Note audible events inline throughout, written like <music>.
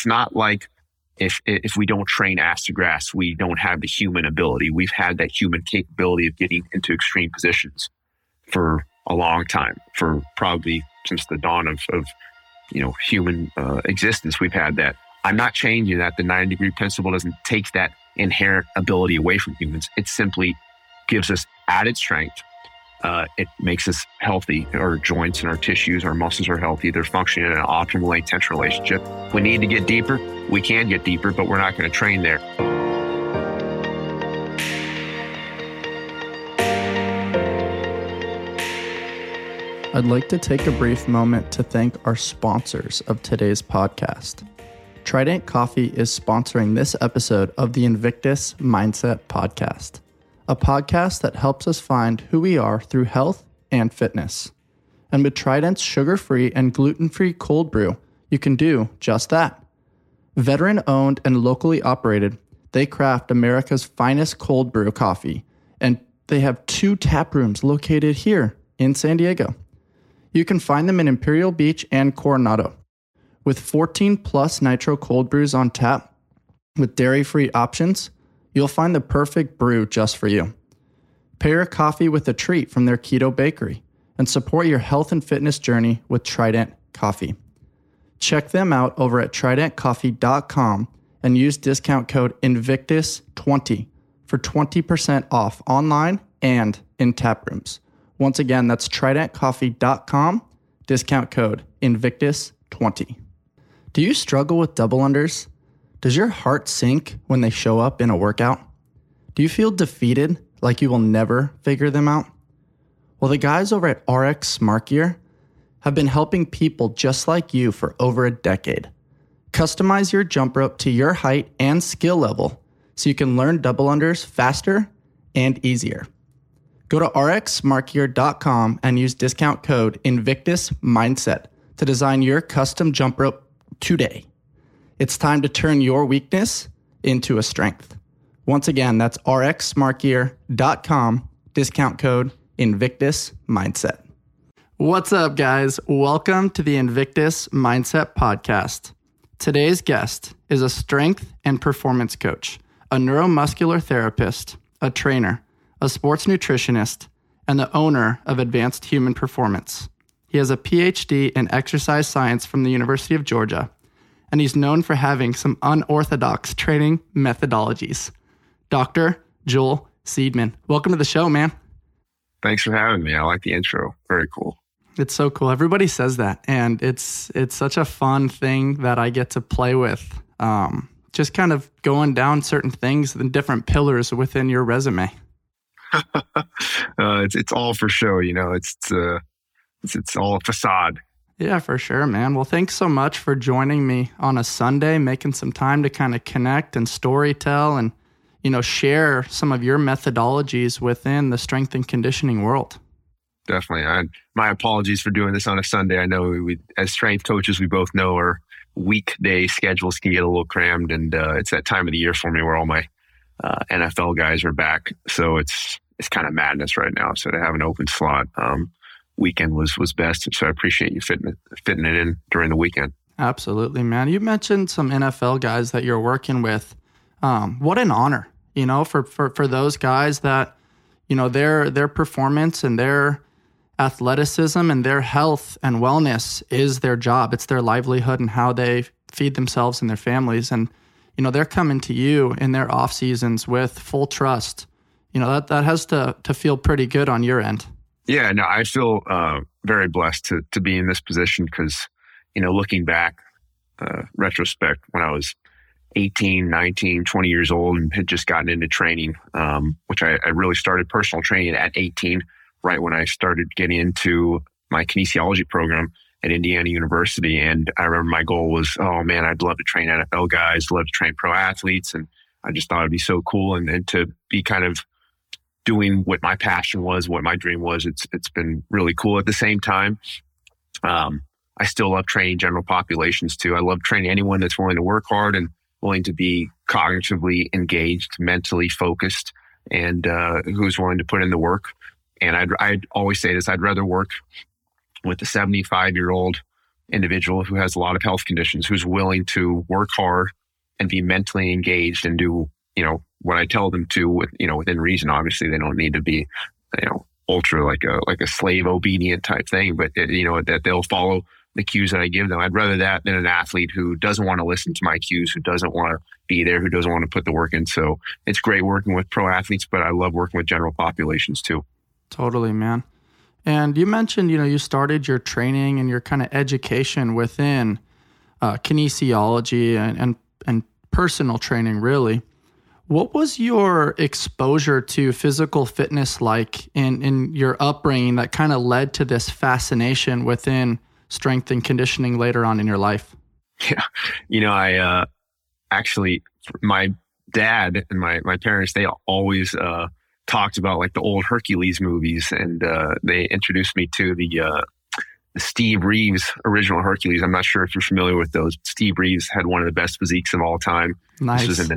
it's not like if if we don't train ass to grass, we don't have the human ability. We've had that human capability of getting into extreme positions for a long time, for probably since the dawn of, of you know human uh, existence. We've had that. I'm not changing that. The 90 degree principle doesn't take that inherent ability away from humans. It simply gives us added strength. Uh, it makes us healthy. Our joints and our tissues, our muscles are healthy. They're functioning in an optimal tension relationship. we need to get deeper, we can get deeper, but we're not going to train there. I'd like to take a brief moment to thank our sponsors of today's podcast. Trident Coffee is sponsoring this episode of the Invictus Mindset Podcast, a podcast that helps us find who we are through health and fitness. And with Trident's sugar free and gluten free cold brew, you can do just that. Veteran owned and locally operated, they craft America's finest cold brew coffee, and they have two tap rooms located here in San Diego. You can find them in Imperial Beach and Coronado. With 14 plus nitro cold brews on tap with dairy free options, you'll find the perfect brew just for you. Pair a coffee with a treat from their keto bakery and support your health and fitness journey with Trident Coffee. Check them out over at tridentcoffee.com and use discount code Invictus20 for 20% off online and in tap rooms. Once again, that's tridentcoffee.com, discount code Invictus20. Do you struggle with double unders? Does your heart sink when they show up in a workout? Do you feel defeated like you will never figure them out? Well, the guys over at RX Smart Gear have been helping people just like you for over a decade. Customize your jump rope to your height and skill level so you can learn double unders faster and easier. Go to rxsmartgear.com and use discount code Invictus Mindset to design your custom jump rope today. It's time to turn your weakness into a strength. Once again, that's rxsmartgear.com, discount code Invictus Mindset. What's up, guys? Welcome to the Invictus Mindset Podcast. Today's guest is a strength and performance coach, a neuromuscular therapist, a trainer, a sports nutritionist, and the owner of Advanced Human Performance. He has a PhD in exercise science from the University of Georgia, and he's known for having some unorthodox training methodologies. Dr. Joel Seedman, welcome to the show, man. Thanks for having me. I like the intro. Very cool. It's so cool. Everybody says that, and it's it's such a fun thing that I get to play with. Um, just kind of going down certain things and different pillars within your resume. <laughs> uh, it's it's all for show, you know. It's uh, it's, it's all a facade. Yeah, for sure, man. Well, thanks so much for joining me on a Sunday, making some time to kind of connect and story tell and, you know, share some of your methodologies within the strength and conditioning world. Definitely. I, my apologies for doing this on a Sunday. I know we, as strength coaches, we both know our weekday schedules can get a little crammed, and uh, it's that time of the year for me where all my uh, NFL guys are back. So it's it's kind of madness right now. So to have an open slot, um, weekend was was best. So I appreciate you fitting it, fitting it in during the weekend. Absolutely, man. You mentioned some NFL guys that you're working with. Um, what an honor, you know, for, for for those guys that, you know, their their performance and their athleticism and their health and wellness is their job. It's their livelihood and how they feed themselves and their families. And, you know, they're coming to you in their off seasons with full trust. You know, that, that has to, to feel pretty good on your end. Yeah, no, I feel uh, very blessed to to be in this position because, you know, looking back, uh, retrospect, when I was 18, 19, 20 years old and had just gotten into training, um, which I, I, really started personal training at 18, right when I started getting into my kinesiology program at Indiana University. And I remember my goal was, oh man, I'd love to train NFL guys, love to train pro athletes. And I just thought it'd be so cool and, and to be kind of doing what my passion was, what my dream was. It's it's been really cool. At the same time, um, I still love training general populations too. I love training anyone that's willing to work hard and willing to be cognitively engaged, mentally focused, and uh, who's willing to put in the work. And I'd I'd always say this: I'd rather work with a 75 year old individual who has a lot of health conditions, who's willing to work hard and be mentally engaged and do, you know, what I tell them to with, you know, within reason. Obviously, they don't need to be, you know, ultra like a, like a slave obedient type thing, but, you know, that they'll follow the cues that I give them. I'd rather that than an athlete who doesn't want to listen to my cues, who doesn't want to be there, who doesn't want to put the work in. So it's great working with pro athletes, but I love working with general populations too. Totally, man. And you mentioned, you know, you started your training and your kind of education within uh, kinesiology and, and and personal training, really. What was your exposure to physical fitness like in in your upbringing that kind of led to this fascination within strength and conditioning later on in your life? Yeah, you know, I uh, actually my dad and my my parents they always uh, talked about like the old Hercules movies, and uh, they introduced me to the, uh, the Steve Reeves original Hercules. I'm not sure if you're familiar with those. Steve Reeves had one of the best physiques of all time. Nice. This was in the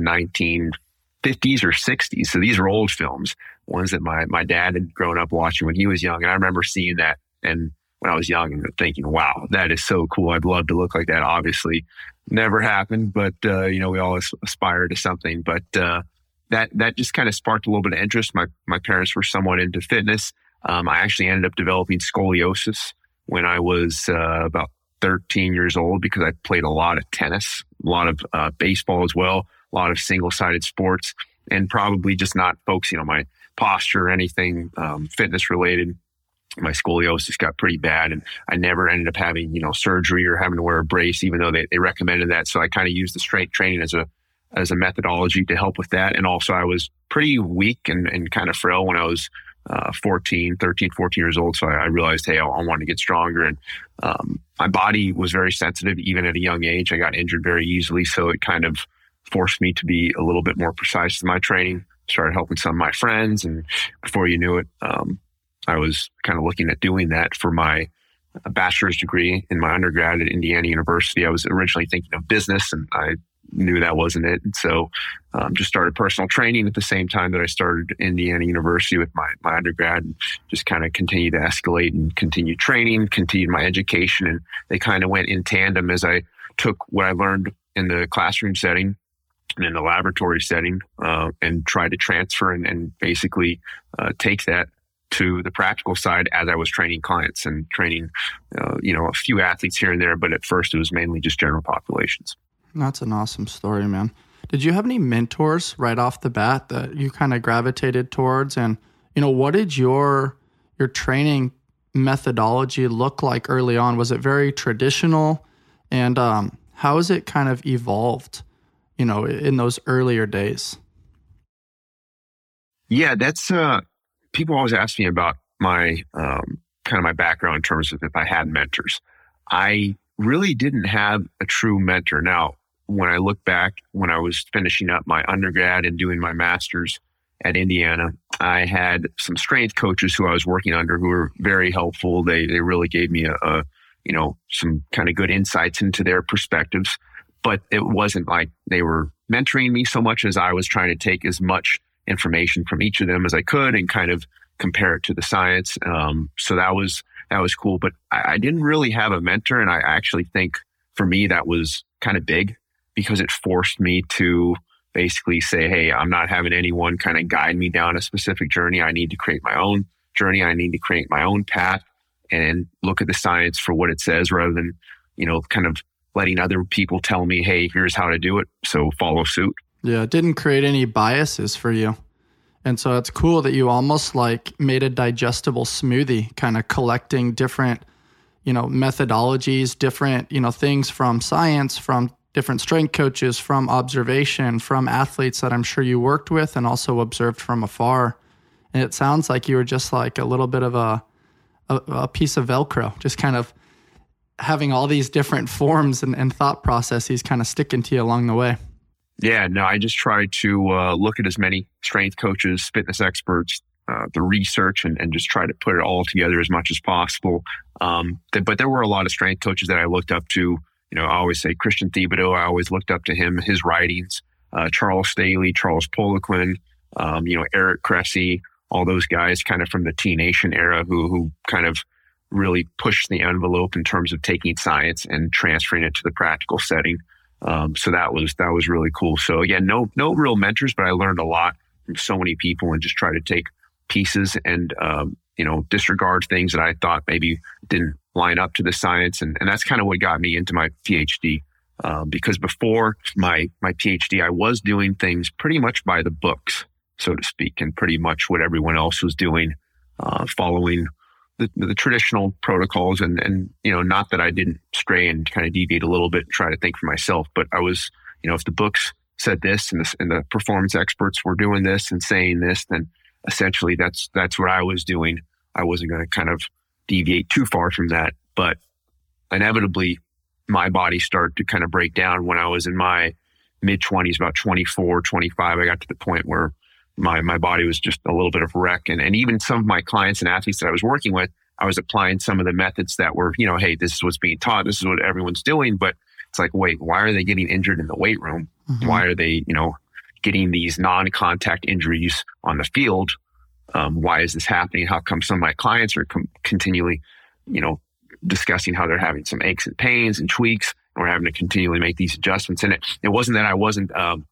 1950s or 60s, so these are old films, ones that my my dad had grown up watching when he was young, and I remember seeing that and when I was young and thinking, wow, that is so cool. I'd love to look like that. Obviously, never happened, but uh, you know, we all aspire to something. But uh, that that just kind of sparked a little bit of interest. My my parents were somewhat into fitness. Um, I actually ended up developing scoliosis when I was uh, about 13 years old because I played a lot of tennis, a lot of uh, baseball as well, a lot of single sided sports, and probably just not focusing on my posture or anything um, fitness related. My scoliosis got pretty bad, and I never ended up having you know surgery or having to wear a brace, even though they, they recommended that. So I kind of used the strength training as a as a methodology to help with that. And also I was pretty weak and, and kind of frail when I was uh, 14, 13, 14 years old. So I, I realized, hey, I, I want to get stronger. And um, my body was very sensitive, even at a young age. I got injured very easily. So it kind of forced me to be a little bit more precise in my training. Started helping some of my friends. And before you knew it, um, I was kind of looking at doing that for my bachelor's degree in my undergrad at Indiana University. I was originally thinking of business and I knew that wasn't it. And so um, just started personal training at the same time that I started Indiana University with my, my undergrad and just kind of continued to escalate and continue training, continued my education. And they kind of went in tandem as I took what I learned in the classroom setting in the laboratory setting uh, and tried to transfer and, and basically uh, take that to the practical side as I was training clients and training, uh, you know, a few athletes here and there. But at first, it was mainly just general populations. That's an awesome story, man. Did you have any mentors right off the bat that you kind of gravitated towards? And you know, what did your your training methodology look like early on? Was it very traditional? And um, how has it kind of evolved? You know, in those earlier days. Yeah, that's uh, people always ask me about my um, kind of my background in terms of if I had mentors. I really didn't have a true mentor. Now, when I look back, when I was finishing up my undergrad and doing my master's at Indiana, I had some strength coaches who I was working under who were very helpful. They they really gave me a, a you know some kind of good insights into their perspectives, but it wasn't like they were mentoring me so much as I was trying to take as much information from each of them as I could and kind of compare it to the science. Um, so that was that was cool. But I, I didn't really have a mentor, and I actually think for me that was kind of big because it forced me to basically say, Hey, I'm not having anyone kind of guide me down a specific journey. I need to create my own journey. I need to create my own path and look at the science for what it says rather than, you know, kind of letting other people tell me, Hey, here's how to do it. So follow suit. Yeah. It didn't create any biases for you. And so it's cool that you almost like made a digestible smoothie, kind of collecting different, you know, methodologies, different, you know, things from science, from different strength coaches from observation from athletes that I'm sure you worked with and also observed from afar. And it sounds like you were just like a little bit of a, a, a piece of Velcro, just kind of having all these different forms and, and, thought processes kind of sticking to you along the way. Yeah, no, I just try to uh, look at as many strength coaches, fitness experts, uh, the research, and, and just try to put it all together as much as possible. Um, th- but there were a lot of strength coaches that I looked up to you know, I always say Christian Thibaudeau. I always looked up to him, his writings. Uh, Charles Staley, Charles Poliquin, um, you know, Eric Cressey, all those guys kind of from the T Nation era who who kind of really pushed the envelope in terms of taking science and transferring it to the practical setting. Um, so that was that was really cool. So again, no no real mentors, but I learned a lot from so many people and just try to take pieces and um, you know disregard things that I thought maybe didn't line up to the science, and, and that's kind of what got me into my PhD. Um, because before my my PhD, I was doing things pretty much by the books, so to speak, and pretty much what everyone else was doing, uh, following the, the, traditional protocols. And and you know, not that I didn't stray and kind of deviate a little bit and try to think for myself, but I was, you know, if the books said this and, this, and the performance experts were doing this and saying this, then essentially that's that's what I was doing. I wasn't going to kind of deviate too far from that, but inevitably my body started to kind of break down when I was in my mid 20s, about 24, 25. I got to the point where my, my body was just a little bit of wreck. And, and even some of my clients and athletes that I was working with, I was applying some of the methods that were, you know, hey, this is what's being taught. This is what everyone's doing. But it's like, wait, why are they getting injured in the weight room? Mm-hmm. Why are they, you know, getting these non contact injuries on the field? Um, why is this happening? How come some of my clients are com- continually, you know, discussing how they're having some aches and pains and tweaks. And we're having to continually make these adjustments. And it, it wasn't that I wasn't um,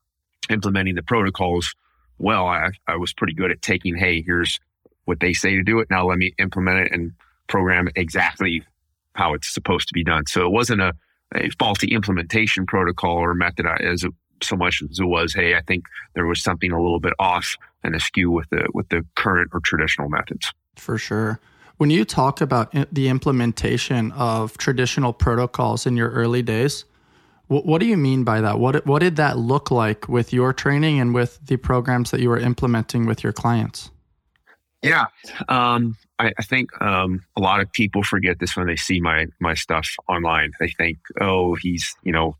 implementing the protocols well. I, I was pretty good at taking, hey, here's what they say to do it. Now let me implement it and program exactly how it's supposed to be done. So it wasn't a, a faulty implementation protocol or method as so much as it was, hey, I think there was something a little bit off and askew with the with the current or traditional methods. For sure. When you talk about the implementation of traditional protocols in your early days, what, what do you mean by that? What what did that look like with your training and with the programs that you were implementing with your clients? Yeah, um, I, I, think um, a lot of people forget this when they see my my stuff online. They think, oh, he's you know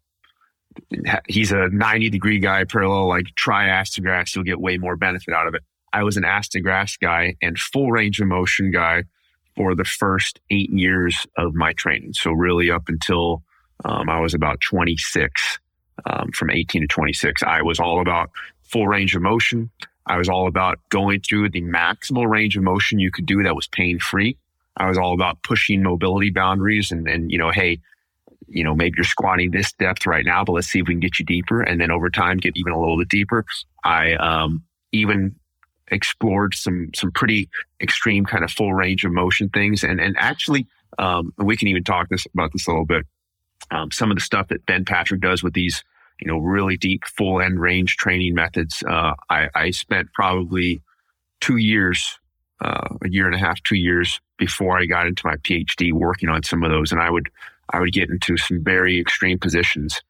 he's a 90 degree guy parallel like try ass to grass you'll get way more benefit out of it i was an ass to grass guy and full range of motion guy for the first eight years of my training. So really up until um, I was about 26, um, from 18 to 26, I was all about full range of motion. I was all about going through the maximal range of motion you could do that was pain free. I was all about pushing mobility boundaries and, and, you know, hey, you know, maybe you're squatting this depth right now, but let's see if we can get you deeper. And then over time, get even a little bit deeper. I, um, even explored some some pretty extreme kind of full range of motion things, and and actually, um, we can even talk this about this a little bit. Um, some of the stuff that Ben Patrick does with these, you know, really deep full end range training methods. Uh, I, I spent probably two years, uh, a year and a half, two years before I got into my PhD working on some of those, and I would I would get into some very extreme positions.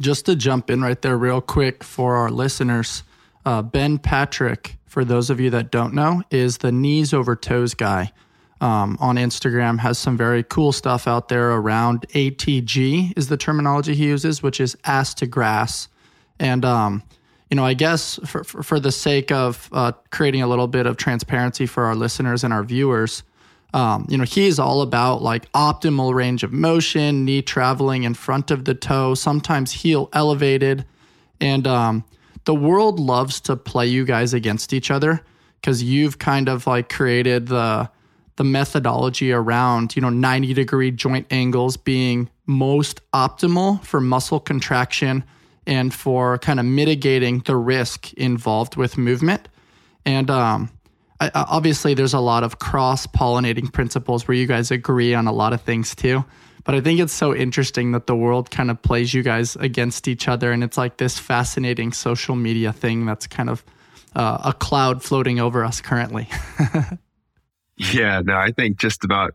Just to jump in right there, real quick for our listeners, uh, Ben Patrick for those of you that don't know, is the knees over toes guy. Um, on Instagram has some very cool stuff out there around ATG is the terminology he uses, which is ass to grass. And um, you know, I guess for, for, for the sake of uh, creating a little bit of transparency for our listeners and our viewers, um, you know, he's all about like optimal range of motion, knee traveling in front of the toe, sometimes heel elevated, and um, the world loves to play you guys against each other because you've kind of like created the the methodology around you know 90 degree joint angles being most optimal for muscle contraction and for kind of mitigating the risk involved with movement and um, I, obviously there's a lot of cross pollinating principles where you guys agree on a lot of things too but I think it's so interesting that the world kind of plays you guys against each other. And it's like this fascinating social media thing that's kind of uh, a cloud floating over us currently. <laughs> yeah, no, I think just about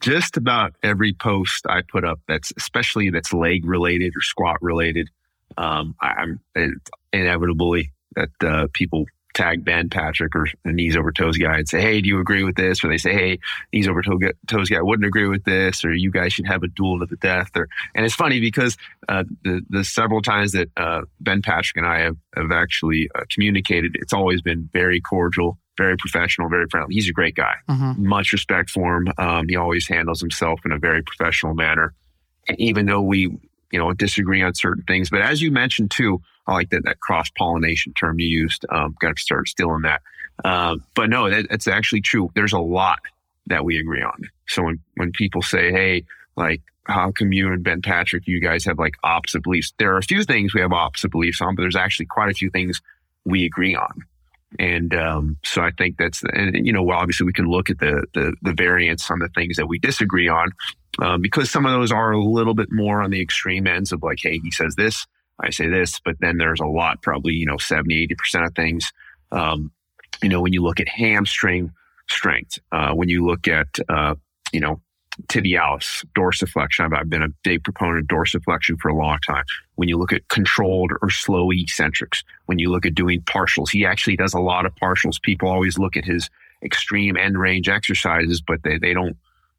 just about every post I put up that's especially that's leg related or squat related, um, I, am inevitably that uh, people tag Ben Patrick or the knees over toes guy and say, Hey, do you agree with this? Or they say, Hey, knees over toes guy wouldn't agree with this, or you guys should have a duel to the death. Or, and it's funny because, uh, the, the several times that, uh, Ben Patrick and I have, have actually uh, communicated, it's always been very cordial, very professional, very friendly. He's a great guy. Mm-hmm. Much respect for him. Um, he always handles himself in a very professional manner. And even though we, you know, disagree on certain things, but as you mentioned too, I like that, that cross pollination term you used. Um, got to start stealing that. Uh, but no, that, that's actually true. There's a lot that we agree on. So when, when people say, Hey, like, how come you and Ben Patrick, you guys have like opposite beliefs? There are a few things we have opposite beliefs on, but there's actually quite a few things we agree on. And um, so I think that's, and you know, well, obviously we can look at the, the, the variance on the things that we disagree on, um, because some of those are a little bit more on the extreme ends of like, hey, he says this, I say this, but then there's a lot, probably you know, 70, 80 percent of things. Um, you know, when you look at hamstring strength, uh, when you look at uh, you know tibialis, dorsiflexion. I've been a big proponent of dorsiflexion for a long time. When you look at controlled or slow eccentrics, when you look at doing partials, he actually does a lot of partials. People always look at his extreme end range exercises, but they, they don't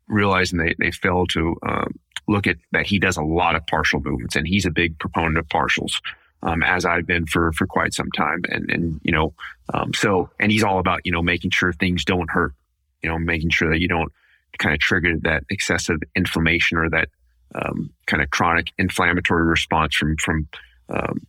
realize and they, they fail to um, look at that he does a lot of partial movements and he's a big proponent of partials. Um, as I've been for for quite some time, and and you know, um, so and he's all about you know making sure things don't hurt, you know, making sure that you don't kind of triggered that excessive inflammation or that um, kind of chronic inflammatory response from from um,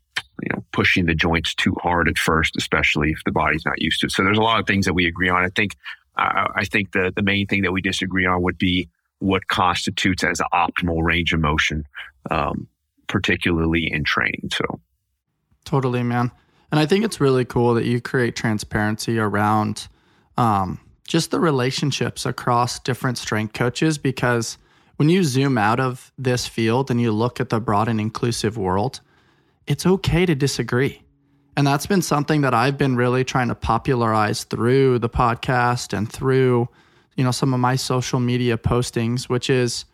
you know pushing the joints too hard at first, especially if the body's not used to it. So there's a lot of things that we agree on. I think I think the the main thing that we disagree on would be what constitutes as an optimal range of motion, um, particularly in training. So totally, man. And I think it's really cool that you create transparency around um, just the relationships across different strength coaches because when you zoom out of this field and you look at the broad and inclusive world, it's okay to disagree. And that's been something that I've been really trying to popularize through the podcast and through, you know, some of my social media postings, which is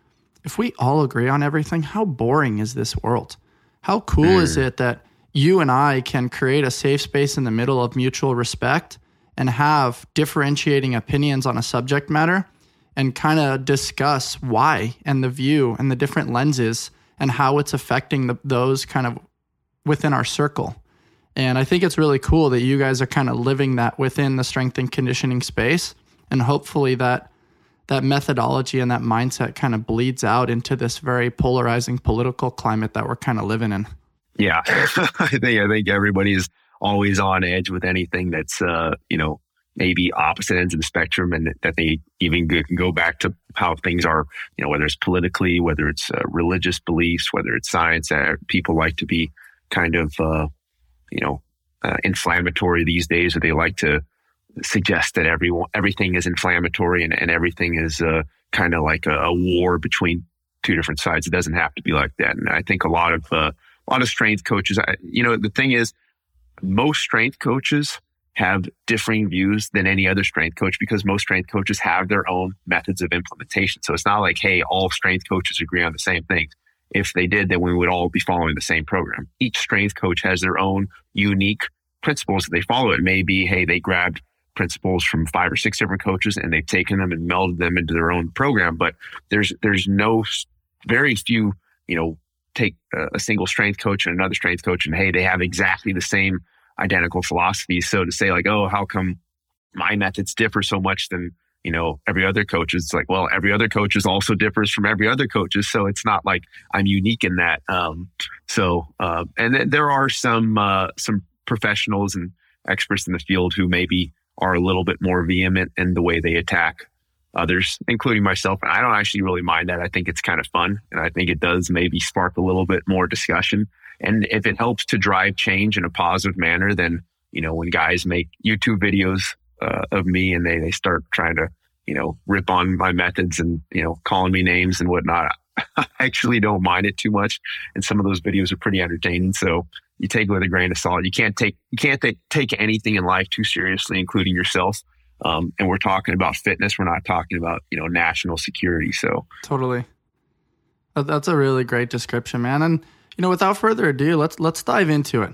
if we all agree on everything, how boring is this world? How cool mm. is it that you and I can create a safe space in the middle of mutual respect and have differentiating opinions on a subject matter and kind of discuss why and the view and the different lenses and how it's affecting the, those kind of within our circle. And I think it's really cool that you guys are kind of living that within the strength and conditioning space. And hopefully that that methodology and that mindset kind of bleeds out into this very polarizing political climate that we're kind of living in. Yeah. <laughs> I think I think everybody's always on edge with anything that's, uh, you know, maybe opposite ends of the spectrum and that they even can go back to how things are, you know, whether it's politically, whether it's uh, religious beliefs, whether it's science. Uh, people like to be kind of, uh, you know, uh, inflammatory these days, or they like to suggest that everyone, everything is inflammatory and, and everything is uh, kind of like a, a, war between two different sides. It doesn't have to be like that. And I think a lot of, uh, a lot of strength coaches, I, you know, the thing is, most strength coaches have differing views than any other strength coach because most strength coaches have their own methods of implementation. So it's not like, hey, all strength coaches agree on the same things. If they did, then we would all be following the same program. Each strength coach has their own unique principles that they follow. It may be, hey, they grabbed principles from five or six different coaches and they've taken them and melded them into their own program. But there's there's no very few, you know, take a, single strength coach and another strength coach and hey, they have exactly the same identical philosophies. So to say like, oh, how come my methods differ so much than you know every other coach? It's like, well, every other coach is also differs from every other coaches, so it's not like I'm unique in that. Um, so uh, and th- there are some uh, some professionals and experts in the field who maybe are a little bit more vehement in the way they attack others, including myself. And I don't actually really mind that. I think it's kind of fun. And I think it does maybe spark a little bit more discussion. And if it helps to drive change in a positive manner, then, you know, when guys make YouTube videos uh, of me and they, they start trying to, you know, rip on my methods and, you know, calling me names and whatnot, <laughs> I actually don't mind it too much. And some of those videos are pretty entertaining. So you take it with a grain of salt. You can't take, you can't th- take anything in life too seriously, including yourself. Um, and we're talking about fitness. We're not talking about, you know, national security. So totally. That's a really great description, man. And, you know, without further ado, let's let's dive into it.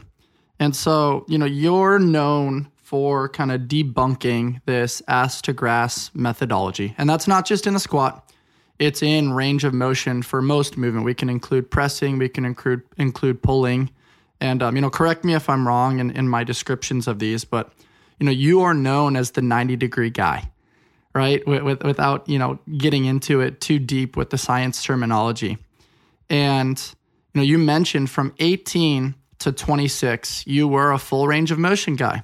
And so, you know, you're known for kind of debunking this ass to grass methodology. And that's not just in the squat. It's in range of motion for most movement. We can include pressing, we can include include pulling. And um, you know, correct me if I'm wrong in, in my descriptions of these, but you know, you are known as the 90 degree guy, right? With, with, without, you know, getting into it too deep with the science terminology. And you know, you mentioned from 18 to 26, you were a full range of motion guy.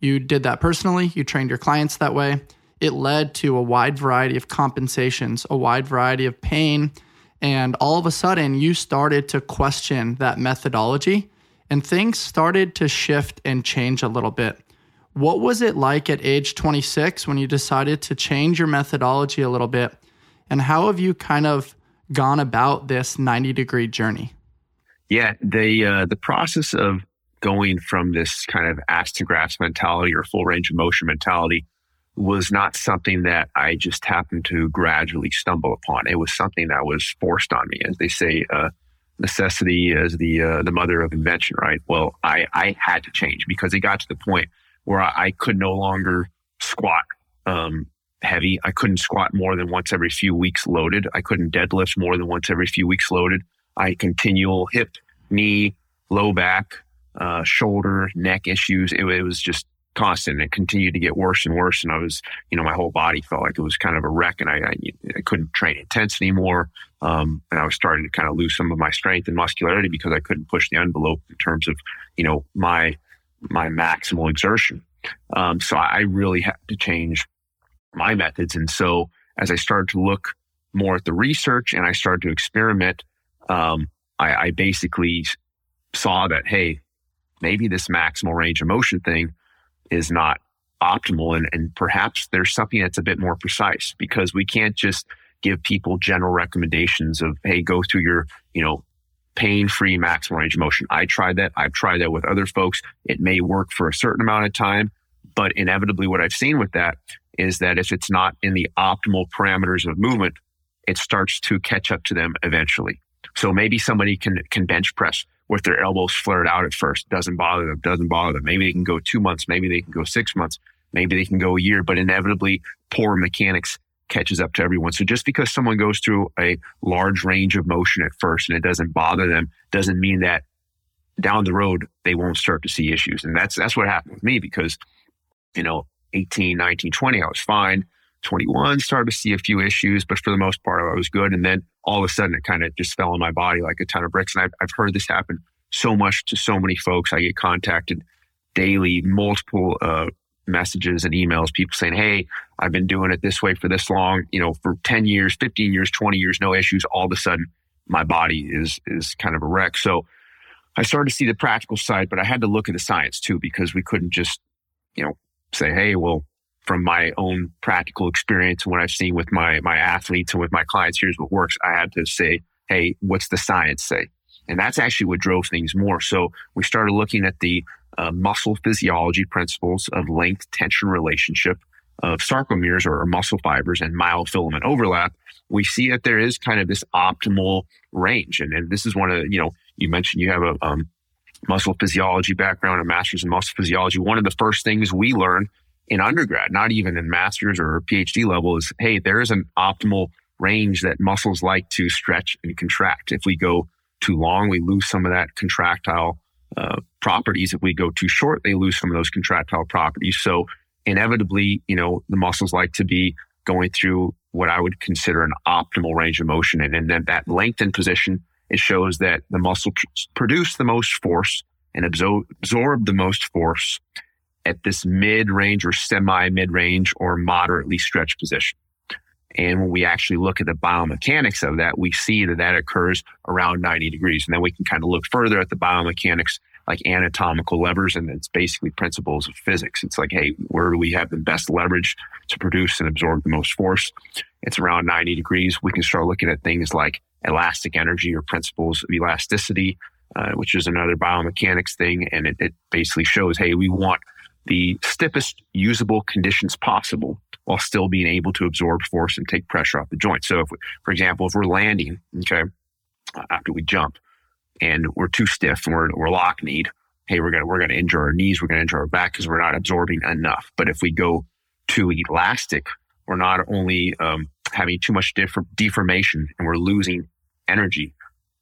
You did that personally, you trained your clients that way. it led to a wide variety of compensations, a wide variety of pain. And all of a sudden, you started to question that methodology and things started to shift and change a little bit. What was it like at age 26 when you decided to change your methodology a little bit? And how have you kind of gone about this 90 degree journey? Yeah, the uh, the process of going from this kind of ass to grass mentality or full range of motion mentality was not something that I just happened to gradually stumble upon. It was something that was forced on me, as they say. Uh, necessity is the uh, the mother of invention, right? Well, I I had to change because it got to the point where I, I could no longer squat um, heavy. I couldn't squat more than once every few weeks loaded. I couldn't deadlift more than once every few weeks loaded. I had continual hip, knee, low back, uh, shoulder, neck issues. It, it, was just constant. It continued to get worse and worse. And I was, you know, my whole body felt like it was kind of a wreck and I, I, I couldn't train intense anymore. Um, and I was starting to kind of lose some of my strength and muscularity because I couldn't push the envelope in terms of, you know, my, my maximal exertion. Um, so I really had to change my methods. And so as I started to look more at the research and I started to experiment, um, I, I basically saw that, hey, maybe this maximal range of motion thing is not optimal and, and perhaps there's something that's a bit more precise because we can't just give people general recommendations of hey go through your you know pain-free maximal range of motion. I tried that. I've tried that with other folks. It may work for a certain amount of time but inevitably what i've seen with that is that if it's not in the optimal parameters of movement it starts to catch up to them eventually. So maybe somebody can can bench press with their elbows flared out at first. Doesn't bother them, doesn't bother them. Maybe they can go two months, maybe they can go six months, maybe they can go a year, but inevitably poor mechanics catches up to everyone. So just because someone goes through a large range of motion at first and it doesn't bother them, doesn't mean that down the road they won't start to see issues. And that's that's what happened with me because, you know, 18, 19, 20, I was fine. 21 started to see a few issues, but for the most part, I was good. And then all of a sudden, it kind of just fell on my body like a ton of bricks. And I've, I've heard this happen so much to so many folks. I get contacted daily, multiple uh, messages and emails, people saying, Hey, I've been doing it this way for this long, you know, for 10 years, 15 years, 20 years, no issues. All of a sudden, my body is, is kind of a wreck. So I started to see the practical side, but I had to look at the science too, because we couldn't just, you know, say, Hey, well, from my own practical experience and what I've seen with my my athletes and with my clients, here's what works. I had to say, hey, what's the science say? And that's actually what drove things more. So we started looking at the uh, muscle physiology principles of length tension relationship of sarcomeres or muscle fibers and myofilament overlap. We see that there is kind of this optimal range. And, and this is one of, the, you know, you mentioned you have a um, muscle physiology background, a master's in muscle physiology. One of the first things we learn in undergrad, not even in master's or PhD level, is hey, there is an optimal range that muscles like to stretch and contract. If we go too long, we lose some of that contractile uh, properties. If we go too short, they lose some of those contractile properties. So inevitably, you know, the muscles like to be going through what I would consider an optimal range of motion. And, and then that lengthened position, it shows that the muscle produce the most force and absorb, absorb the most force at this mid range or semi mid range or moderately stretched position. And when we actually look at the biomechanics of that, we see that that occurs around 90 degrees. And then we can kind of look further at the biomechanics like anatomical levers and it's basically principles of physics. It's like, hey, where do we have the best leverage to produce and absorb the most force? It's around 90 degrees. We can start looking at things like elastic energy or principles of elasticity, uh, which is another biomechanics thing. And it, it basically shows, hey, we want the stiffest usable conditions possible while still being able to absorb force and take pressure off the joint. So, if, for example, if we're landing, okay, after we jump and we're too stiff and we're, we're lock kneed, hey, we're gonna we're gonna injure our knees, we're gonna injure our back because we're not absorbing enough. But if we go too elastic, we're not only um, having too much deformation and we're losing energy,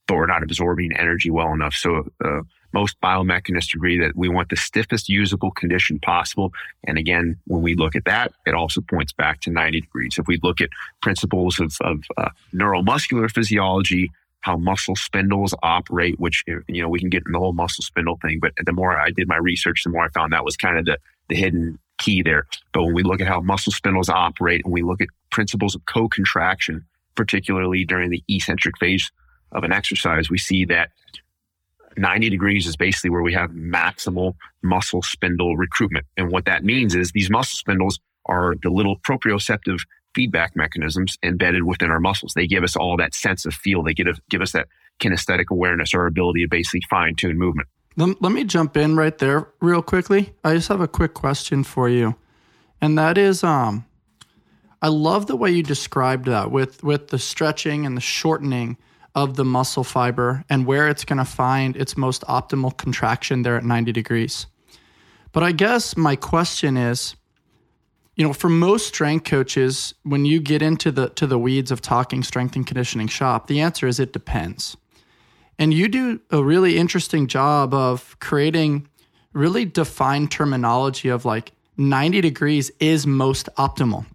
but we're not absorbing energy well enough. So uh, most biomechanists agree that we want the stiffest usable condition possible. And again, when we look at that, it also points back to 90 degrees. If we look at principles of, of uh, neuromuscular physiology, how muscle spindles operate, which, you know, we can get in the whole muscle spindle thing. But the more I did my research, the more I found that was kind of the, the hidden key there. But when we look at how muscle spindles operate and we look at principles of co-contraction, particularly during the eccentric phase of an exercise, we see that 90 degrees is basically where we have maximal muscle spindle recruitment. And what that means is these muscle spindles are the little proprioceptive feedback mechanisms embedded within our muscles. They give us all that sense of feel. They give, give us that kinesthetic awareness, our ability to basically fine tune movement. Let, let me jump in right there real quickly. I just have a quick question for you. And that is, um, I love the way you described that with, with the stretching and the shortening of the muscle fiber and where it's going to find its most optimal contraction there at 90 degrees. But I guess my question is, you know, for most strength coaches, when you get into the to the weeds of talking strength and conditioning shop, the answer is it depends. And you do a really interesting job of creating really defined terminology of like 90 degrees is most optimal.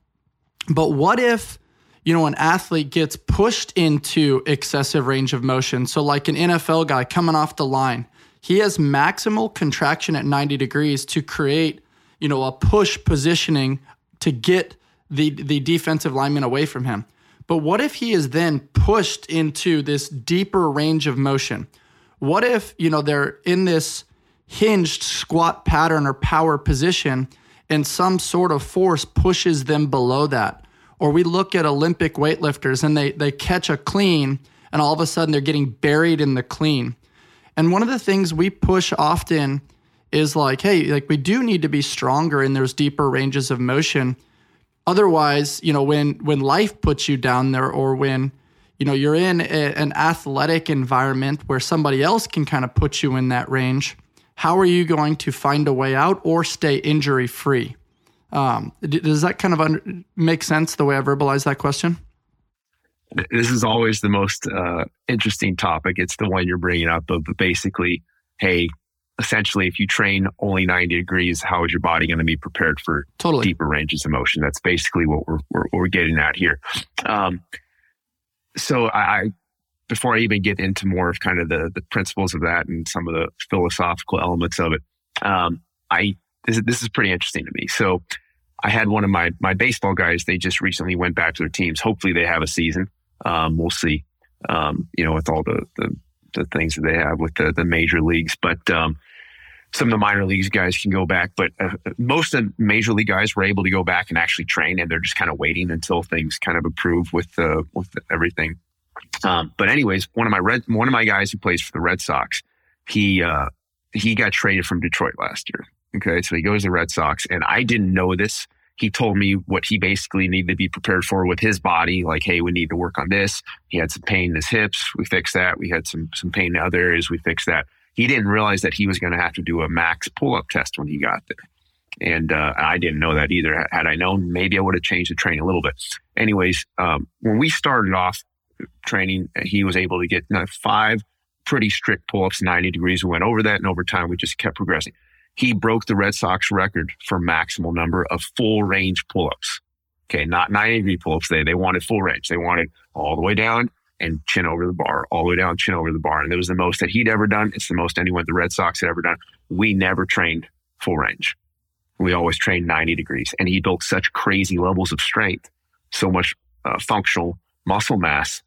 But what if you know, an athlete gets pushed into excessive range of motion. So, like an NFL guy coming off the line, he has maximal contraction at 90 degrees to create, you know, a push positioning to get the, the defensive lineman away from him. But what if he is then pushed into this deeper range of motion? What if, you know, they're in this hinged squat pattern or power position and some sort of force pushes them below that? Or we look at Olympic weightlifters and they, they catch a clean and all of a sudden they're getting buried in the clean. And one of the things we push often is like, hey, like we do need to be stronger in those deeper ranges of motion. Otherwise, you know, when when life puts you down there or when you know you're in a, an athletic environment where somebody else can kind of put you in that range, how are you going to find a way out or stay injury free? Um, does that kind of under, make sense the way I verbalize that question? This is always the most uh, interesting topic. It's the one you're bringing up of basically, hey, essentially, if you train only 90 degrees, how is your body going to be prepared for totally. deeper ranges of motion? That's basically what we're, we're, we're getting at here. Um, so I, I, before I even get into more of kind of the, the principles of that and some of the philosophical elements of it, um, I this is, this is pretty interesting to me. So I had one of my, my baseball guys, they just recently went back to their teams. Hopefully they have a season. Um, we'll see, um, you know, with all the, the, the, things that they have with the, the major leagues. But, um, some of the minor leagues guys can go back, but uh, most of the major league guys were able to go back and actually train, and they're just kind of waiting until things kind of improve with uh, with everything. Um, but anyways, one of my red one of my guys who plays for the Red Sox, he uh, he got traded from Detroit last year, Okay. So he goes to the Red Sox and I didn't know this. He told me what he basically needed to be prepared for with his body. Like, hey, we need to work on this. He had some pain in his hips. We fixed that. We had some, some pain in other areas. We fixed that. He didn't realize that he was going to have to do a max pull up test when he got there. And uh, I didn't know that either. Had I known, maybe I would have changed the training a little bit. Anyways, um, when we started off training, he was able to get five pretty strict pull ups, 90 degrees. We went over that, and over time, we just kept progressing he broke the Red Sox record for maximal number of full range pull-ups. Okay, not 90 degree pull-ups. They they wanted full range. They wanted all the way down and chin over the bar, all the way down, chin over the bar. And it was the most that he'd ever done. It's the most anyone the Red Sox had ever done. We never trained full range. We always trained 90 degrees. And he built such crazy levels of strength, so much uh, functional muscle mass,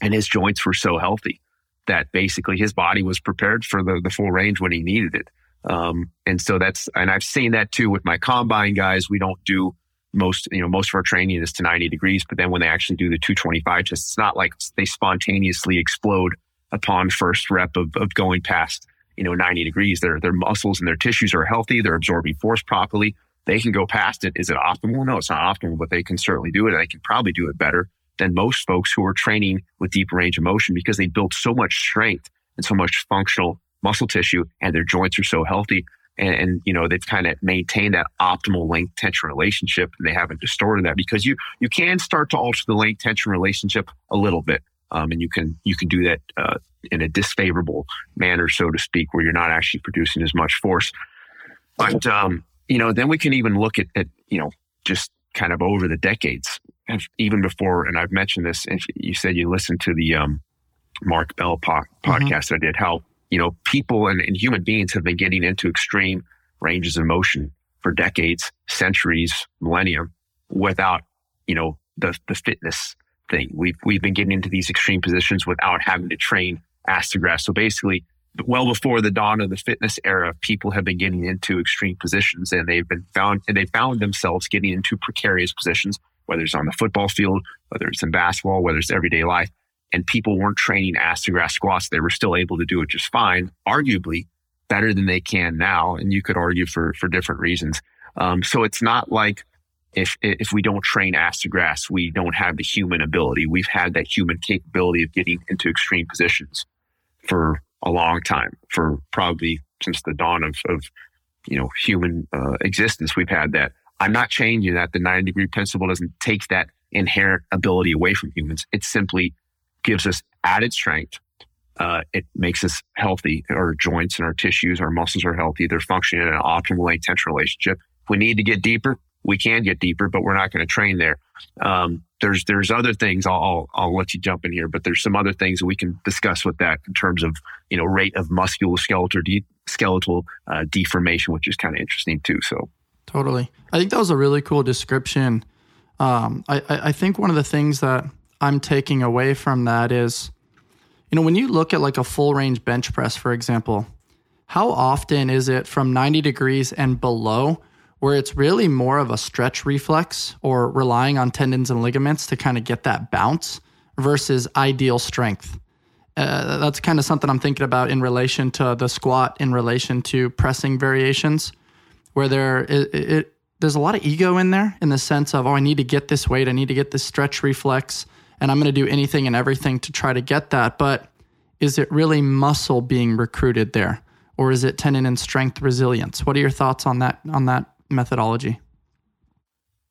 and his joints were so healthy that basically his body was prepared for the, the full range when he needed it. Um, and so that's, and I've seen that too with my combine guys. We don't do most, you know, most of our training is to 90 degrees, but then when they actually do the 225 just it's not like they spontaneously explode upon first rep of, of going past, you know, 90 degrees. Their, their muscles and their tissues are healthy. They're absorbing force properly. They can go past it. Is it optimal? No, it's not optimal, but they can certainly do it. And they can probably do it better than most folks who are training with deep range of motion because they built so much strength and so much functional muscle tissue and their joints are so healthy. And, and you know, they've kind of maintained that optimal length tension relationship and they haven't distorted that because you, you can start to alter the length tension relationship a little bit. Um, and you can, you can do that, uh, in a disfavorable manner, so to speak, where you're not actually producing as much force. But, um, you know, then we can even look at, at, you know, just kind of over the decades, and even before, and I've mentioned this, and you said you listened to the, um, Mark Bell po- mm-hmm. podcast mm-hmm. I did, how you know, people and, and human beings have been getting into extreme ranges of motion for decades, centuries, millennium without, you know, the, the fitness thing. We've, we've been getting into these extreme positions without having to train ass to grass. So basically, well before the dawn of the fitness era, people have been getting into extreme positions and they've been found, and they found themselves getting into precarious positions, whether it's on the football field, whether it's in basketball, whether it's everyday life. And people weren't training ass to grass squats. They were still able to do it just fine, arguably better than they can now. And you could argue for, for different reasons. Um, so it's not like if, if we don't train ass to grass, we don't have the human ability. We've had that human capability of getting into extreme positions for a long time, for probably since the dawn of, of you know, human uh, existence. We've had that. I'm not changing that. The 90 degree principle doesn't take that inherent ability away from humans. It simply gives us added strength uh, it makes us healthy. Our joints and our tissues, our muscles are healthy. They're functioning in an optimal length tension relationship. If we need to get deeper, we can get deeper, but we're not going to train there. Um, there's there's other things. I'll, I'll, I'll let you jump in here, but there's some other things we can discuss with that in terms of you know rate of musculoskeletal de- skeletal uh, deformation, which is kind of interesting too. So totally, I think that was a really cool description. Um, I, I think one of the things that I'm taking away from that is you know, when you look at like a full range bench press, for example, how often is it from 90 degrees and below where it's really more of a stretch reflex or relying on tendons and ligaments to kind of get that bounce versus ideal strength? Uh, that's kind of something I'm thinking about in relation to the squat, in relation to pressing variations, where there it, it, there's a lot of ego in there in the sense of oh I need to get this weight, I need to get this stretch reflex, and I'm going to do anything and everything to try to get that. But is it really muscle being recruited there, or is it tendon and strength resilience? What are your thoughts on that on that methodology?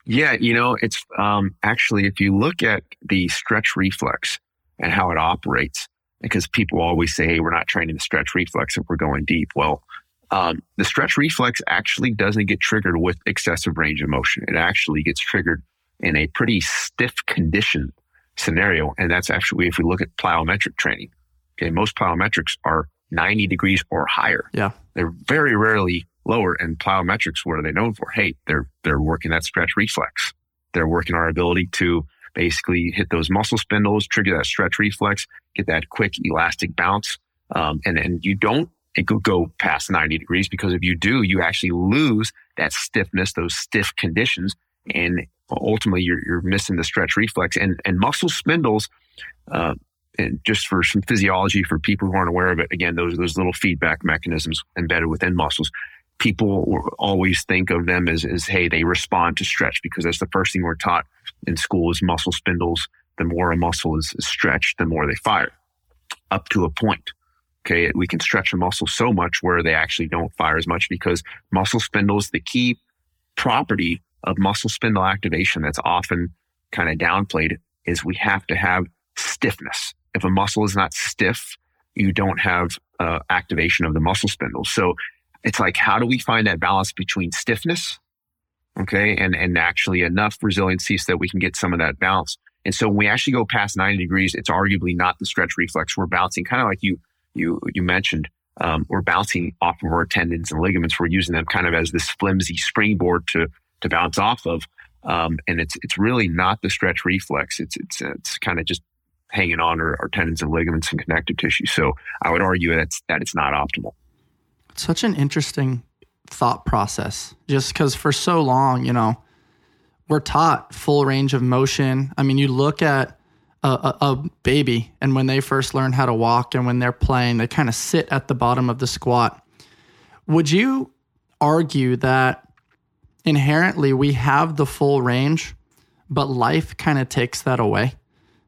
Yeah, you know, it's um, actually if you look at the stretch reflex and how it operates, because people always say, "Hey, we're not training the stretch reflex if we're going deep." Well, um, the stretch reflex actually doesn't get triggered with excessive range of motion. It actually gets triggered in a pretty stiff condition scenario. And that's actually if we look at plyometric training. Okay. Most plyometrics are 90 degrees or higher. Yeah. They're very rarely lower. And plyometrics, what are they known for? Hey, they're, they're working that stretch reflex. They're working our ability to basically hit those muscle spindles, trigger that stretch reflex, get that quick elastic bounce. Um, and, and you don't it could go past 90 degrees because if you do, you actually lose that stiffness, those stiff conditions. And ultimately you're, you're missing the stretch reflex and, and muscle spindles, uh, and just for some physiology for people who aren't aware of it, again, those, those little feedback mechanisms embedded within muscles. People always think of them as, as, hey, they respond to stretch because that's the first thing we're taught in school is muscle spindles. The more a muscle is, is stretched, the more they fire up to a point. Okay. We can stretch a muscle so much where they actually don't fire as much because muscle spindles, the key property of muscle spindle activation that's often kind of downplayed is we have to have stiffness. If a muscle is not stiff, you don't have uh, activation of the muscle spindles. So it's like, how do we find that balance between stiffness, okay, and and actually enough resiliency so that we can get some of that balance. And so when we actually go past 90 degrees, it's arguably not the stretch reflex. We're bouncing kind of like you you you mentioned. Um, we're bouncing off of our tendons and ligaments. We're using them kind of as this flimsy springboard to to bounce off of. Um, and it's it's really not the stretch reflex. It's it's it's kind of just hanging on our, our, tendons and ligaments and connective tissue. So I would argue that that it's not optimal. Such an interesting thought process, just because for so long, you know, we're taught full range of motion. I mean, you look at a, a, a baby, and when they first learn how to walk, and when they're playing, they kind of sit at the bottom of the squat. Would you argue that inherently we have the full range, but life kind of takes that away.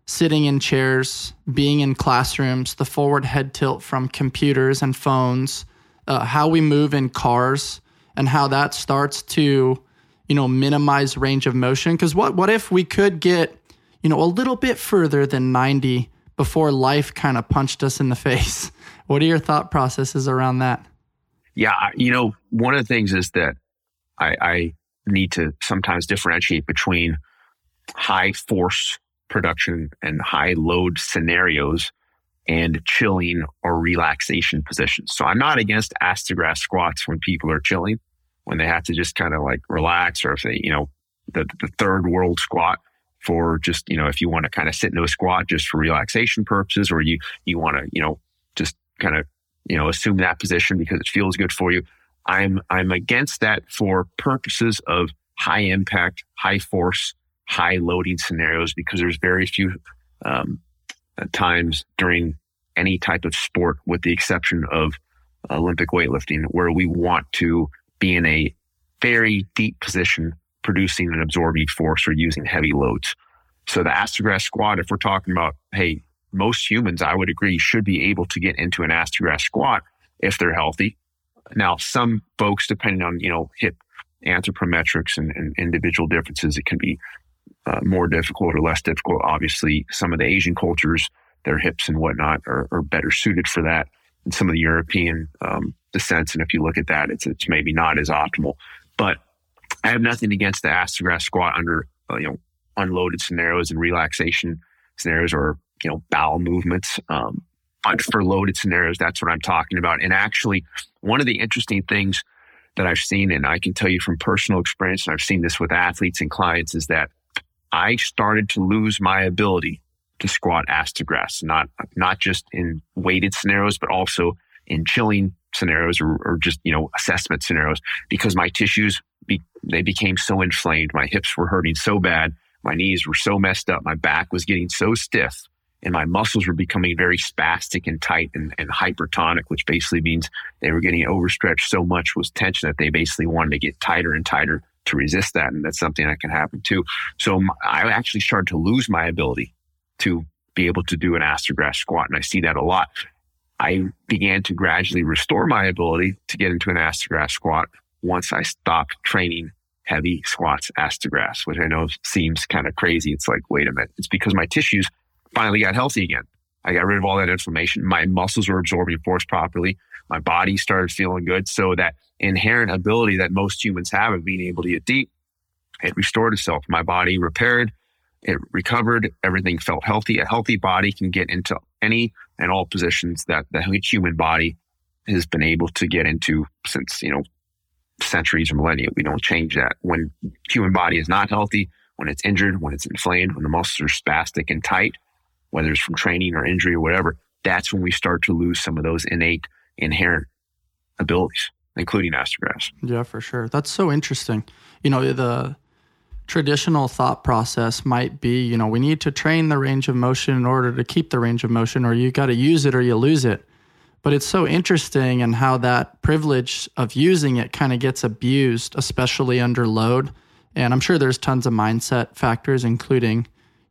Sitting in chairs, being in classrooms, the forward head tilt from computers and phones, uh, how we move in cars, and how that starts to, you know, minimize range of motion. Because what what if we could get, you know, a little bit further than ninety before life kind of punched us in the <laughs> face? What are your thought processes around that? Yeah, you know, one of the things is that I, I need to sometimes differentiate between high force production and high load scenarios and chilling or relaxation positions. So I'm not against ass grass squats when people are chilling. when they have to just kind of like relax or if they, you know, the, the third world squat for just, you know, if you want to kind of sit into a squat just for relaxation purposes, or you, you want to, you know, just kind of, you know, assume that position because it feels good for you. I'm, I'm against that for purposes of high impact, high force, high loading scenarios because there's very few, um, times during any type of sport with the exception of Olympic weightlifting where we want to be in a very deep position producing and absorbing force or using heavy loads. So the ass to grass squat, if we're talking about, hey, most humans, I would agree, should be able to get into an ass to grass squat if they're healthy. Now, some folks, depending on, you know, hip anthropometrics and, and individual differences, it can be uh, more difficult or less difficult. Obviously, some of the Asian cultures, their hips and whatnot are, are better suited for that. And some of the European um, descents, and if you look at that, it's, it's maybe not as optimal. But I have nothing against the ass to grass squat under uh, you know unloaded scenarios and relaxation scenarios or you know bowel movements. Um, for loaded scenarios, that's what I'm talking about. And actually, one of the interesting things that I've seen, and I can tell you from personal experience, and I've seen this with athletes and clients, is that I started to lose my ability to squat ass to grass, not not just in weighted scenarios, but also in chilling scenarios or, or just you know assessment scenarios because my tissues be, they became so inflamed. My hips were hurting so bad. My knees were so messed up. My back was getting so stiff and my muscles were becoming very spastic and tight and, and hypertonic, which basically means they were getting overstretched so much with tension that they basically wanted to get tighter and tighter to resist that. And that's something that can happen too. So I actually started to lose my ability to be able to do an ass to grass squat. And I see that a lot. I began to gradually restore my ability to get into an ass to grass squat once I stopped training heavy squats ass to grass, which I know seems kind of crazy. It's like, wait a minute. It's because my tissues finally got healthy again. I got rid of all that inflammation. My muscles were absorbing force properly. My body started feeling good. So that inherent ability that most humans have of being able to get deep, it restored itself. My body repaired, it recovered. Everything felt healthy. A healthy body can get into any and all positions that the human body has been able to get into since, you know, centuries or millennia. We don't change that. When human body is not healthy, when it's injured, when it's inflamed, when the muscles are spastic and tight, whether it's from training or injury or whatever, that's when we start to lose some of those innate, inherent abilities, including ass to grass. Yeah, for sure. That's so interesting. You know, the traditional thought process might be, you know, we need to train the range of motion in order to keep the range of motion, or you got to use it or you lose it. But it's so interesting and how that privilege of using it kind of gets abused, especially under load. And I'm sure there's tons of mindset factors, including,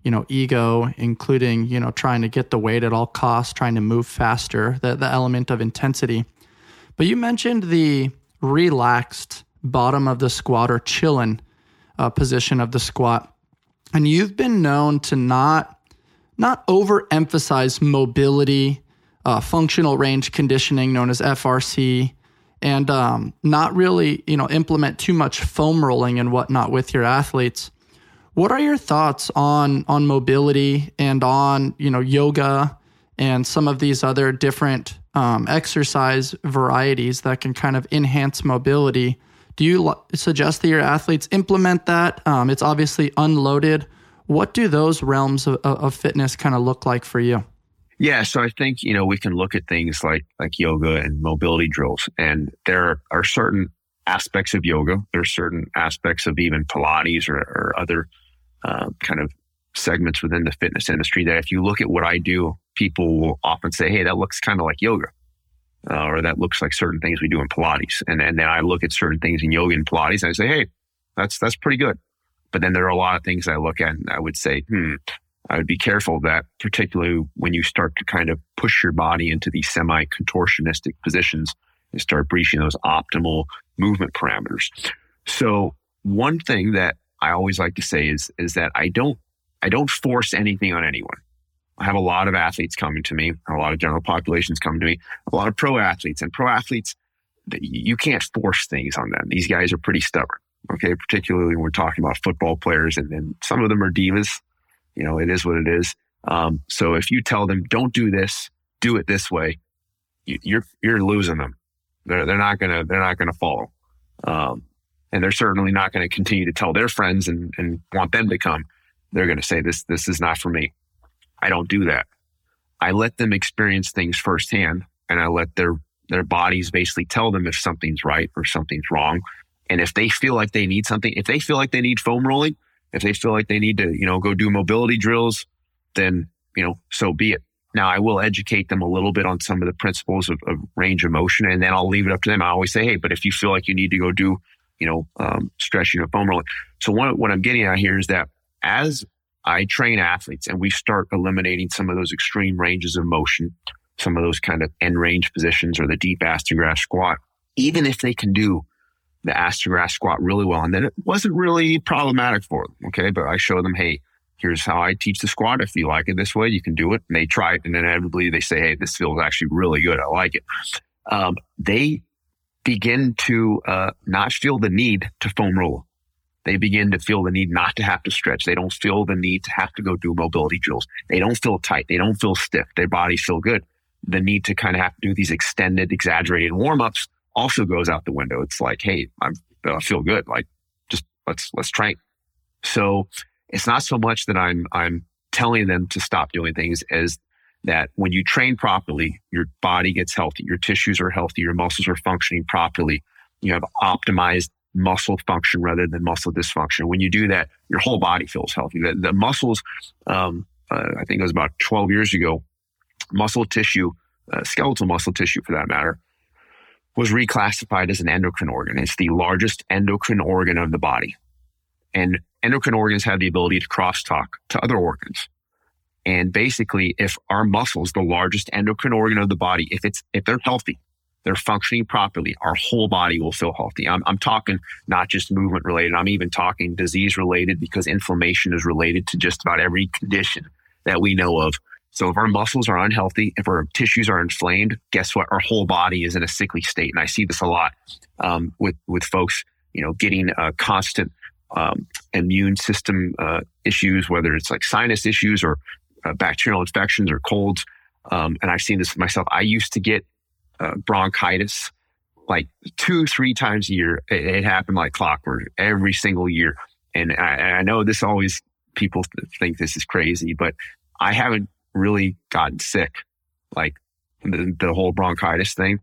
you know, ego, including, you know, trying to get the weight at all costs, trying to move faster, the, the element of intensity. But you mentioned the relaxed bottom of the squat or chillin' uh, position of the squat. And you've been known to not not overemphasize mobility, uh, functional range conditioning, known as FRC, and um, not really, you know, implement too much foam rolling and whatnot with your athletes. What are your thoughts on on mobility and on you know yoga and some of these other different um, exercise varieties that can kind of enhance mobility do you suggest that your athletes implement that? Um, it's obviously unloaded. What do those realms of, of fitness kind of look like for you? Yeah, so I think you know we can look at things like like yoga and mobility drills, and there are certain aspects of yoga. There are certain aspects of even Pilates or, or other uh, kind of segments within the fitness industry that if you look at what I do, people will often say, "Hey, that looks kind of like yoga." uh, or that looks like certain things we do in Pilates. And, and then I look at certain things in yoga and Pilates and I say, hey, that's, that's pretty good. But then there are a lot of things I look at and I would say, hmm, I would be careful that, particularly when you start to kind of push your body into these semi contortionistic positions and start breaching those optimal movement parameters. So one thing that I always like to say is, is that I don't, I don't force anything on anyone. I have a lot of athletes coming to me, a lot of general populations coming to me, a lot of pro athletes and pro athletes. You can't force things on them. These guys are pretty stubborn. Okay. Particularly when we're talking about football players and then some of them are divas. You know, it is what it is. Um, so if you tell them, don't do this, do it this way, you, you're, you're losing them. They're, they're not to, they're not to follow. Um, and they're certainly not going to continue to tell their friends and, and want them to come. They're going to say, this, this is not for me. I don't do that. I let them experience things firsthand and I let their, their bodies basically tell them if something's right or something's wrong. And if they feel like they need something, if they feel like they need foam rolling, if they feel like they need to, you know, go do mobility drills, then, you know, so be it. Now I will educate them a little bit on some of the principles of, of range of motion and then I'll leave it up to them. I always say, Hey, but if you feel like you need to go do, you know, um, stretching or foam rolling. So what, what I'm getting at here is that as I train athletes and we start eliminating some of those extreme ranges of motion, some of those kind of end range positions or the deep ass to grass squat, even if they can do the ass to grass squat really well. And then it wasn't really problematic for them. Okay. But I show them, Hey, here's how I teach the squat. If you like it this way, you can do it. And they try it. And inevitably they say, Hey, this feels actually really good. I like it. Um, they begin to uh, not feel the need to foam roll they begin to feel the need not to have to stretch. They don't feel the need to have to go do mobility drills. They don't feel tight. They don't feel stiff. Their bodies feel good. The need to kind of have to do these extended, exaggerated warm ups also goes out the window. It's like, hey, I'm, I feel good. Like, just let's let's train. So it's not so much that I'm I'm telling them to stop doing things as that when you train properly, your body gets healthy, your tissues are healthy, your muscles are functioning properly. You have optimized muscle function rather than muscle dysfunction. When you do that, your whole body feels healthy. The, the muscles, um, uh, I think it was about 12 years ago, muscle tissue, uh, skeletal muscle tissue for that matter, was reclassified as an endocrine organ. It's the largest endocrine organ of the body. And endocrine organs have the ability to crosstalk to other organs. And basically, if our muscles, the largest endocrine organ of the body, if it's, if they're healthy, they're functioning properly, our whole body will feel healthy. I'm, I'm talking not just movement related. I'm even talking disease related because inflammation is related to just about every condition that we know of. So if our muscles are unhealthy, if our tissues are inflamed, guess what? Our whole body is in a sickly state. And I see this a lot um, with with folks, you know, getting a constant um, immune system uh, issues, whether it's like sinus issues or uh, bacterial infections or colds. Um, and I've seen this myself. I used to get uh, bronchitis like two, three times a year. It, it, happened like clockwork every single year. And I, I know this always people think this is crazy, but I haven't really gotten sick like the, the whole bronchitis thing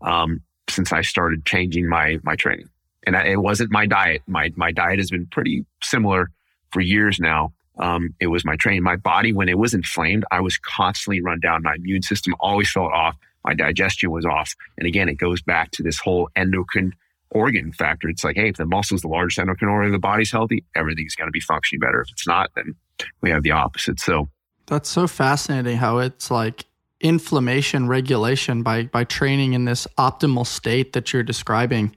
um, since I started changing my my training. And I, it wasn't my diet. My my diet has been pretty similar for years now. Um, it was my training. My body, when it was inflamed, I was constantly run down. My immune system always felt off my digestion was off. And again, it goes back to this whole endocrine organ factor. It's like, hey, if the muscle is the largest endocrine organ the body's healthy, everything's going to be functioning better. If it's not, then we have the opposite. So that's so fascinating how it's like inflammation regulation by by training in this optimal state that you're describing.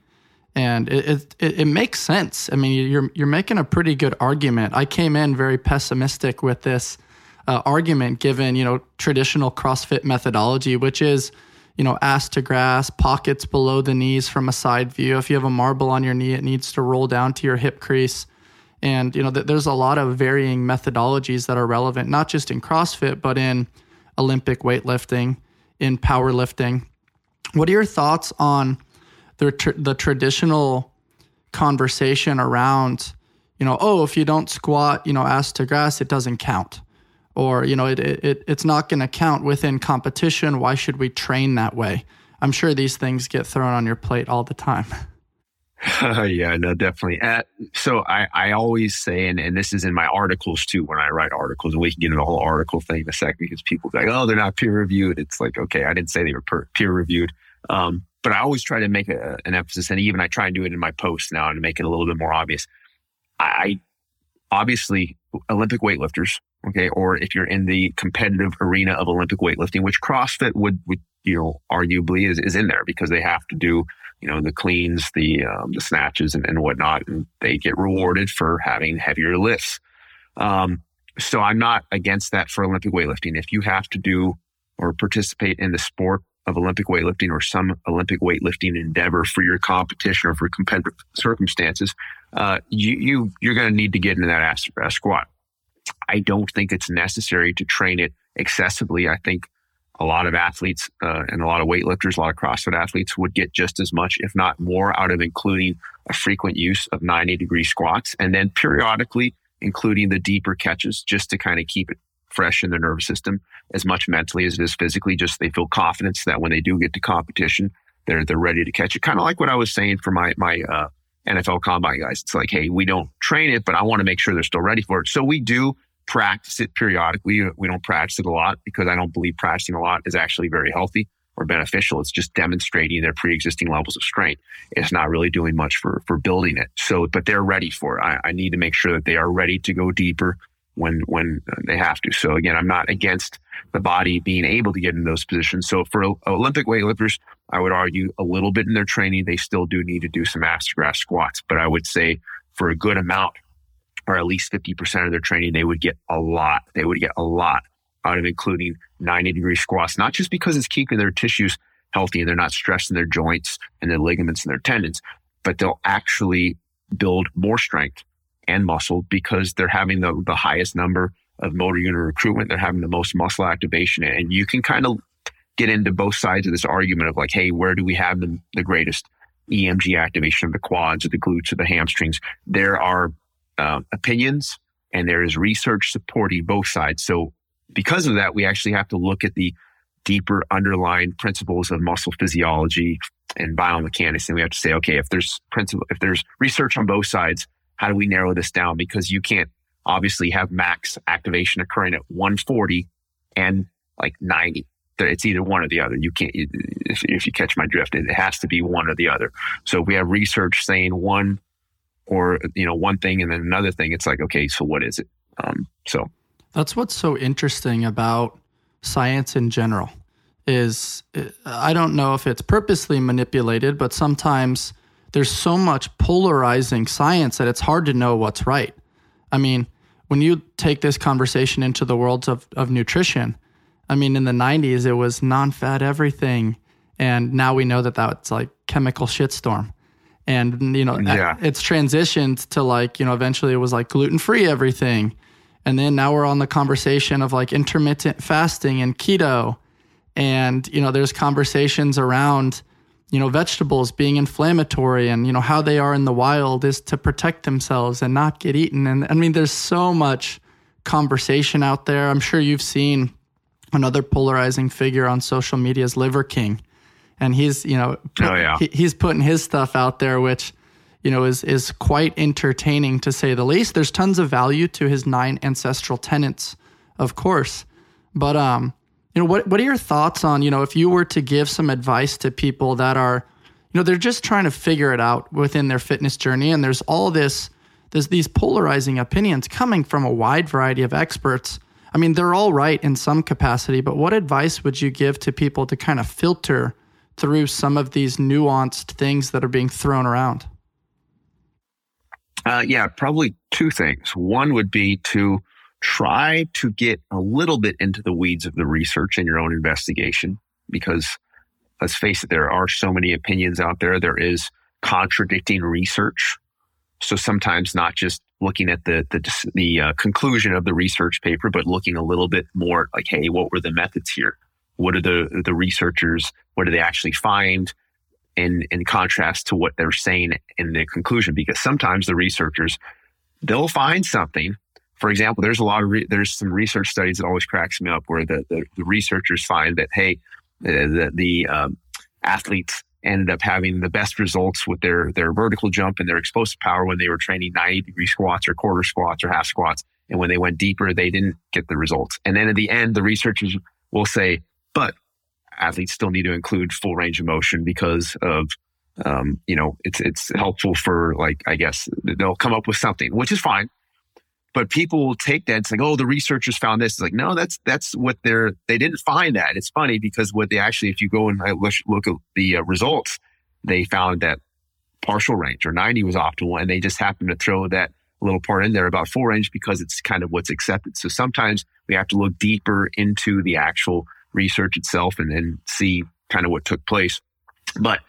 And it, it, it makes sense. I mean, you're you're making a pretty good argument. I came in very pessimistic with this uh, argument given you know traditional CrossFit methodology, which is you know ass to grass, pockets below the knees from a side view. If you have a marble on your knee, it needs to roll down to your hip crease. And you know th- there's a lot of varying methodologies that are relevant, not just in CrossFit, but in Olympic weightlifting, in powerlifting. What are your thoughts on the tr- the traditional conversation around, you know, oh, if you don't squat, you know, ass to grass, it doesn't count. Or you know it, it it's not going to count within competition. Why should we train that way? I'm sure these things get thrown on your plate all the time. <laughs> <laughs> Yeah no definitely. Uh, so I, I always say and, and this is in my articles too when i write articles and we can get into the whole article thing in a second because people be like oh they're not peer reviewed it's like okay i didn't say they were peer reviewed um, but i always try to make a, an emphasis and even i try and do it in my posts now to make it a little bit more obvious I obviously olympic weightlifters Okay. Or if you're in the competitive arena of Olympic weightlifting, which CrossFit would, would you know, arguably is, is in there because they have to do, you know, the cleans, the, um, the snatches and, and whatnot. And they get rewarded for having heavier lifts. Um, so I'm not against that for Olympic weightlifting. If you have to do or participate in the sport of Olympic weightlifting or some Olympic weightlifting endeavor for your competition or for competitive circumstances, uh, you, you, you're going to need to get into that ass, ass squat. I don't think it's necessary to train it excessively. I think a lot of athletes uh, and a lot of weightlifters, a lot of CrossFit athletes would get just as much, if not more, out of including a frequent use of 90 degree squats and then periodically including the deeper catches just to kind of keep it fresh in their nervous system as much mentally as it is physically. Just they feel confidence that when they do get to competition, they're they're ready to catch it. Kind of like what I was saying for my my uh, NFL combine guys. It's like, hey, we don't train it, but I want to make sure they're still ready for it. So we do practice it periodically. We don't practice it a lot because I don't believe practicing a lot is actually very healthy or beneficial. It's just demonstrating their pre-existing levels of strength. It's not really doing much for for building it. So, but they're ready for it. I, I need to make sure that they are ready to go deeper when when they have to. So again, I'm not against the body being able to get in those positions. So for Olympic weightlifters, I would argue a little bit in their training, they still do need to do some ass to grass squats. But I would say for a good amount, or at least 50% of their training, they would get a lot. They would get a lot out of including 90 degree squats, not just because it's keeping their tissues healthy and they're not stressing their joints and their ligaments and their tendons, but they'll actually build more strength and muscle because they're having the, the highest number of motor unit recruitment. They're having the most muscle activation. And you can kind of get into both sides of this argument of like, hey, where do we have the, the greatest EMG activation of the quads or the glutes or the hamstrings? There are uh, opinions and there is research supporting both sides. So because of that, we actually have to look at the deeper underlying principles of muscle physiology and biomechanics. And we have to say, okay, if there's principle, if there's research on both sides, how do we narrow this down? Because you can't obviously have max activation occurring at 140 and like 90. It's either one or the other. You can't, if, if you catch my drift, it has to be one or the other. So if we have research saying one or, you know, one thing and then another thing, it's like, okay, so what is it? Um, so that's what's so interesting about science in general is I don't know if it's purposely manipulated, but sometimes there's so much polarizing science that it's hard to know what's right. I mean, when you take this conversation into the world of, of nutrition, I mean, in the 90s, it was non fat everything. And now we know that that's like chemical shitstorm. And, you know, yeah. it's transitioned to like, you know, eventually it was like gluten free everything. And then now we're on the conversation of like intermittent fasting and keto. And, you know, there's conversations around, you know, vegetables being inflammatory and, you know, how they are in the wild is to protect themselves and not get eaten. And I mean, there's so much conversation out there. I'm sure you've seen another polarizing figure on social media is Liver King. And he's, you know, oh, yeah. he, he's putting his stuff out there, which, you know, is is quite entertaining to say the least. There's tons of value to his nine ancestral tenets, of course. But um, you know, what what are your thoughts on, you know, if you were to give some advice to people that are, you know, they're just trying to figure it out within their fitness journey and there's all this there's these polarizing opinions coming from a wide variety of experts. I mean, they're all right in some capacity, but what advice would you give to people to kind of filter through some of these nuanced things that are being thrown around? Uh, yeah, probably two things. One would be to try to get a little bit into the weeds of the research in your own investigation because let's face it, there are so many opinions out there. There is contradicting research. So sometimes not just looking at the the, the uh, conclusion of the research paper, but looking a little bit more like, hey, what were the methods here? What are the the researchers? What do they actually find? In in contrast to what they're saying in the conclusion, because sometimes the researchers they'll find something for example, there's a lot of re- there's some research studies that always cracks me up where the, the, the researchers find that hey, the, the um, athletes ended up having the best results with their their vertical jump and their explosive power when they were training 90 degree squats or quarter squats or half squats, and when they went deeper, they didn't get the results. And then at the end, the researchers will say, but athletes still need to include full range of motion because of um, you know, it's it's helpful for like I guess they'll come up with something, which is fine but people will take that. It's like, oh, the researchers found this. It's like, no, that's that's what they're. They didn't find that. It's funny because what they actually, if you go and look at the uh, results, they found that partial range or 90 was optimal, and they just happened to throw that little part in there about full range because it's kind of what's accepted. So sometimes we have to look deeper into the actual research itself and then see kind of what took place. But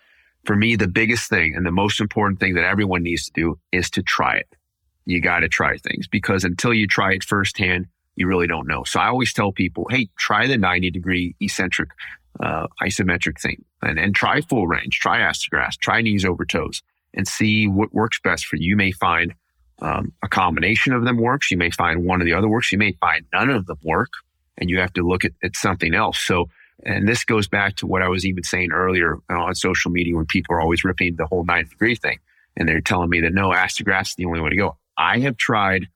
for me, the biggest thing and the most important thing that everyone needs to do is to try it you got to try things because until you try it firsthand, you really don't know. So I always tell people, hey, try the 90 degree eccentric, uh, isometric thing and, and try full range, try ass to grass, try knees over toes and see what works best for you. You may find um, a combination of them works. You may find one of the other works. You may find none of them work and you have to look at, at something else. So, and this goes back to what I was even saying earlier on social media when people are always ripping the whole 90 degree thing and they're telling me that no, ass to grass is the only way to go. I have tried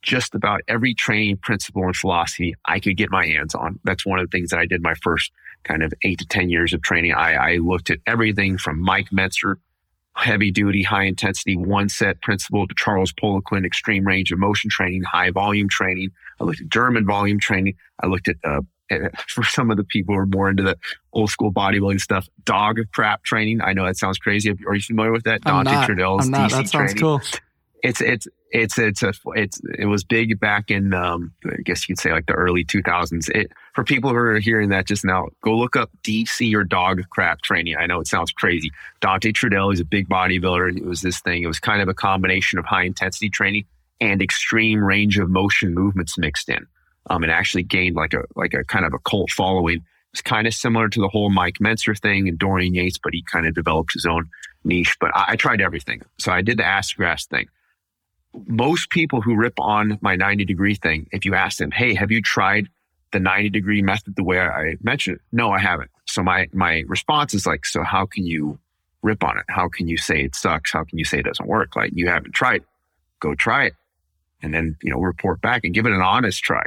just about every training principle and philosophy I could get my hands on. That's one of the things that I did my first kind of eight to 10 years of training. I, I looked at everything from Mike Mentzer, heavy duty, high intensity, one set principle to Charles Poliquin, extreme range of motion training, high volume training. I looked at German volume training. I looked at, uh, <laughs> for some of the people who are more into the old school bodybuilding stuff, dog of crap training. I know that sounds crazy. Are you familiar with that? I'm Dante not, Trudel's I'm not. DC that sounds training. cool it's it's it's it's a it's it was big back in um, I guess you'd say like the early 2000s. It, for people who are hearing that just now, go look up DC or dog crap training. I know it sounds crazy. Dante Trudel is a big bodybuilder. It was this thing. It was kind of a combination of high intensity training and extreme range of motion movements mixed in. Um, and actually gained like a like a kind of a cult following. It's kind of similar to the whole Mike Mentzer thing and Dorian Yates, but he kind of developed his own niche. But I, I tried everything. So I did the ass grass thing most people who rip on my 90 degree thing, if you ask them, Hey, have you tried the 90 degree method the way I mentioned? it? No, I haven't. So my, my response is like, so how can you rip on it? How can you say it sucks? How can you say it doesn't work? Like you haven't tried, go try it and then, you know, report back and give it an honest try.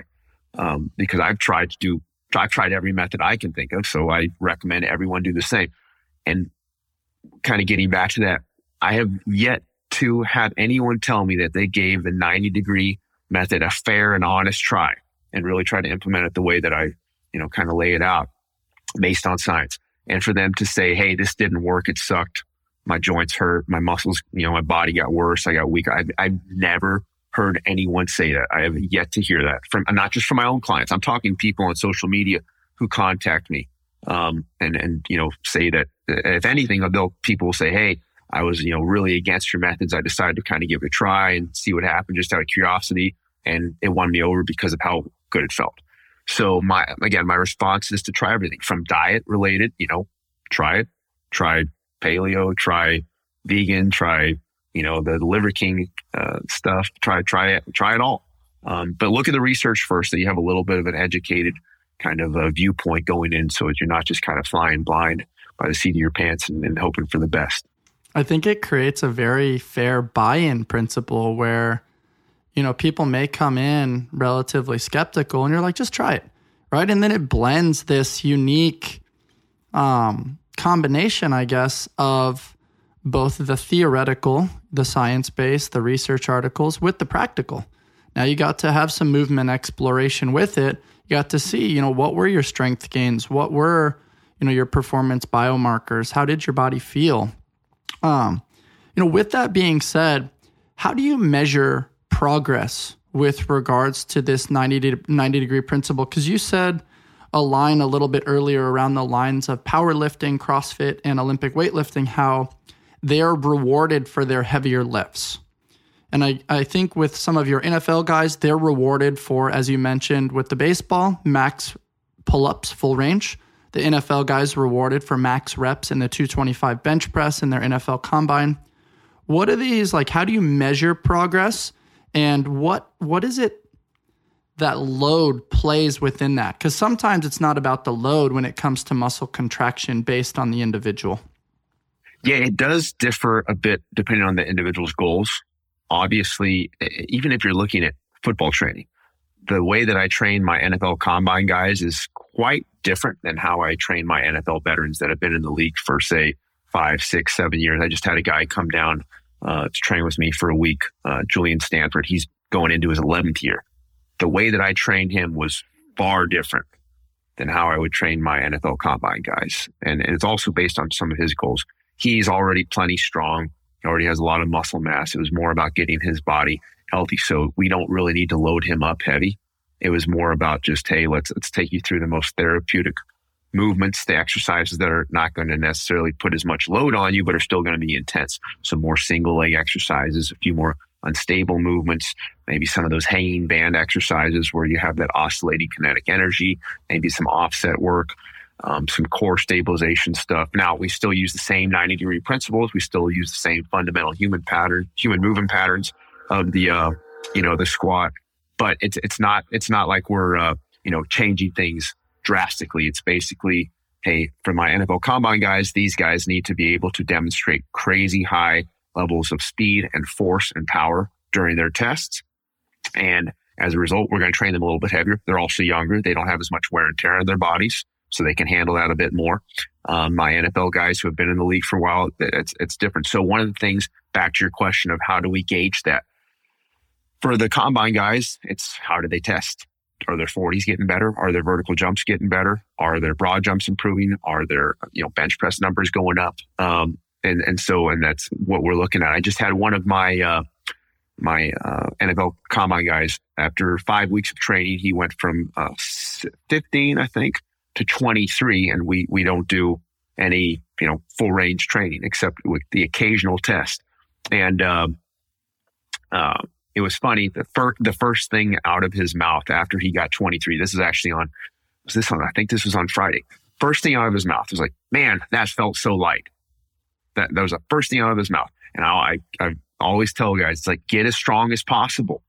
Um, because I've tried to do, I've tried every method I can think of. So I recommend everyone do the same. And kind of getting back to that, I have yet to have anyone tell me that they gave the 90 degree method a fair and honest try and really try to implement it the way that I, you know, kind of lay it out based on science. And for them to say, Hey, this didn't work. It sucked. My joints hurt. My muscles, you know, my body got worse. I got weaker. I've, I've never heard anyone say that. I have yet to hear that from not just from my own clients. I'm talking people on social media who contact me um, and and you know say that if anything, they'll people will say, "Hey, I was, you know, really against your methods. I decided to kind of give it a try and see what happened just out of curiosity. And it won me over because of how good it felt. So my, again, my response is to try everything from diet related, you know, try it, try paleo, try vegan, try, you know, the Liver King uh, stuff, try, try it, try it all. Um, but look at the research first so you have a little bit of an educated kind of a viewpoint going in so that you're not just kind of flying blind by the seat of your pants and, and hoping for the best. I think it creates a very fair buy in principle where, you know, people may come in relatively skeptical and you're like, just try it. Right. And then it blends this unique um, combination, I guess, of both the theoretical, the science based, the research articles with the practical. Now you got to have some movement exploration with it. You got to see, you know, what were your strength gains? What were, you know, your performance biomarkers? How did your body feel? Um, you know, with that being said, how do you measure progress with regards to this 90, de- 90 degree principle? Because you said a line a little bit earlier around the lines of powerlifting, CrossFit, and Olympic weightlifting, how they're rewarded for their heavier lifts. And I, I think with some of your NFL guys, they're rewarded for, as you mentioned, with the baseball, max pull ups, full range. The NFL guys rewarded for max reps in the 225 bench press in their NFL combine. What are these like? How do you measure progress? And what what is it that load plays within that? Because sometimes it's not about the load when it comes to muscle contraction based on the individual. Yeah, it does differ a bit depending on the individual's goals. Obviously, even if you're looking at football training, the way that I train my NFL combine guys is quite different than how I train my NFL veterans that have been in the league for, say, five, six, seven years. I just had a guy come down uh, to train with me for a week, uh, Julian Stanford. He's going into his 11th year. The way that I trained him was far different than how I would train my NFL combine guys. And, and it's also based on some of his goals. He's already plenty strong. He already has a lot of muscle mass. It was more about getting his body healthy. So we don't really need to load him up heavy. It was more about just, hey, let's let's take you through the most therapeutic movements, the exercises that are not going to necessarily put as much load on you, but are still going to be intense. So more single leg exercises, a few more unstable movements, maybe some of those hanging band exercises where you have that oscillating kinetic energy, maybe some offset work, um, some core stabilization stuff. Now we still use the same 90 degree principles. We still use the same fundamental human pattern, human movement patterns of the, uh, you know, the squat, but it's, it's not, it's not like we're, uh, you know, changing things drastically. It's basically, Hey, for my NFL combine guys, these guys need to be able to demonstrate crazy high levels of speed and force and power during their tests. And as a result, we're going to train them a little bit heavier. They're also younger. They don't have as much wear and tear in their bodies, so they can handle that a bit more. Um, my NFL guys who have been in the league for a while, it's, it's different. So one of the things back to your question of how do we gauge that? For the combine guys, it's how do they test? Are their 40s getting better? Are their vertical jumps getting better? Are their broad jumps improving? Are their, you know, bench press numbers going up? Um, and and so and that's what we're looking at. I just had one of my uh, my uh, NFL combine guys after five weeks of training. He went from uh, 15, I think, to 23, and we we don't do any you know full range training except with the occasional test. And um, uh, it was funny. The first the first thing out of his mouth after he got 23. This is actually on. Was this on? I think this was on Friday. First thing out of his mouth was like, "Man, that felt so light." That, that was the first thing out of his mouth. And I, I always tell guys, it's like, get as strong as possible.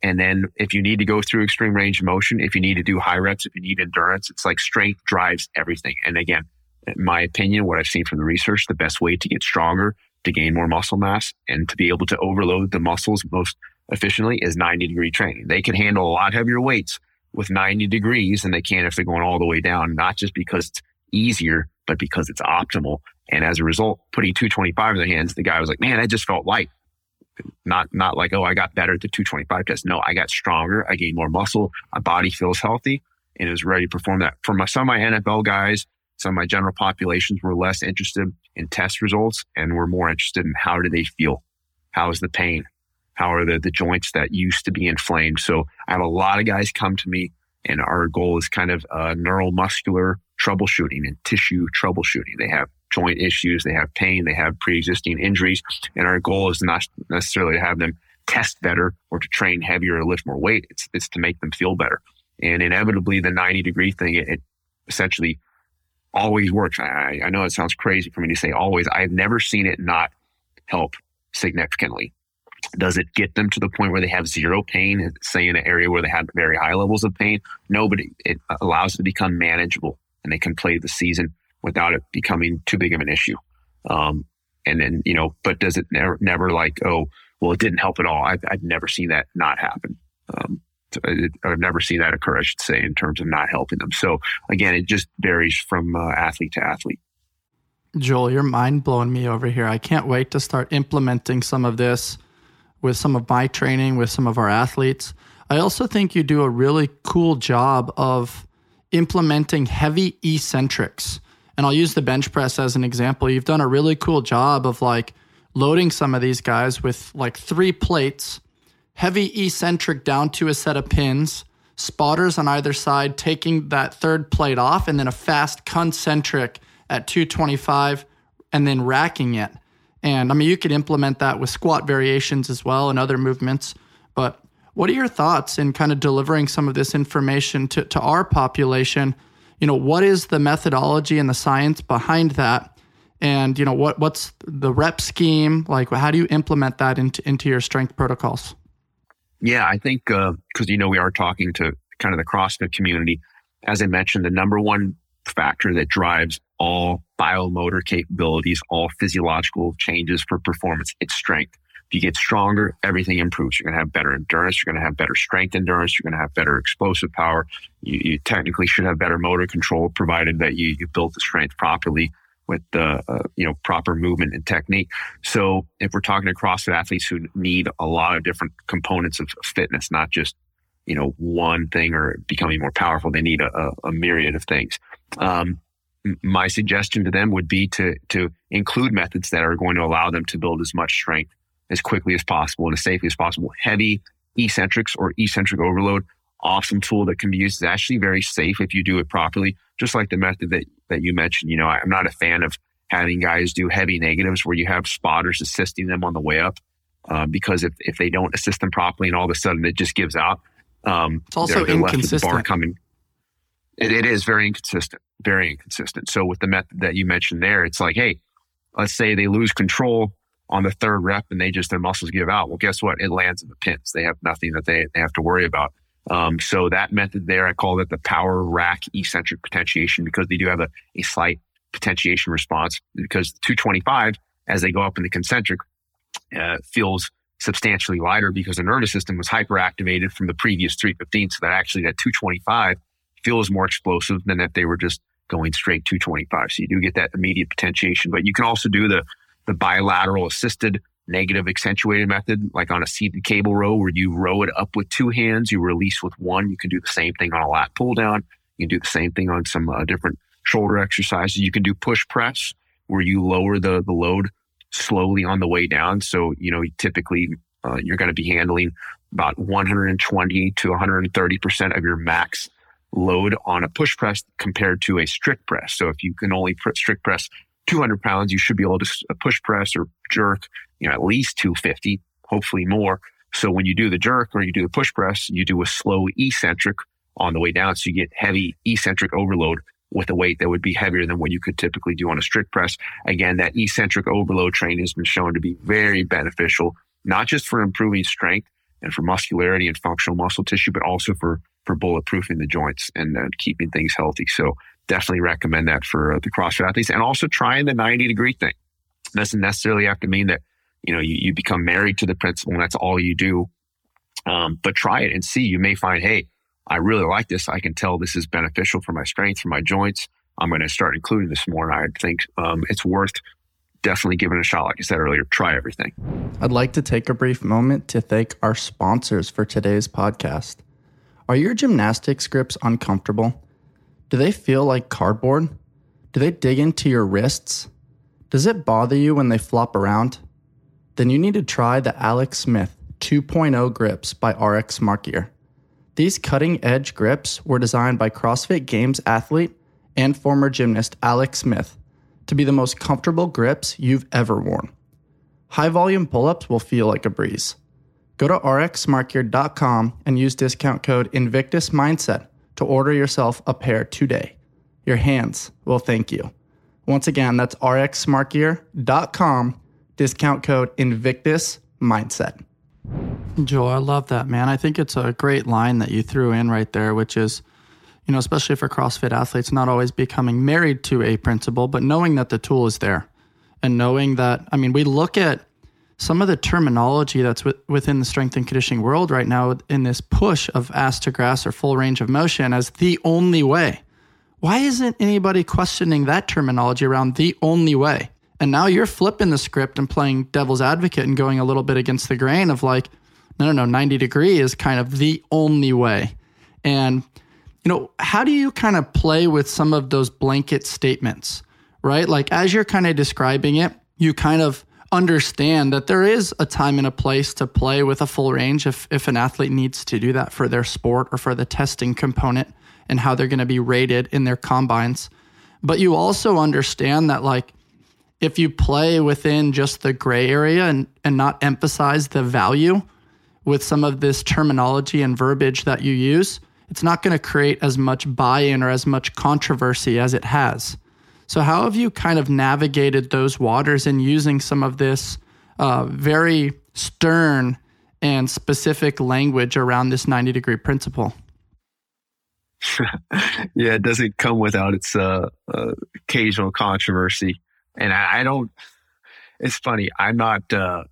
And then if you need to go through extreme range of motion, if you need to do high reps, if you need endurance, it's like strength drives everything. And again, in my opinion, what I've seen from the research, the best way to get stronger, to gain more muscle mass and to be able to overload the muscles most efficiently is 90 degree training. They can handle a lot heavier weights with 90 degrees than they can if they're going all the way down, not just because it's easier, but because it's optimal. And as a result, putting 225 in their hands, the guy was like, man, I just felt light. Not, not like, oh, I got better at the 225 test. No, I got stronger. I gained more muscle. My body feels healthy and is ready to perform that. For my, some of my NFL guys, some of my general populations were less interested in test results and were more interested in how do they feel? How is the pain? How are the, the joints that used to be inflamed? So I have a lot of guys come to me and our goal is kind of uh, neuromuscular troubleshooting and tissue troubleshooting. They have joint issues, they have pain, they have pre-existing injuries. And our goal is not necessarily to have them test better or to train heavier or lift more weight. It's, it's to make them feel better. And inevitably the 90 degree thing, it, it essentially always works. I, I know it sounds crazy for me to say always. I've never seen it not help significantly. Does it get them to the point where they have zero pain, say in an area where they have very high levels of pain? Nobody. It allows it to become manageable and they can play the season without it becoming too big of an issue. Um, and then, you know, but does it never, never like, oh, well, it didn't help at all. I've, I've never seen that not happen. Um, I've never seen that occur, I should say, in terms of not helping them. So again, it just varies from uh, athlete to athlete. Joel, you're mind blowing me over here. I can't wait to start implementing some of this with some of my training, with some of our athletes. I also think you do a really cool job of implementing heavy eccentrics. And I'll use the bench press as an example. You've done a really cool job of like loading some of these guys with like three plates, heavy eccentric down to a set of pins, spotters on either side, taking that third plate off, and then a fast concentric at 225 and then racking it. And I mean, you could implement that with squat variations as well and other movements. But what are your thoughts in kind of delivering some of this information to, to our population? You know, what is the methodology and the science behind that? And, you know, what what's the rep scheme? Like, how do you implement that into, into your strength protocols? Yeah, I think because, uh, you know, we are talking to kind of the CrossFit community. As I mentioned, the number one factor that drives all biomotor capabilities, all physiological changes for performance, it's strength. If you get stronger, everything improves. You're going to have better endurance. You're going to have better strength endurance. You're going to have better explosive power. You, you technically should have better motor control, provided that you, you built the strength properly with the uh, you know proper movement and technique. So if we're talking to CrossFit athletes who need a lot of different components of fitness, not just you know one thing or becoming more powerful, they need a, a myriad of things. Um, my suggestion to them would be to to include methods that are going to allow them to build as much strength as quickly as possible and as safely as possible. Heavy eccentrics or eccentric overload, awesome tool that can be used. It's actually very safe if you do it properly, just like the method that, that you mentioned. You know, I'm not a fan of having guys do heavy negatives where you have spotters assisting them on the way up. uh, because if, if they don't assist them properly and all of a sudden it just gives out, um, it's also they're, they're inconsistent. bar coming. It, it is very inconsistent, very inconsistent. So with the method that you mentioned there, it's like, hey, let's say they lose control on the third rep and they just their muscles give out. Well, guess what? It lands in the pins. They have nothing that they, they have to worry about. Um, so that method there, I call it the power rack eccentric potentiation because they do have a, a slight potentiation response because 225 as they go up in the concentric uh, feels substantially lighter because the nervous system was hyperactivated from the previous 315. So that actually that 225 feels more explosive than if they were just going straight 225. So you do get that immediate potentiation, but you can also do the, the bilateral assisted negative accentuated method, like on a seated cable row where you row it up with two hands, you release with one. You can do the same thing on a lat pull down. You can do the same thing on some uh, different shoulder exercises. You can do push press where you lower the, the load slowly on the way down. So, you know, typically uh, you're going to be handling about 120 to 130% of your max load on a push press compared to a strict press. So if you can only strict press 200 pounds, you should be able to push press or jerk, you know, at least 250, hopefully more. So when you do the jerk or you do the push press, you do a slow eccentric on the way down. So you get heavy eccentric overload with a weight that would be heavier than what you could typically do on a strict press. Again, that eccentric overload training has been shown to be very beneficial, not just for improving strength and for muscularity and functional muscle tissue, but also for, for bulletproofing the joints and uh, keeping things healthy. So definitely recommend that for uh, the CrossFit athletes and also trying the 90 degree thing. It doesn't necessarily have to mean that, you know, you, you become married to the principle and that's all you do. Um, but try it and see. You may find, hey, I really like this. I can tell this is beneficial for my strength, for my joints. I'm going to start including this more. And I think um, it's worth definitely giving it a shot. Like I said earlier, try everything. I'd like to take a brief moment to thank our sponsors for today's podcast. Are your gymnastics grips uncomfortable? Do they feel like cardboard? Do they dig into your wrists? Does it bother you when they flop around? Then you need to try the Alec Smith 2.0 grips by RX Smart Gear. These cutting edge grips were designed by CrossFit Games athlete and former gymnast Alec Smith to be the most comfortable grips you've ever worn. High volume pull ups will feel like a breeze. Go to rxsmartgear.com and use discount code Invictus Mindset to order yourself a pair today. Your hands will thank you. Once again, that's rxsmartgear.com, discount code Invictus Mindset. Joe, I love that, man. I think it's a great line that you threw in right there, which is, you know, especially for CrossFit athletes, not always becoming married to a principle, but knowing that the tool is there and knowing that, I mean, we look at some of the terminology that's within the strength and conditioning world right now in this push of ass to grass or full range of motion as the only way. Why isn't anybody questioning that terminology around the only way? And now you're flipping the script and playing devil's advocate and going a little bit against the grain of like, no, no, no, 90 degree is kind of the only way. And, you know, how do you kind of play with some of those blanket statements, right? Like as you're kind of describing it, you kind of understand that there is a time and a place to play with a full range if, if an athlete needs to do that for their sport or for the testing component and how they're going to be rated in their combines. But you also understand that, like, if you play within just the gray area and, and not emphasize the value with some of this terminology and verbiage that you use, it's not going to create as much buy in or as much controversy as it has. So, how have you kind of navigated those waters in using some of this uh, very stern and specific language around this 90 degree principle? <laughs> yeah, it doesn't come without its uh, uh, occasional controversy and I, I don't. It's funny. I'm not. Uh,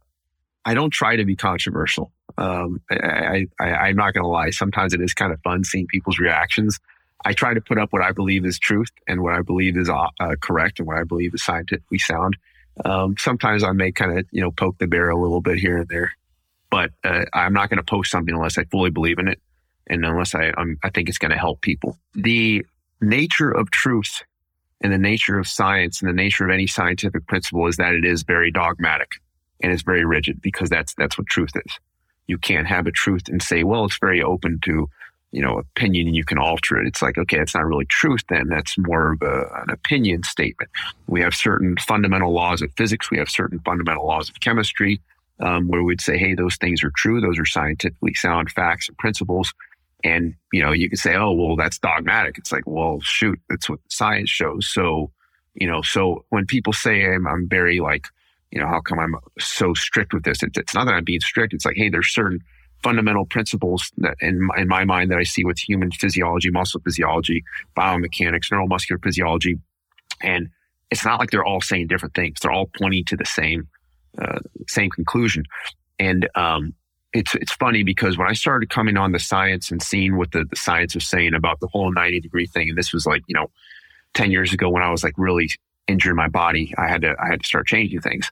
I don't try to be controversial. Um, I, I, I, am not going to lie. Sometimes it is kind of fun seeing people's reactions. I try to put up what I believe is truth and what I believe is uh, uh correct and what I believe is scientifically sound. Um, sometimes I may kind of, you know, poke the bear a little bit here and there, but uh, I'm not going to post something unless I fully believe in it and unless I, I'm, I think it's going to help people. The nature of truth and the nature of science and the nature of any scientific principle is that it is very dogmatic and it's very rigid because that's that's what truth is. You can't have a truth and say, well, it's very open to, you know, opinion and you can alter it. It's like, okay, it's not really truth then. That's more of a, an opinion statement. We have certain fundamental laws of physics. We have certain fundamental laws of chemistry. um, where we'd say, hey, those things are true. Those are scientifically sound facts and principles. And, you know, you could say, oh, well, that's dogmatic. It's like, well, shoot, that's what science shows. So, you know, so when people say I'm, I'm very like, you know, how come I'm so strict with this? It's, it's not that I'm being strict. It's like, hey, there's certain fundamental principles that in, in my mind that I see with human physiology, muscle physiology, biomechanics, neuromuscular physiology. And it's not like they're all saying different things. They're all pointing to the same, uh, same conclusion. And, um, it's, it's funny because when I started coming on the science and seeing what the, the science was saying about the whole 90 degree thing, and this was like, you know, 10 years ago when I was like really injured my body, I had to, I had to start changing things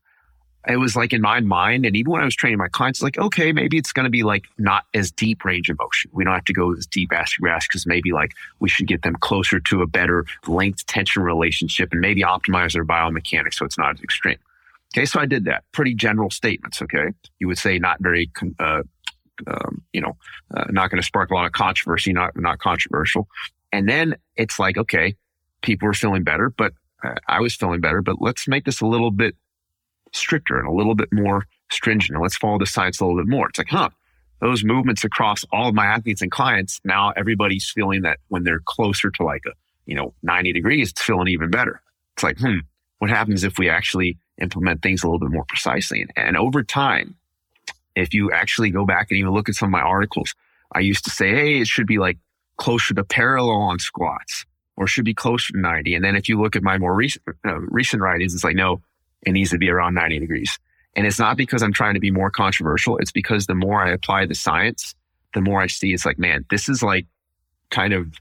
it was like in my mind, and even when I was training my clients, like, okay, maybe it's going to be like not as deep range of motion. We don't have to go as deep as grass because maybe like we should get them closer to a better length tension relationship and maybe optimize their biomechanics so it's not as extreme. Okay, so I did that. Pretty general statements. Okay, you would say not very, uh, um, you know, uh, not going to spark a lot of controversy, not not controversial. And then it's like, okay, people are feeling better, but uh, I was feeling better, but let's make this a little bit stricter and a little bit more stringent. And let's follow the science a little bit more. It's like, huh, those movements across all of my athletes and clients, now everybody's feeling that when they're closer to like a, you know, 90 degrees, it's feeling even better. It's like, hmm, what happens if we actually implement things a little bit more precisely? And, and over time, if you actually go back and even look at some of my articles, I used to say, hey, it should be like closer to parallel on squats or should be closer to 90. And then if you look at my more recent, uh, recent writings, it's like, no, it needs to be around 90 degrees. And it's not because I'm trying to be more controversial. It's because the more I apply the science, the more I see it's like, man, this is like kind of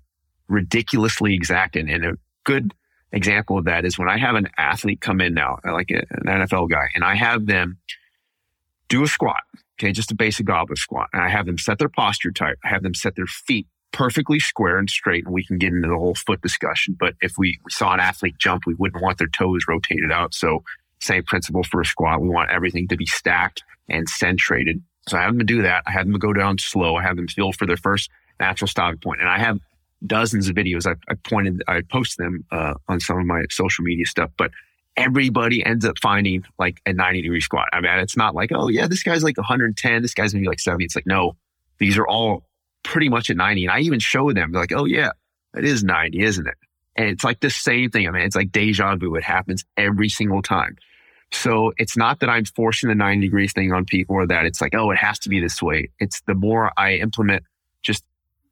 ridiculously exact. And, and a good example of that is when I have an athlete come in now, uh, like an NFL guy, and I have them do a squat. Okay. Just a basic goblet squat. And I have them set their posture tight. I have them set their feet perfectly square and straight. And we can get into the whole foot discussion. But if we saw an athlete jump, we wouldn't want their toes rotated out. So same principle for a squat. We want everything to be stacked and centrated. So I have them do that. I have them go down slow. I have them feel for their first natural stopping point. And I have dozens of videos. I, I pointed, I post them uh, on some of my social media stuff, but everybody ends up finding like a 90 degree squat. I mean, it's not like, oh yeah, this guy's like 110. This guy's maybe like 70. It's like, no, these are all pretty much at 90. And I even show them, they're like, oh yeah, it is 90, isn't it? And it's like the same thing. I mean, it's like deja vu. It happens every single time. So it's not that I'm forcing the 90 degrees thing on people or that it's like, oh, it has to be this way. It's the more I implement just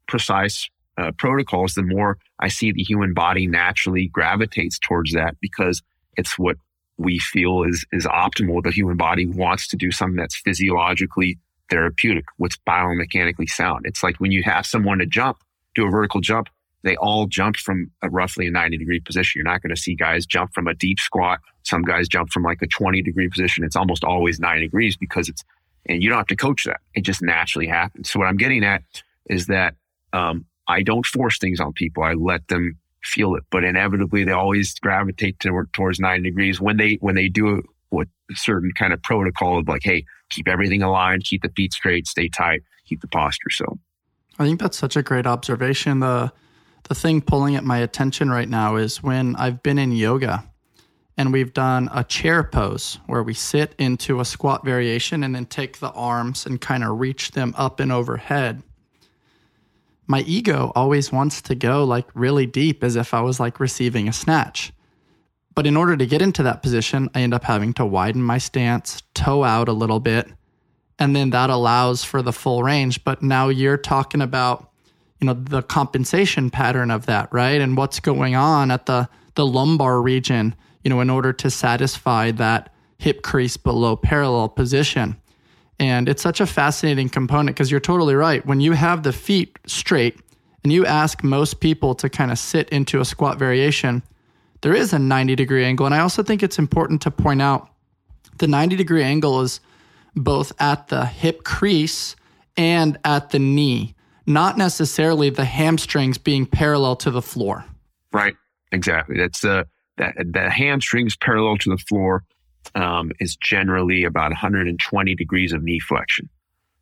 precise uh, protocols, the more I see the human body naturally gravitates towards that because it's what we feel is, is optimal. The human body wants to do something that's physiologically therapeutic, what's biomechanically sound. It's like when you have someone to jump, do a vertical jump, they all jump from a roughly a 90 degree position. You're not going to see guys jump from a deep squat. Some guys jump from like a 20 degree position. It's almost always 90 degrees because it's, and you don't have to coach that. It just naturally happens. So what I'm getting at is that, um, I don't force things on people. I let them feel it, but inevitably they always gravitate to, towards 90 degrees when they, when they do what a certain kind of protocol of like, Hey, keep everything aligned, keep the feet straight, stay tight, keep the posture. So I think that's such a great observation. The, the thing pulling at my attention right now is when I've been in yoga and we've done a chair pose where we sit into a squat variation and then take the arms and kind of reach them up and overhead. My ego always wants to go like really deep as if I was like receiving a snatch. But in order to get into that position, I end up having to widen my stance, toe out a little bit, and then that allows for the full range. But now you're talking about you know the compensation pattern of that right and what's going on at the the lumbar region you know in order to satisfy that hip crease below parallel position and it's such a fascinating component because you're totally right when you have the feet straight and you ask most people to kind of sit into a squat variation there is a 90 degree angle and i also think it's important to point out the 90 degree angle is both at the hip crease and at the knee not necessarily the hamstrings being parallel to the floor. Right. Exactly. That's uh, that the hamstrings parallel to the floor um, is generally about 120 degrees of knee flexion.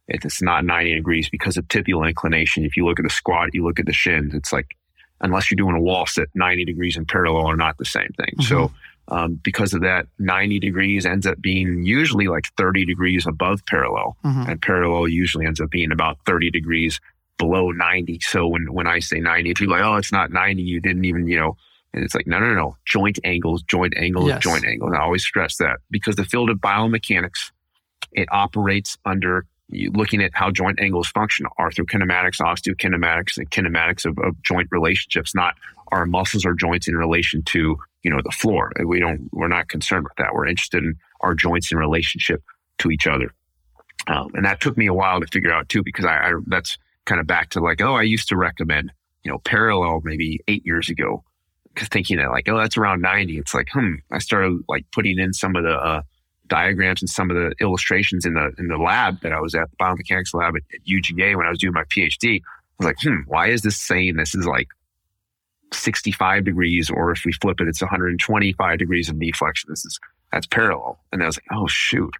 It's not 90 degrees because of tibial inclination. If you look at the squat, you look at the shins, it's like, unless you're doing a wall sit, 90 degrees in parallel are not the same thing. Mm-hmm. So Um, because of that, 90 degrees ends up being usually like 30 degrees above parallel. Mm-hmm. And parallel usually ends up being about 30 degrees below 90. So when, when I say 90, if you're like, oh, it's not 90, you didn't even, you know, and it's like, no, no, no, joint angles, joint angles, yes. joint angles. I always stress that because the field of biomechanics, it operates under looking at how joint angles function, arthrokinematics, osteokinematics, and kinematics of, of joint relationships, not our muscles or joints in relation to, you know, the floor. We don't, we're not concerned with that. We're interested in our joints in relationship to each other. Um, and that took me a while to figure out too, because I, I, that's kind of back to like, oh, I used to recommend, you know, parallel maybe eight years ago, thinking that like, oh, that's around 90. It's like, hmm, I started like putting in some of the, uh, diagrams and some of the illustrations in the in the lab that I was at, the biomechanics lab at, at UGA when I was doing my PhD. I was like, hmm, why is this saying this is like 65 degrees, or if we flip it, it's 125 degrees of knee flexion. This is that's parallel. And I was like, oh shoot.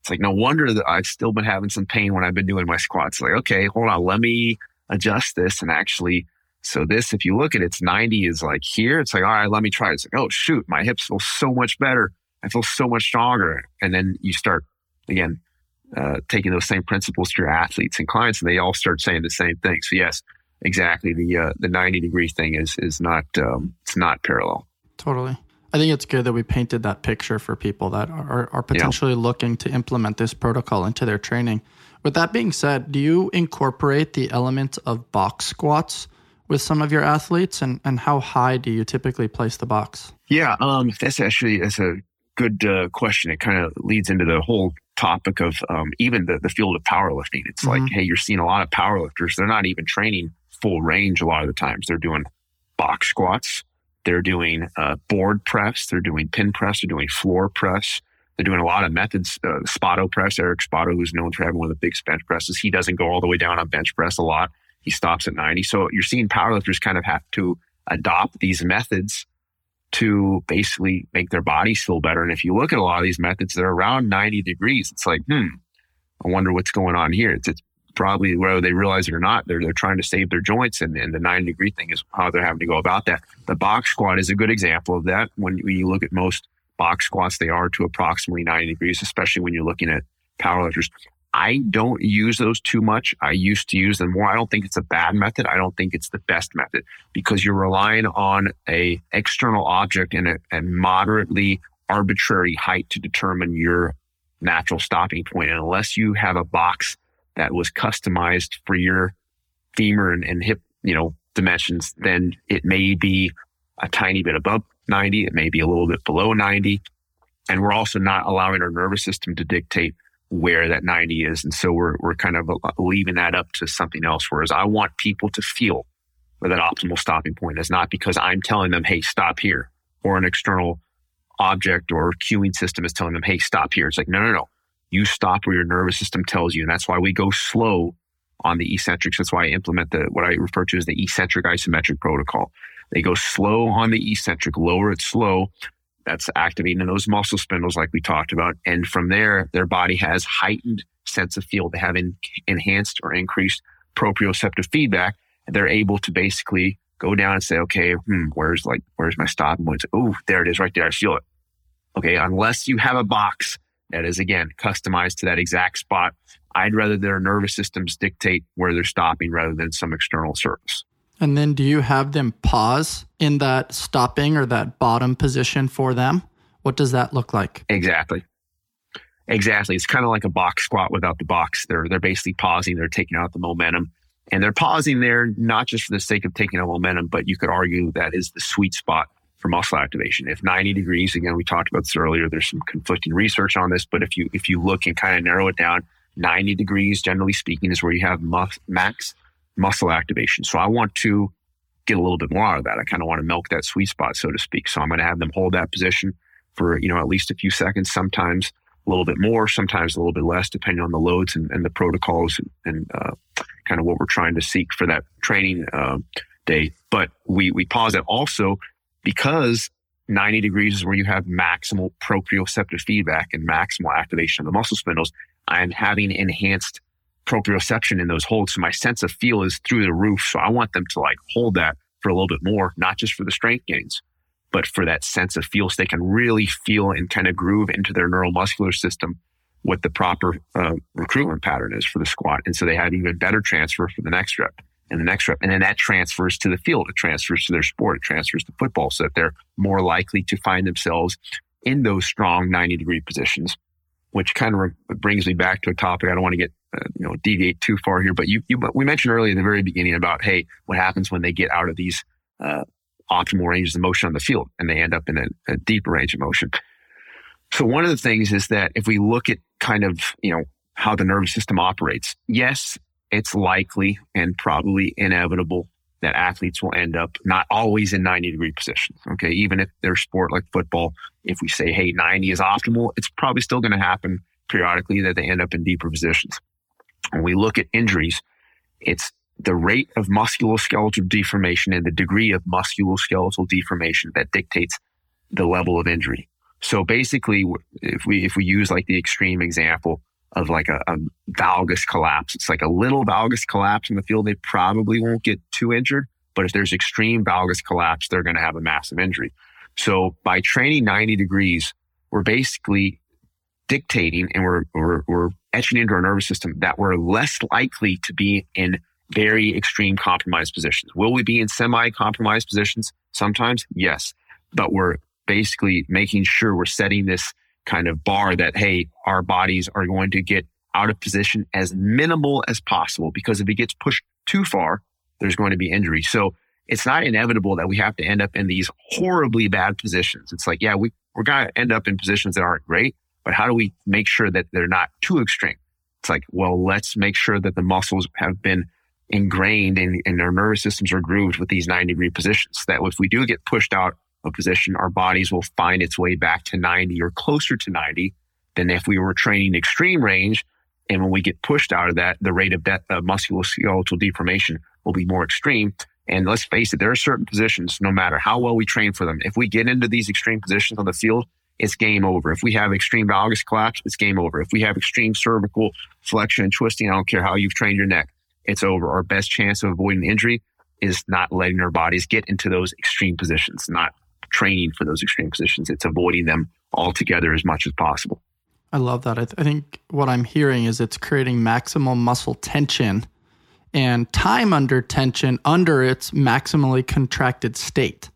It's like no wonder that I've still been having some pain when I've been doing my squats. Like, okay, hold on, let me adjust this and actually so this, if you look at it, it's 90 is like here. It's like, all right, let me try. It's like, oh shoot, my hips feel so much better. I feel so much stronger. And then you start again, uh, taking those same principles to your athletes and clients and they all start saying the same thing. So yes, exactly. The uh, the ninety degree thing is is not um, it's not parallel. Totally. I think it's good that we painted that picture for people that are, are potentially yeah. looking to implement this protocol into their training. With that being said, do you incorporate the element of box squats with some of your athletes, and and how high do you typically place the box? Yeah, um, that's actually that's a good uh, question. It kind of leads into the whole topic of um, even the, the field of powerlifting. It's mm-hmm. like, hey, you're seeing a lot of powerlifters. They're not even training full range a lot of the times. They're doing box squats. They're doing uh, board press. They're doing pin press. They're doing floor press. They're doing a lot of methods. Uh, Spoto press. Eric Spoto, who's known for having one of the big bench presses, he doesn't go all the way down on bench press a lot. He stops at 90. So you're seeing powerlifters kind of have to adopt these methods to basically make their bodies feel better. And if you look at a lot of these methods, they're around 90 degrees. It's like, hmm, I wonder what's going on here. It's, it's probably whether they realize it or not, they're, they're trying to save their joints. And, and the 90 degree thing is how they're having to go about that. The box squat is a good example of that. When, when you look at most box squats, they are to approximately 90 degrees, especially when you're looking at powerlifters. I don't use those too much. I used to use them more. I don't think it's a bad method. I don't think it's the best method because you're relying on a external object and a, a moderately arbitrary height to determine your natural stopping point. And unless you have a box that was customized for your femur and, and hip, you know, dimensions, then it may be a tiny bit above 90. It may be a little bit below 90. And we're also not allowing our nervous system to dictate where that 90 is. And so we're, we're kind of uh, leaving that up to something else. Whereas I want people to feel where that optimal stopping point is not because I'm telling them, Hey, stop here or an external object or cueing system is telling them, Hey, stop here. It's like, no, no, no. You stop where your nervous system tells you. And that's why we go slow on the eccentrics. That's why I implement the, what I refer to as the eccentric isometric protocol. They go slow on the eccentric, lower it slow that's activating those muscle spindles like we talked about. And from there, their body has heightened sense of feel. They have in, enhanced or increased proprioceptive feedback. They're able to basically go down and say, okay, hmm, where's like, where's my stopping point? Oh, there it is right there. I feel it. Okay. Unless you have a box that is again customized to that exact spot, I'd rather their nervous systems dictate where they're stopping rather than some external surface. And then do you have them pause in that stopping or that bottom position for them? What does that look like? Exactly. Exactly. It's kind of like a box squat without the box. They're they're basically pausing, they're taking out the momentum. And they're pausing there not just for the sake of taking out momentum, but you could argue that is the sweet spot for muscle activation. If 90 degrees, again, we talked about this earlier, there's some conflicting research on this, but if you if you look and kind of narrow it down, 90 degrees, generally speaking, is where you have max muscle activation. So I want to get a little bit more out of that. I kind of want to milk that sweet spot, so to speak. So I'm going to have them hold that position for, you know, at least a few seconds, sometimes a little bit more, sometimes a little bit less, depending on the loads and, and the protocols and, and uh, kind of what we're trying to seek for that training uh, day. But we, we pause it also because 90 degrees is where you have maximal proprioceptive feedback and maximal activation of the muscle spindles. I'm having enhanced proprioception in those holds. So my sense of feel is through the roof. So I want them to like hold that for a little bit more, not just for the strength gains, but for that sense of feel, so they can really feel and kind of groove into their neuromuscular system what the proper uh, recruitment pattern is for the squat. And so they have even better transfer for the next rep and the next rep. And then that transfers to the field. It transfers to their sport. It transfers to football so that they're more likely to find themselves in those strong 90 degree positions, which kind of re- brings me back to a topic. I don't want to get, uh, you know, deviate too far here, but you, you, we mentioned earlier in the very beginning about, Hey, what happens when they get out of these, uh, optimal ranges of motion on the field and they end up in a, a deeper range of motion. So one of the things is that if we look at kind of, you know, how the nervous system operates, yes, it's likely and probably inevitable that athletes will end up not always in 90 degree positions. Okay. Even if their sport like football, if we say, Hey, 90 is optimal, it's probably still going to happen periodically that they end up in deeper positions. When we look at injuries, it's the rate of musculoskeletal deformation and the degree of musculoskeletal deformation that dictates the level of injury. So basically, if we if we use like the extreme example of like a, a valgus collapse, it's like a little valgus collapse in the field, they probably won't get too injured. But if there's extreme valgus collapse, they're going to have a massive injury. So by training 90 degrees, we're basically dictating and we're, we're, we're etching into our nervous system that we're less likely to be in very extreme compromised positions. Will we be in semi compromised positions? Sometimes, yes, but we're basically making sure we're setting this kind of bar that, hey, our bodies are going to get out of position as minimal as possible because if it gets pushed too far, there's going to be injury. So it's not inevitable that we have to end up in these horribly bad positions. It's like, yeah, we, we're going to end up in positions that aren't great, but how do we make sure that they're not too extreme? It's like, well, let's make sure that the muscles have been ingrained and, our nervous systems are grooved with these 90 degree positions. That if we do get pushed out of position, our bodies will find its way back to 90 or closer to 90 than if we were training extreme range. And when we get pushed out of that, the rate of, de- of musculoskeletal deformation will be more extreme. And let's face it, there are certain positions, no matter how well we train for them, if we get into these extreme positions on the field, it's game over. If we have extreme valgus collapse, it's game over. If we have extreme cervical flexion and twisting, I don't care how you've trained your neck, it's over. Our best chance of avoiding injury is not letting our bodies get into those extreme positions, not training for those extreme positions. It's avoiding them altogether as much as possible. I love that. I, th- I think what I'm hearing is it's creating maximal muscle tension and time under tension under its maximally contracted state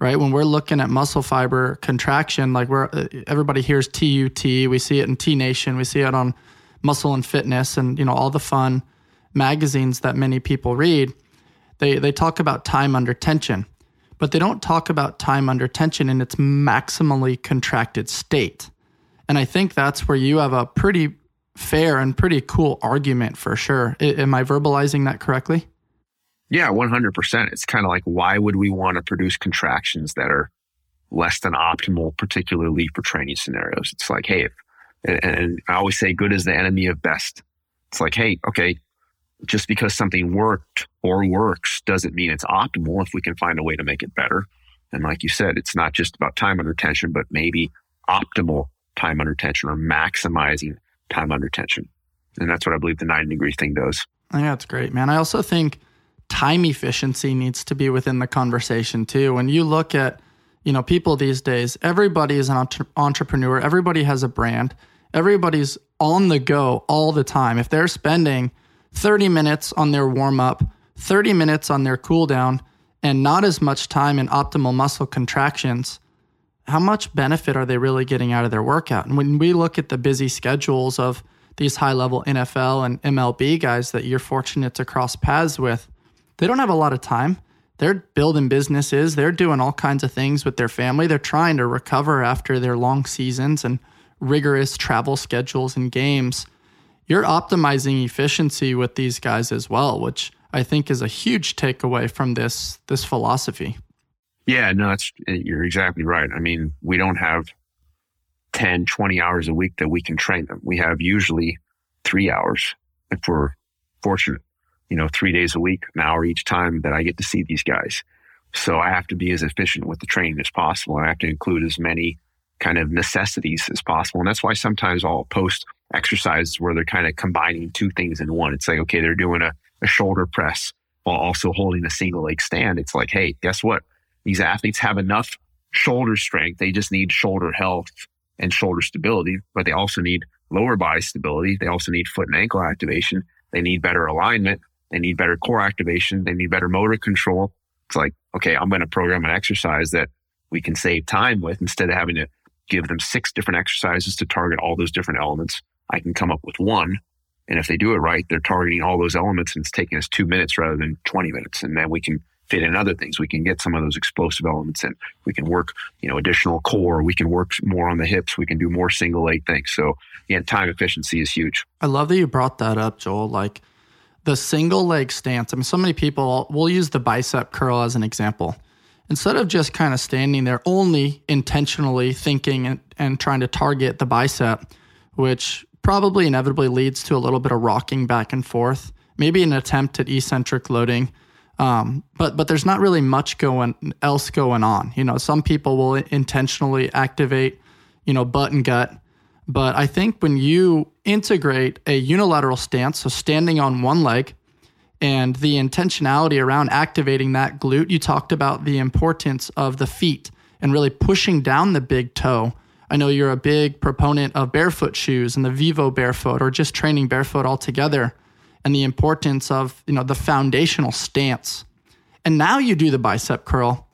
right when we're looking at muscle fiber contraction like we're uh, everybody hears tut we see it in T Nation we see it on muscle and fitness and you know all the fun magazines that many people read they they talk about time under tension but they don't talk about time under tension in its maximally contracted state. And I think that's where you have a pretty fair and pretty cool argument for sure. I, am I verbalizing that correctly? Yeah, 100%. It's kind of like, why would we want to produce contractions that are less than optimal, particularly for training scenarios? It's like, hey, if, and, and I always say good is the enemy of best. It's like, hey, okay, just because something worked or works doesn't mean it's optimal if we can find a way to make it better. And like you said, it's not just about time under tension, but maybe optimal time under tension or maximizing time under tension. And that's what I believe the 90 degree thing does. Yeah, that's great, man. I also think time efficiency needs to be within the conversation too. When you look at, you know, people these days, everybody is an entre- entrepreneur, everybody has a brand, everybody's on the go all the time. If they're spending 30 minutes on their warm up, 30 minutes on their cool down, and not as much time in optimal muscle contractions, how much benefit are they really getting out of their workout? And when we look at the busy schedules of these high level NFL and MLB guys that you're fortunate to cross paths with, they don't have a lot of time. They're building businesses, they're doing all kinds of things with their family. They're trying to recover after their long seasons and rigorous travel schedules and games you're optimizing efficiency with these guys as well, which I think is a huge takeaway from this this philosophy. Yeah, no, that's you're exactly right. I mean, we don't have 10, 20 hours a week that we can train them. We have usually three hours if we're fortunate, you know, three days a week, an hour each time that I get to see these guys. So I have to be as efficient with the training as possible. I have to include as many kind of necessities as possible. And that's why sometimes I'll post exercises where they're kind of combining two things in one. It's like, okay, they're doing a, a shoulder press while also holding a single leg stand. It's like, hey, guess what? These athletes have enough shoulder strength. They just need shoulder health and shoulder stability, but they also need lower body stability. They also need foot and ankle activation. They need better alignment. They need better core activation. They need better motor control. It's like, okay, I'm going to program an exercise that we can save time with instead of having to give them six different exercises to target all those different elements. I can come up with one. And if they do it right, they're targeting all those elements and it's taking us two minutes rather than 20 minutes. And then we can fit in other things. We can get some of those explosive elements and we can work, you know, additional core. We can work more on the hips. We can do more single leg things. So yeah, time efficiency is huge. I love that you brought that up, Joel. Like the single leg stance. I mean, so many people will use the bicep curl as an example. Instead of just kind of standing there only intentionally thinking and, and trying to target the bicep, which probably inevitably leads to a little bit of rocking back and forth, maybe an attempt at eccentric loading. Um, but but there's not really much going else going on. You know, some people will intentionally activate, you know, butt and gut. But I think when you integrate a unilateral stance, so standing on one leg, and the intentionality around activating that glute, you talked about the importance of the feet and really pushing down the big toe. I know you're a big proponent of barefoot shoes and the Vivobarefoot or just training barefoot altogether and the importance of, you know, the foundational stance. And now you do the bicep curl,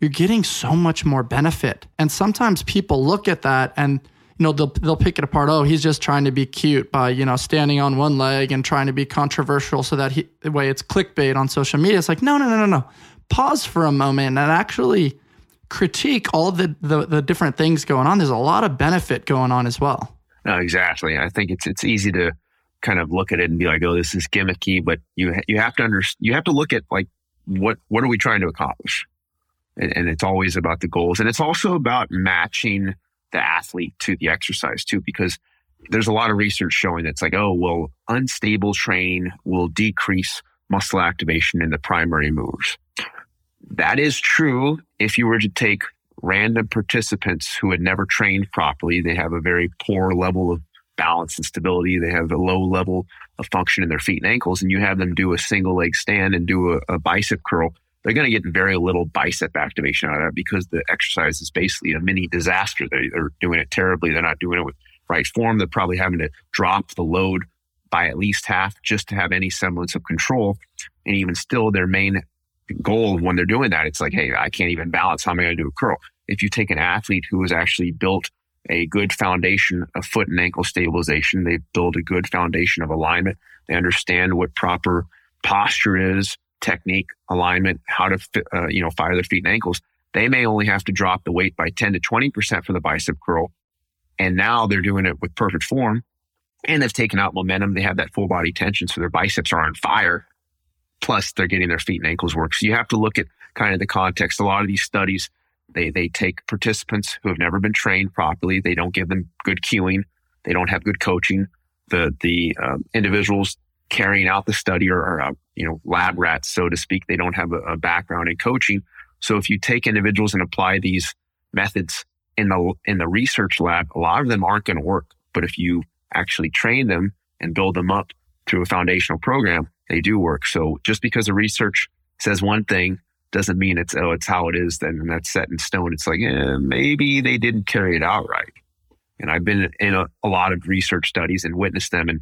you're getting so much more benefit. And sometimes people look at that and you know they'll they'll pick it apart. Oh, he's just trying to be cute by you know standing on one leg and trying to be controversial so that he the way it's clickbait on social media. It's like no no no no no. Pause for a moment and actually critique all the, the the different things going on. There's a lot of benefit going on as well. No, exactly. I think it's it's easy to kind of look at it and be like, oh, this is gimmicky, but you you have to under you have to look at like what what are we trying to accomplish, and, and it's always about the goals, and it's also about matching the athlete to the exercise too, because there's a lot of research showing it's like, oh, well, unstable training will decrease muscle activation in the primary movers. That is true if you were to take random participants who had never trained properly. They have a very poor level of balance and stability. They have a low level of function in their feet and ankles, and you have them do a single leg stand and do a, a bicep curl they're going to get very little bicep activation out of that because the exercise is basically a mini disaster. They, are doing it terribly. They're not doing it with right form. They're probably having to drop the load by at least half just to have any semblance of control. And even still, their main goal when they're doing that, it's like, hey, I can't even balance. How am I going to do a curl? If you take an athlete who has actually built a good foundation of foot and ankle stabilization, they build a good foundation of alignment. They understand what proper posture is technique, alignment, how to uh, you know fire their feet and ankles. They may only have to drop the weight by 10 to 20 percent for the bicep curl, and now they're doing it with perfect form, and they've taken out momentum. They have that full body tension, so their biceps are on fire. Plus, they're getting their feet and ankles work. So you have to look at kind of the context. A lot of these studies, they they take participants who have never been trained properly. They don't give them good cueing. They don't have good coaching. The the um, individuals carrying out the study or, or uh, you know lab rats, so to speak. They don't have a, a background in coaching. So if you take individuals and apply these methods in the in the research lab, a lot of them aren't going to work. But if you actually train them and build them up through a foundational program, they do work. So just because the research says one thing doesn't mean it's oh it's how it is then and that's set in stone. It's like eh, maybe they didn't carry it out right. And I've been in a, a lot of research studies and witnessed them, and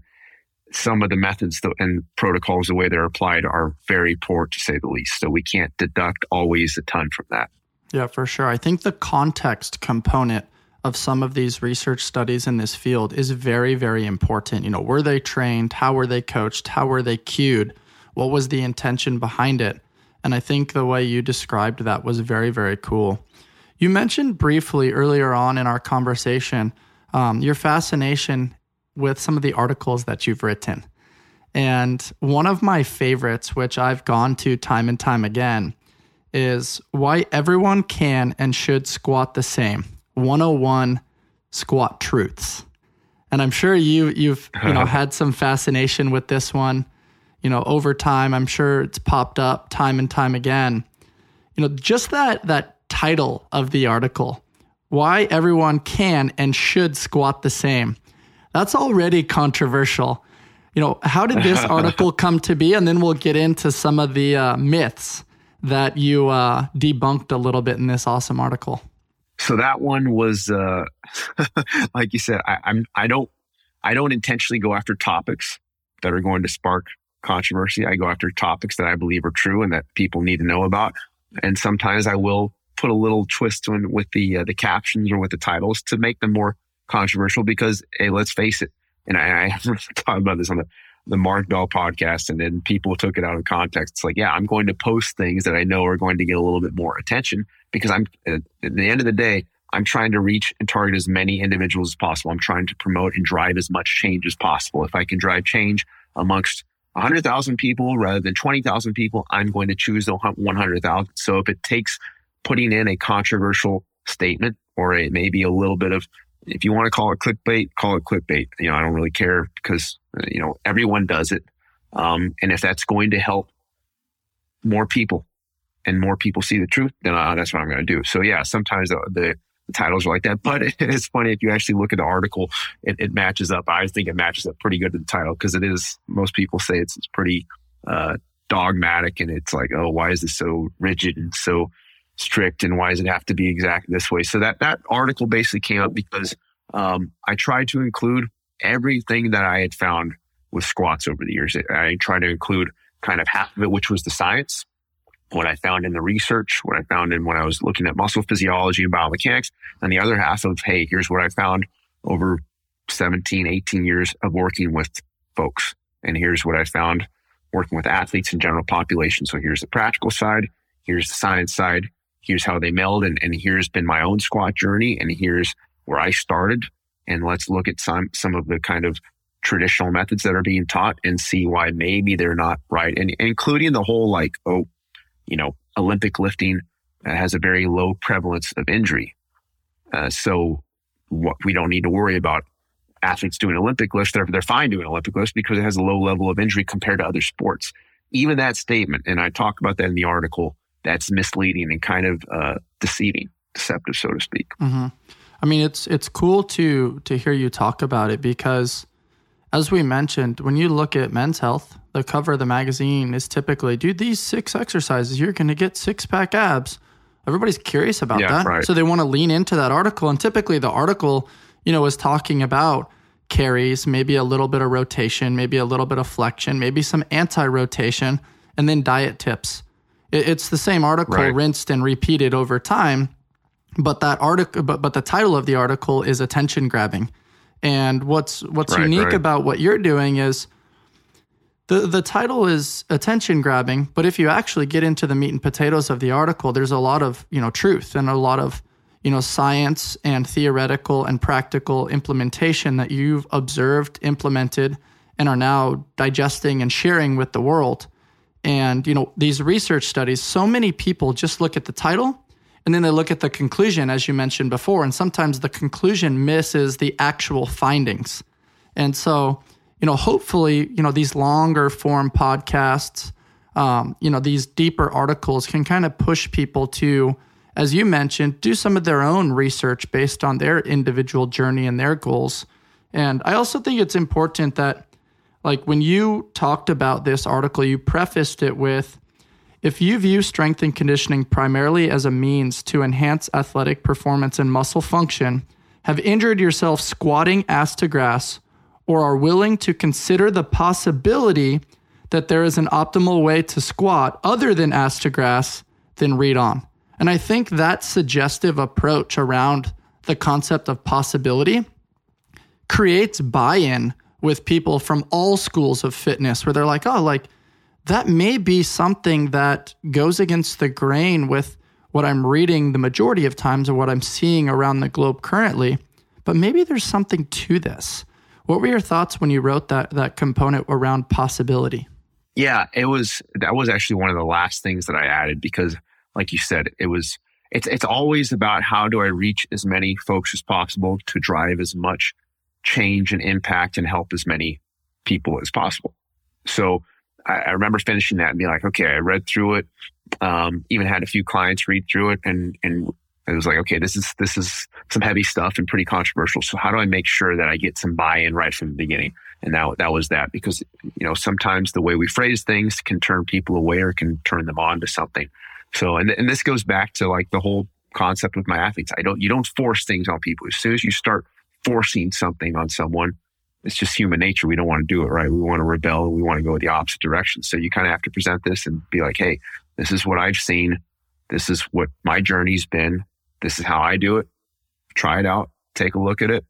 some of the methods and protocols, the way they're applied, are very poor to say the least. So we can't deduct always a ton from that. Yeah, for sure. I think the context component of some of these research studies in this field is very, very important. You know, were they trained? How were they coached? How were they cued? What was the intention behind it? And I think the way you described that was very, very cool. You mentioned briefly earlier on in our conversation um, your fascination with some of the articles that you've written. And one of my favorites, which I've gone to time and time again, is why everyone can and should squat the same. 101 squat truths. And I'm sure you you've you know <laughs> had some fascination with this one. You know, over time, I'm sure it's popped up time and time again. You know, just that that title of the article, why everyone can and should squat the same that's already controversial. You know, how did this <laughs> article come to be? And then we'll get into some of the uh, myths that you uh, debunked a little bit in this awesome article? So that one was, uh, <laughs> like you said, I, I'm I don't I don't intentionally go after topics that are going to spark controversy. I go after topics that I believe are true and that people need to know about. And sometimes I will put a little twist on with the uh, the captions or with the titles to make them more controversial. Because hey, let's face it, and I, I <laughs> talked about this on the the Mark Bell podcast, and then people took it out of context. It's like, yeah, I'm going to post things that I know are going to get a little bit more attention because I'm uh, at the end of the day, I'm trying to reach and target as many individuals as possible. I'm trying to promote and drive as much change as possible. If I can drive change amongst 100,000 people rather than 20,000 people, I'm going to choose the 100,000. So if it takes putting in a controversial statement or a maybe a little bit of, if you want to call it clickbait, call it clickbait. You know, I don't really care because, uh, you know, everyone does it. Um, and if that's going to help more people and more people see the truth, then uh, that's what I'm going to do. So yeah, sometimes the, the the titles are like that. <laughs> But it's funny if you actually look at the article, it, it matches up. I think it matches up pretty good to the title because it is. Most people say it's, it's pretty uh, dogmatic, and it's like, oh, why is this so rigid and so strict, and why does it have to be exact this way? So that that article basically came up because um, I tried to include everything that I had found with squats over the years. I tried to include kind of half of it, which was the science what I found in the research, what I found in when I was looking at muscle physiology and biomechanics, and the other half of, hey, here's what I found over 17, 18 years of working with folks. And here's what I found working with athletes and general population. So here's the practical side, here's the science side, here's how they meld, and, and here's been my own squat journey, and here's where I started. And let's look at some some of the kind of traditional methods that are being taught and see why maybe they're not right. And, including the whole like, oh, you know, Olympic lifting uh, has a very low prevalence of injury. Uh, so what we don't need to worry about athletes doing Olympic lifts. They're, they're fine doing Olympic lifts because it has a low level of injury compared to other sports. Even that statement, and I talk about that in the article, that's misleading and kind of uh, deceiving, deceptive, so to speak. Mm-hmm. I mean, it's it's cool to to hear you talk about it because, as we mentioned, when you look at men's health, the cover of the magazine is typically do these six exercises, you're going to get six pack abs. Everybody's curious about yeah, that. Right. So they want to lean into that article. And typically the article, you know, is talking about carries, maybe a little bit of rotation, maybe a little bit of flexion, maybe some anti rotation, and then diet tips. It's the same article right. rinsed and repeated over time. But that article, but, but the title of the article is attention grabbing. And what's what's right, unique about what you're doing is the the title is attention grabbing, but if you actually get into the meat and potatoes of the article, there's a lot of, you know, truth and a lot of, you know, science and theoretical and practical implementation that you've observed, implemented, and are now digesting and sharing with the world. And, you know, these research studies, so many people just look at the title and then they look at the conclusion, as you mentioned before. And sometimes the conclusion misses the actual findings. And so you know, hopefully, you know, these longer form podcasts, um, you know, these deeper articles can kind of push people to, as you mentioned, do some of their own research based on their individual journey and their goals. And I also think it's important that, like, when you talked about this article, you prefaced it with, if you view strength and conditioning primarily as a means to enhance athletic performance and muscle function, have injured yourself squatting ass to grass, or are willing to consider the possibility that there is an optimal way to squat other than ass to grass, then read on. And I think that suggestive approach around the concept of possibility creates buy in with people from all schools of fitness where they're like, oh, like that may be something that goes against the grain with what I'm reading the majority of times or what I'm seeing around the globe currently. But maybe there's something to this. What were your thoughts when you wrote that that component around possibility? Yeah, it was that was actually one of the last things that I added because like you said, it was it's it's always about how do I reach as many folks as possible to drive as much change and impact and help as many people as possible. So I, I remember finishing that and being like, okay, I read through it. Um, even had a few clients read through it and and It was like, okay, this is this is some heavy stuff and pretty controversial. So how do I make sure that I get some buy-in right from the beginning? And that that was that because you know sometimes the way we phrase things can turn people away or can turn them on to something. So and and this goes back to like the whole concept with my athletes. I don't you don't force things on people. As soon as you start forcing something on someone, it's just human nature. We don't want to do it, right? We want to rebel. We want to go the opposite direction. So you kind of have to present this and be like, hey, this is what I've seen. This is what my journey's been. This is how I do it. Try it out. Take a look at it.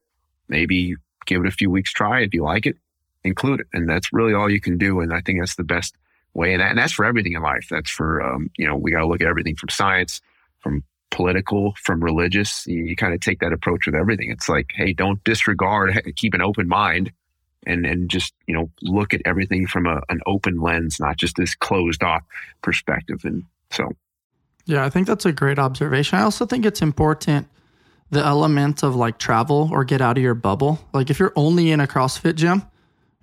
Maybe give it a few weeks try. If you like it, include it. And that's really all you can do. And I think that's the best way. And, that, and that's for everything in life. That's for, um, you know, we got to look at everything from science, from political, from religious. You, you kind of take that approach with everything. It's like, hey, don't disregard, keep an open mind and, and just, you know, look at everything from a, an open lens, not just this closed off perspective. And so yeah, I think that's a great observation. I also think it's important the element of like travel or get out of your bubble. Like if you're only in a CrossFit gym,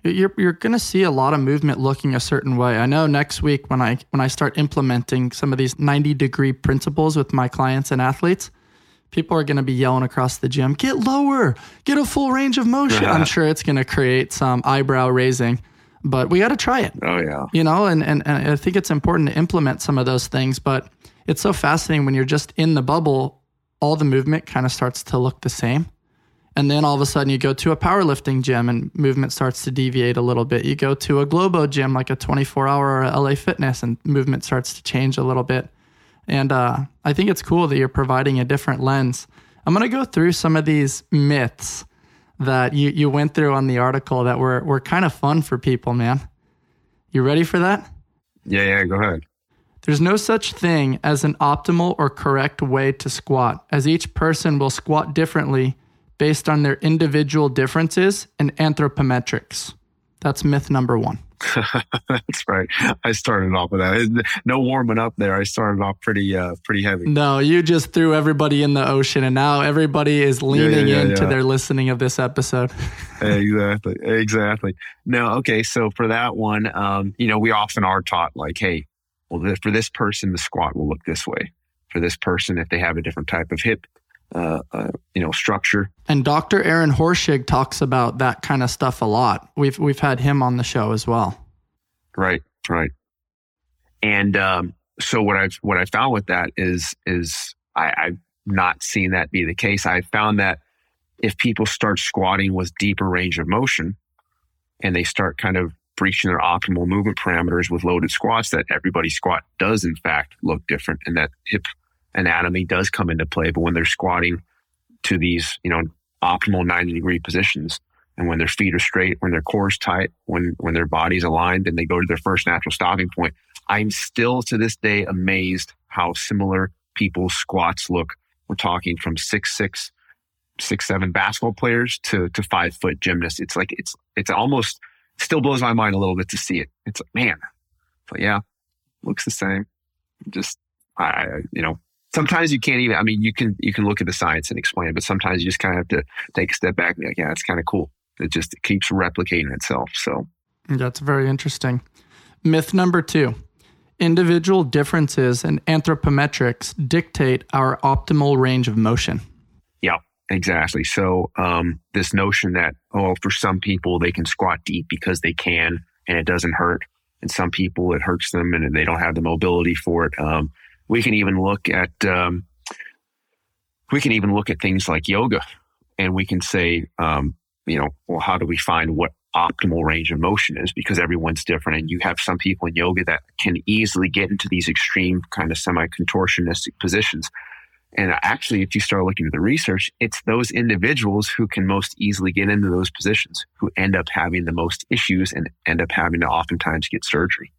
you're you're going to see a lot of movement looking a certain way. I know next week when I when I start implementing some of these 90 degree principles with my clients and athletes, people are going to be yelling across the gym, "Get lower, get a full range of motion." Yeah. I'm <laughs> sure it's going to create some eyebrow raising, but we got to try it. Oh yeah. You know, and, and and I think it's important to implement some of those things, but it's so fascinating when you're just in the bubble, all the movement kind of starts to look the same. And then all of a sudden you go to a powerlifting gym and movement starts to deviate a little bit. You go to a Globo gym like a 24 hour LA Fitness and movement starts to change a little bit. And uh, I think it's cool that you're providing a different lens. I'm going to go through some of these myths that you, you went through on the article that were, were kind of fun for people, man. You ready for that? Yeah, yeah, go ahead. There's no such thing as an optimal or correct way to squat, as each person will squat differently based on their individual differences and anthropometrics. That's myth number one. <laughs> That's right. I started off with that. No warming up there. I started off pretty, uh, pretty heavy. No, you just threw everybody in the ocean, and now everybody is leaning yeah, yeah, yeah, into their listening of this episode. <laughs> exactly, exactly. No, okay. So for that one, um, you know, we often are taught like, hey, well, for this person, the squat will look this way. For this person, if they have a different type of hip, uh, uh, you know, structure. And Dr. Aaron Horschig talks about that kind of stuff a lot. We've we've had him on the show as well. Right, right. And um, so what I've what I found with that is is I, I've not seen that be the case. I found that if people start squatting with deeper range of motion, and they start kind of breaching their optimal movement parameters with loaded squats that everybody's squat does in fact look different and that hip anatomy does come into play. But when they're squatting to these, you know, optimal 90 degree positions and when their feet are straight, when their core is tight, when, when their body's aligned and they go to their first natural stopping point, I'm still to this day amazed how similar people's squats look. We're talking from six, six, six, seven basketball players to, to five foot gymnasts. It's like, it's, it's almost, still blows my mind a little bit to see it. It's like, man, but yeah, looks the same. Just, I, you know, sometimes you can't even, I mean, you can, you can look at the science and explain it, but sometimes you just kind of have to take a step back and be like, yeah, it's kind of cool. It just it keeps replicating itself. So that's very interesting. Myth number two individual differences in anthropometrics dictate our optimal range of motion. Yeah, exactly. So um, this notion that oh, for some people they can squat deep because they can and it doesn't hurt, and some people it hurts them and they don't have the mobility for it. Um, we can even look at um, we can even look at things like yoga, and we can say, um, you know, well, how do we find what optimal range of motion is? Because everyone's different, and you have some people in yoga that can easily get into these extreme kind of semi contortionistic positions and actually, if you start looking at the research, it's those individuals who can most easily get into those positions who end up having the most issues and end up having to oftentimes get surgery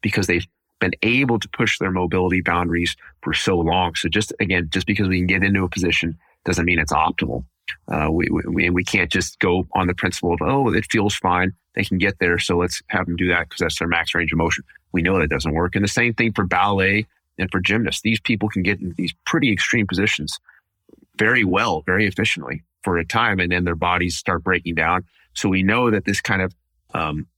because they've been able to push their mobility boundaries for so long. So just again, just because we can get into a position doesn't mean it's optimal. Uh, we, we, we can't just go on the principle of, oh, it feels fine. They can get there. So let's have them do that because that's their max range of motion. We know that doesn't work. And the same thing for ballet and for gymnasts. These people can get into these pretty extreme positions very well, very efficiently for a time, and then their bodies start breaking down. So we know that this kind of um,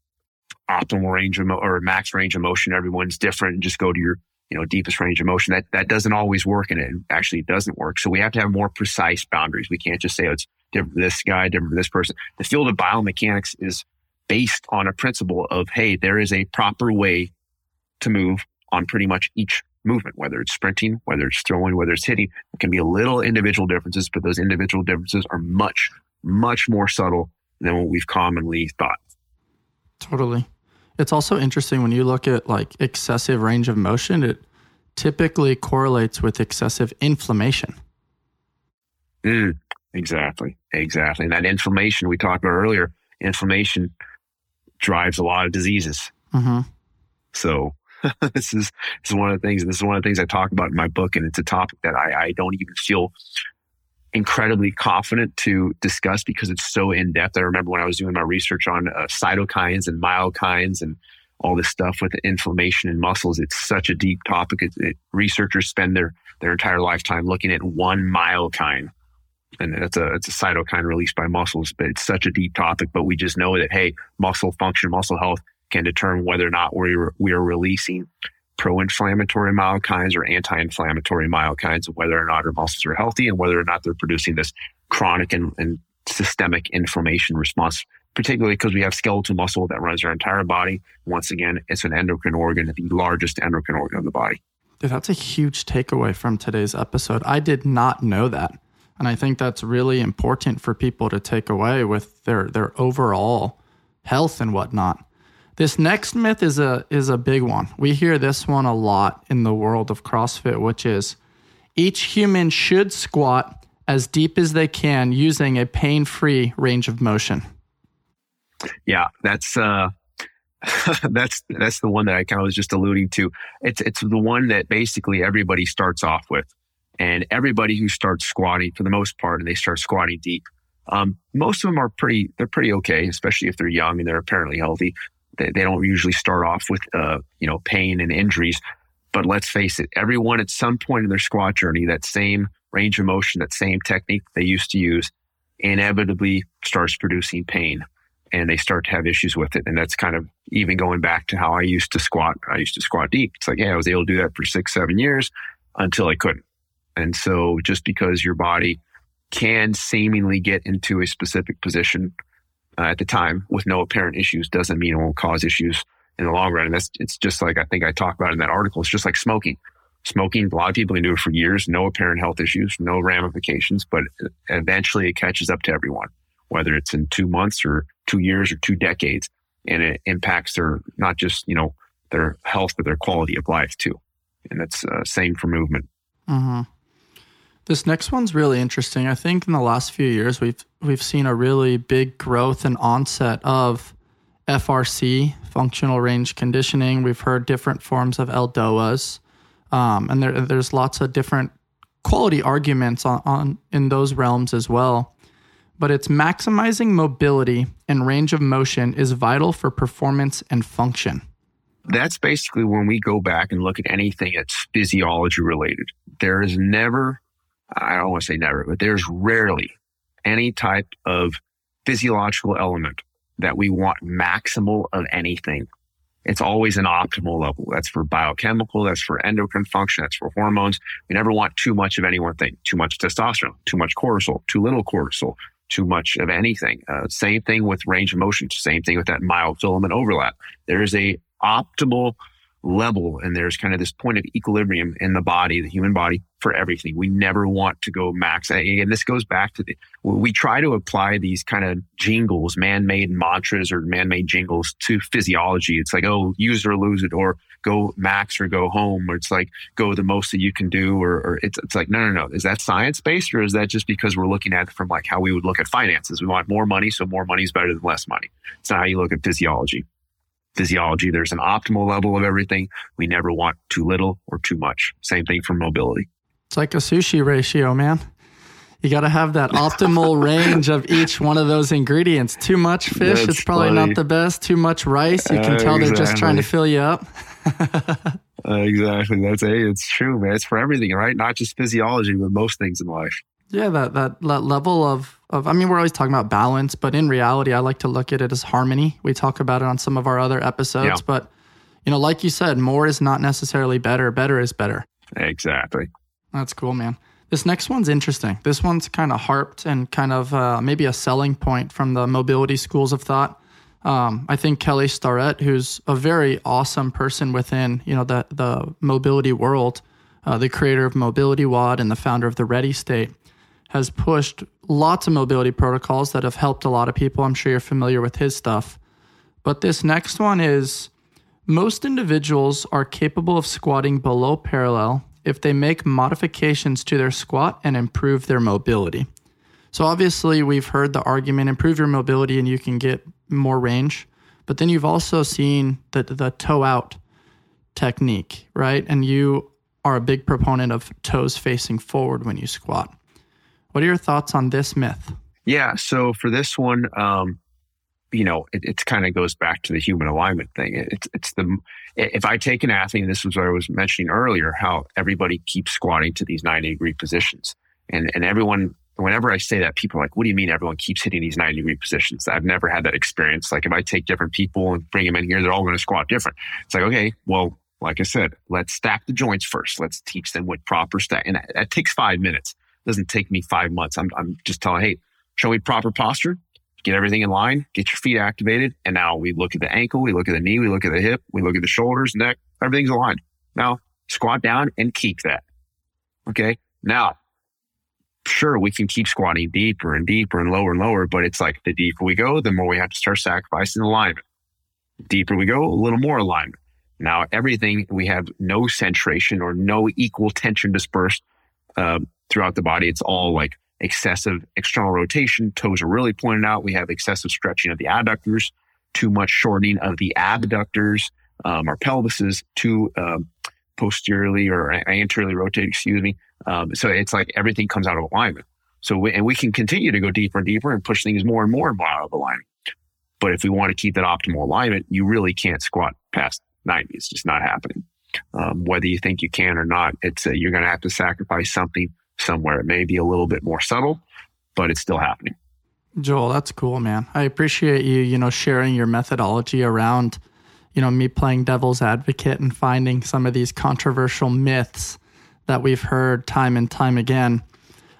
optimal range of mo- or max range of motion, everyone's different. And just go to your you know, deepest range of motion. That that doesn't always work, and it actually doesn't work. So we have to have more precise boundaries. We can't just say oh, it's different for this guy, different for this person. The field of biomechanics is based on a principle of hey, there is a proper way to move on pretty much each movement, whether it's sprinting, whether it's throwing, whether it's hitting. It can be a little individual differences, but those individual differences are much, much more subtle than what we've commonly thought. Totally. It's also interesting when you look at like excessive range of motion, it typically correlates with excessive inflammation. Mm, exactly. Exactly. And that inflammation we talked about earlier, inflammation drives a lot of diseases. Mm-hmm. So <laughs> this is this is one of the things. This is one of the things I talk about in my book, and it's a topic that I, I don't even feel incredibly confident to discuss because it's so in depth. I remember when I was doing my research on uh, cytokines and myokines and all this stuff with inflammation in muscles. It's such a deep topic. It, it, researchers spend their their entire lifetime looking at one myokine, and it's a it's a cytokine released by muscles. But it's such a deep topic. But we just know that hey, muscle function, muscle health can determine whether or not we we are releasing pro-inflammatory myokines or anti-inflammatory myokines, and whether or not our muscles are healthy and whether or not they're producing this chronic and, and systemic inflammation response, particularly because we have skeletal muscle that runs our entire body. Once again, it's an endocrine organ, the largest endocrine organ of the body. Dude, that's a huge takeaway from today's episode. I did not know that. And I think that's really important for people to take away with their, their overall health and whatnot. This next myth is a is a big one. We hear this one a lot in the world of CrossFit, which is each human should squat as deep as they can using a pain-free range of motion. Yeah, that's uh <laughs> that's that's the one that I kind of was just alluding to. It's it's the one that basically everybody starts off with, and everybody who starts squatting, for the most part, and they start squatting deep. Um, most of them are pretty they're pretty okay, especially if they're young and they're apparently healthy. They, they don't usually start off with, uh, you know, pain and injuries. But let's face it, everyone at some point in their squat journey, that same range of motion, that same technique they used to use, inevitably starts producing pain and they start to have issues with it. And that's kind of even going back to how I used to squat. I used to squat deep. It's like, yeah, I was able to do that for six, seven years until I couldn't. And so just because your body can seemingly get into a specific position uh, at the time with no apparent issues doesn't mean it won't cause issues in the long run. And that's, it's just like I think I talked about in that article. It's just like smoking. Smoking, a lot of people can do it for years, no apparent health issues, no ramifications, but eventually it catches up to everyone, whether it's in two months or two years or two decades. And it impacts their, not just, you know, their health, but their quality of life too. And that's uh, same for movement. Mm-hmm. This next one's really interesting. I think in the last few years we've we've seen a really big growth and onset of FRC, functional range conditioning. We've heard different forms of ELDOAs, um, and there, there's lots of different quality arguments on, on in those realms as well. But it's maximizing mobility and range of motion is vital for performance and function. That's basically when we go back and look at anything that's physiology related. There is never I don't want to say never, but there's rarely any type of physiological element that we want maximal of anything. It's always an optimal level. That's for biochemical. That's for endocrine function. That's for hormones. We never want too much of any one thing. Too much testosterone, too much cortisol, too little cortisol, too much of anything. Uh, same thing with range of motion. Same thing with that myofilament overlap. There is a optimal level and there's kind of this point of equilibrium in the body, the human body for everything. We never want to go max. And this goes back to the, we try to apply these kind of jingles, man-made mantras or man-made jingles to physiology. It's like, oh, use or lose it or go max or go home. Or it's like, go the most that you can do. Or, or it's, it's like, no, no, no. Is that science based or is that just because we're looking at it from like how we would look at finances? We want more money. So more money is better than less money. It's not how you look at physiology physiology. There's an optimal level of everything. We never want too little or too much. Same thing for mobility. It's like a sushi ratio, man. You got to have that optimal <laughs> range of each one of those ingredients. Too much fish, That's it's probably funny. not the best. Too much rice, you can uh, tell exactly. they're just trying to fill you up. uh, <laughs> exactly. That's hey, it's true, man. It's for everything, right? Not just physiology, but most things in life. Yeah, that, that that level of of I mean, we're always talking about balance, but in reality, I like to look at it as harmony. We talk about it on some of our other episodes, yeah. but you know, like you said, more is not necessarily better. Better is better. Exactly. That's cool, man. This next one's interesting. This one's kind of harped and kind of uh, maybe a selling point from the mobility schools of thought. Um, I think Kelly Starrett, who's a very awesome person within you know the the mobility world, uh, the creator of Mobility WOD and the founder of the Ready State, has pushed lots of mobility protocols that have helped a lot of people. I'm sure you're familiar with his stuff. But this next one is most individuals are capable of squatting below parallel if they make modifications to their squat and improve their mobility. So, obviously, we've heard the argument improve your mobility and you can get more range. But then you've also seen the, the toe out technique, right? And you are a big proponent of toes facing forward when you squat. What are your thoughts on this myth? Yeah. So, for this one, um, you know, it, it kind of goes back to the human alignment thing. It's it's the if I take an athlete, and this was what I was mentioning earlier, how everybody keeps squatting to these 90 degree positions, and and everyone. Whenever I say that, people are like, "What do you mean everyone keeps hitting these 90 degree positions?" I've never had that experience. Like, if I take different people and bring them in here, they're all going to squat different. It's like, okay, well, like I said, let's stack the joints first. Let's teach them what proper stack, and that, that takes five minutes. Doesn't take me five months. I'm I'm just telling, hey, show me proper posture get everything in line, get your feet activated. And now we look at the ankle, we look at the knee, we look at the hip, we look at the shoulders, neck, everything's aligned. Now squat down and keep that. Okay. Now, sure, we can keep squatting deeper and deeper and lower and lower, but it's like the deeper we go, the more we have to start sacrificing alignment. Deeper we go, a little more alignment. Now, everything we have no centration or no equal tension dispersed uh, throughout the body. It's all like excessive external rotation. Toes are really pointed out. We have excessive stretching of the adductors, too much shortening of the abductors. Um, our pelvis is too um, posteriorly or anteriorly rotated, excuse me. Um, so it's like everything comes out of alignment. So, we, and we can continue to go deeper and deeper and push things more and more and more out of alignment. But if we want to keep that optimal alignment, you really can't squat past 90. It's just not happening. Um, whether you think you can or not, it's uh, you're going to have to sacrifice something somewhere. It may be a little bit more subtle, but it's still happening. Joel, that's cool, man. I appreciate you, you know, sharing your methodology around, you know, me playing devil's advocate and finding some of these controversial myths that we've heard time and time again.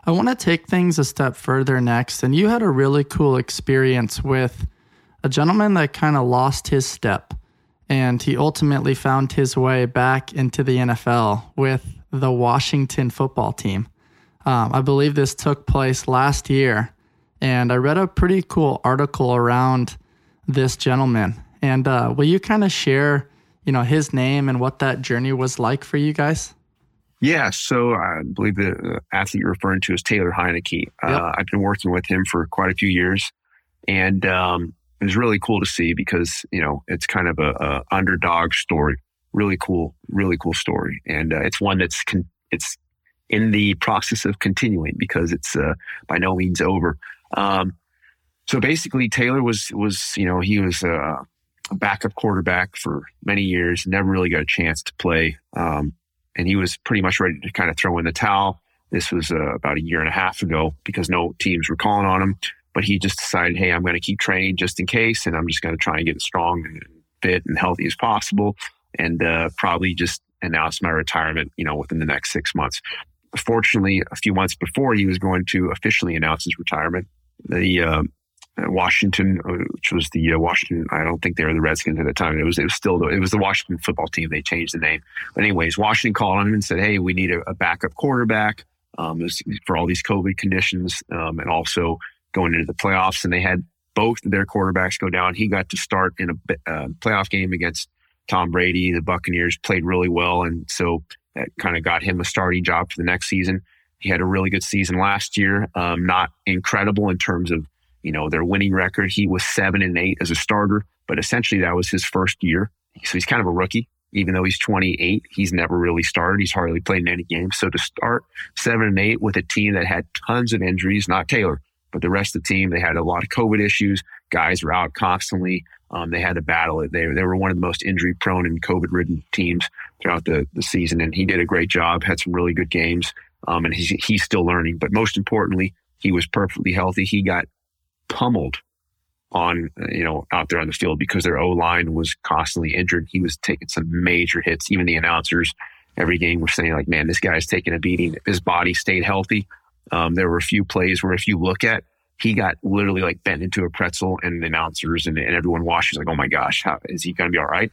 I want to take things a step further next. And you had a really cool experience with a gentleman that kind of lost his step and he ultimately found his way back into the NFL with the Washington football team. Um, I believe this took place last year, and I read a pretty cool article around this gentleman. And uh, will you kind of share, you know, his name and what that journey was like for you guys? Yeah, so I believe the athlete you're referring to is Taylor Heinicke. Uh, yep. Uh, I've been working with him for quite a few years, and um, it was really cool to see because you know it's kind of a, a underdog story. Really cool, really cool story, and uh, it's one that's con- it's in the process of continuing because it's uh, by no means over. Um, so basically, Taylor was was you know he was a, backup quarterback for many years, never really got a chance to play, um, and he was pretty much ready to kind of throw in the towel. This was uh, about a year and a half ago because no teams were calling on him. But he just decided, hey, I'm going to keep training just in case, and I'm just going to try and get as strong and fit and healthy as possible, and uh, probably just announce my retirement, you know, within the next six months fortunately, a few months before he was going to officially announce his retirement, the uh, Washington, uh, which was the uh, Washington, I don't think they were the Redskins at the time. It was it was still the, it was the Washington football team. They changed the name, but anyways, Washington called on him and said, "Hey, we need a, a backup quarterback um, for all these COVID conditions, um, and also going into the playoffs." And they had both their quarterbacks go down. He got to start in a uh, playoff game against Tom Brady. The Buccaneers played really well, and so that kind of got him a starting job for the next season. He had a really good season last year. Um, not incredible in terms of you know their winning record. He was seven and eight as a starter, but essentially that was his first year. So he's kind of a rookie, even though he's 28. He's never really started. He's hardly played in any games. So to start seven and eight with a team that had tons of injuries, not Taylor, but the rest of the team, they had a lot of COVID issues. Guys were out constantly. Um, they had to battle it. They, they were one of the most injury prone and COVID ridden teams throughout the, the season. And he did a great job, had some really good games. Um, and he's, he's still learning. But most importantly, he was perfectly healthy. He got pummeled on, you know, out there on the field because their O line was constantly injured. He was taking some major hits. Even the announcers every game were saying like, man, this guy's taking a beating. His body stayed healthy. Um, there were a few plays where if you look at, he got literally like bent into a pretzel and the announcers and, and everyone watches like, oh my gosh, how is he going to be all right?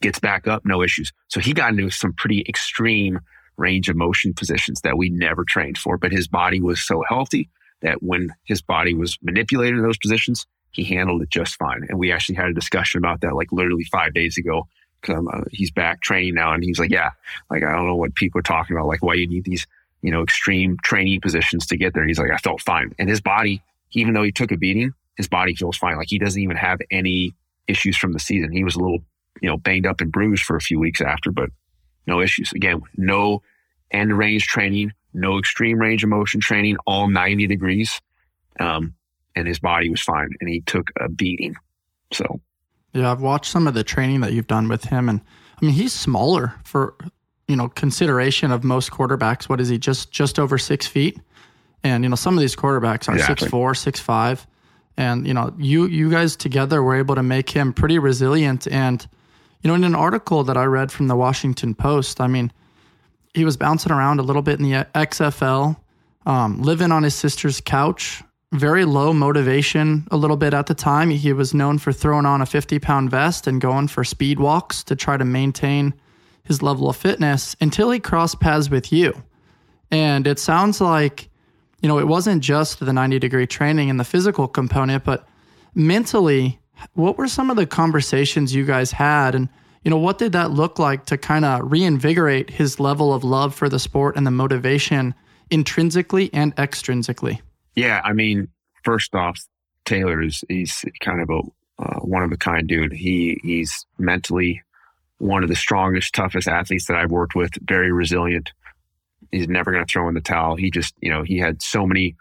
Gets back up, no issues. So he got into some pretty extreme range of motion positions that we never trained for, but his body was so healthy that when his body was manipulated in those positions, he handled it just fine. And we actually had a discussion about that like literally five days ago. Cause uh, he's back training now and he's like, yeah, like, I don't know what people are talking about, like why you need these, you know, extreme training positions to get there. He's like, I felt fine. And his body, even though he took a beating, his body feels fine. Like he doesn't even have any issues from the season. He was a little, you know, banged up and bruised for a few weeks after, but no issues. Again, no end range training, no extreme range of motion training, all 90 degrees. Um, and his body was fine and he took a beating. So, yeah, I've watched some of the training that you've done with him. And I mean, he's smaller for, you know, consideration of most quarterbacks. What is he? Just, just over six feet. And, you know, some of these quarterbacks are exactly. six, four, six, five. And, you know, you, you guys together were able to make him pretty resilient. And, you know, in an article that I read from the Washington Post, I mean, he was bouncing around a little bit in the XFL, um, living on his sister's couch. Very low motivation a little bit at the time. He was known for throwing on a 50 pound vest and going for speed walks to try to maintain his level of fitness until he crossed paths with you. And it sounds like, you know, it wasn't just the 90 degree training and the physical component, but mentally, what were some of the conversations you guys had? And you know, what did that look like to kind of reinvigorate his level of love for the sport and the motivation intrinsically and extrinsically? Yeah, I mean, first off, Taylor is he's kind of a uh, one of a kind dude. He he's mentally one of the strongest, toughest athletes that I've worked with. Very resilient. He's never going to throw in the towel. He just, you know, he had so many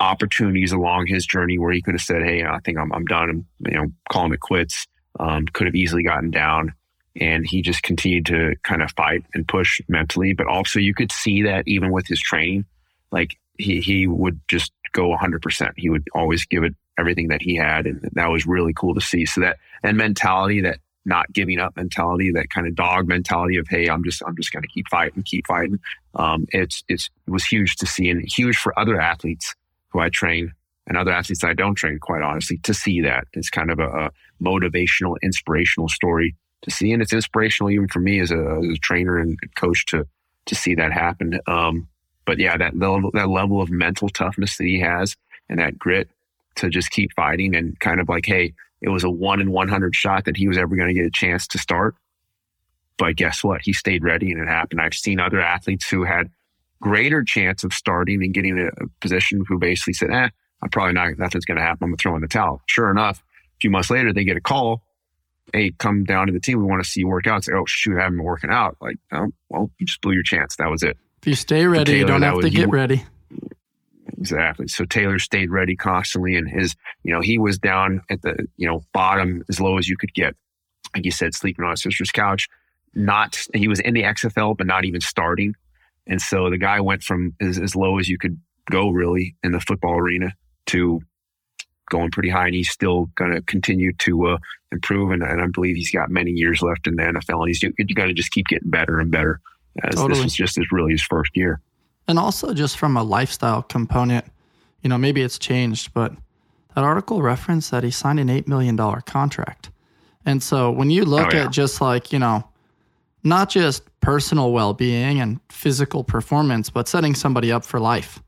opportunities along his journey where he could have said, "Hey, I think I'm I'm done," and you know, calling it quits. Um, could have easily gotten down and he just continued to kind of fight and push mentally. But also, you could see that even with his training, like he he would just go 100%. He would always give it everything that he had, and that was really cool to see. So that and mentality, that not giving up mentality, that kind of dog mentality of hey, I'm just I'm just going to keep fighting, keep fighting. Um, it's it's it was huge to see, and huge for other athletes who I train and other athletes I don't train, quite honestly, to see that. It's kind of a, a motivational, inspirational story to see, and it's inspirational even for me as a, as a trainer and coach to to see that happen. Um, but yeah, that level, that level of mental toughness that he has and that grit to just keep fighting and kind of like, hey, it was a one in 100 shot that he was ever going to get a chance to start. But guess what? He stayed ready and it happened. I've seen other athletes who had greater chance of starting and getting a, a position who basically said, eh, I'm probably not, nothing's going to happen. I'm going to throw in the towel. Sure enough, a few months later, they get a call hey, come down to the team. We want to see you work out. Say, oh, shoot, I haven't been working out. Like, oh, well, you just blew your chance. That was it. If you stay ready, Taylor, you don't have to get ready. Exactly. So Taylor stayed ready constantly, and his, you know, he was down at the, you know, bottom as low as you could get. Like you said, sleeping on his sister's couch. Not he was in the XFL, but not even starting. And so the guy went from as, as low as you could go, really, in the football arena to going pretty high, and he's still going to continue to uh, improve. And, and, I believe he's got many years left in the NFL, and he's got to just keep getting better and better. As totally. This is just his really his first year. And also, just from a lifestyle component, you know, maybe it's changed, but that article referenced that he signed an eight million dollar contract. And so when you look oh, yeah. at just like you know, not just personal well being and physical performance, but setting somebody up for life,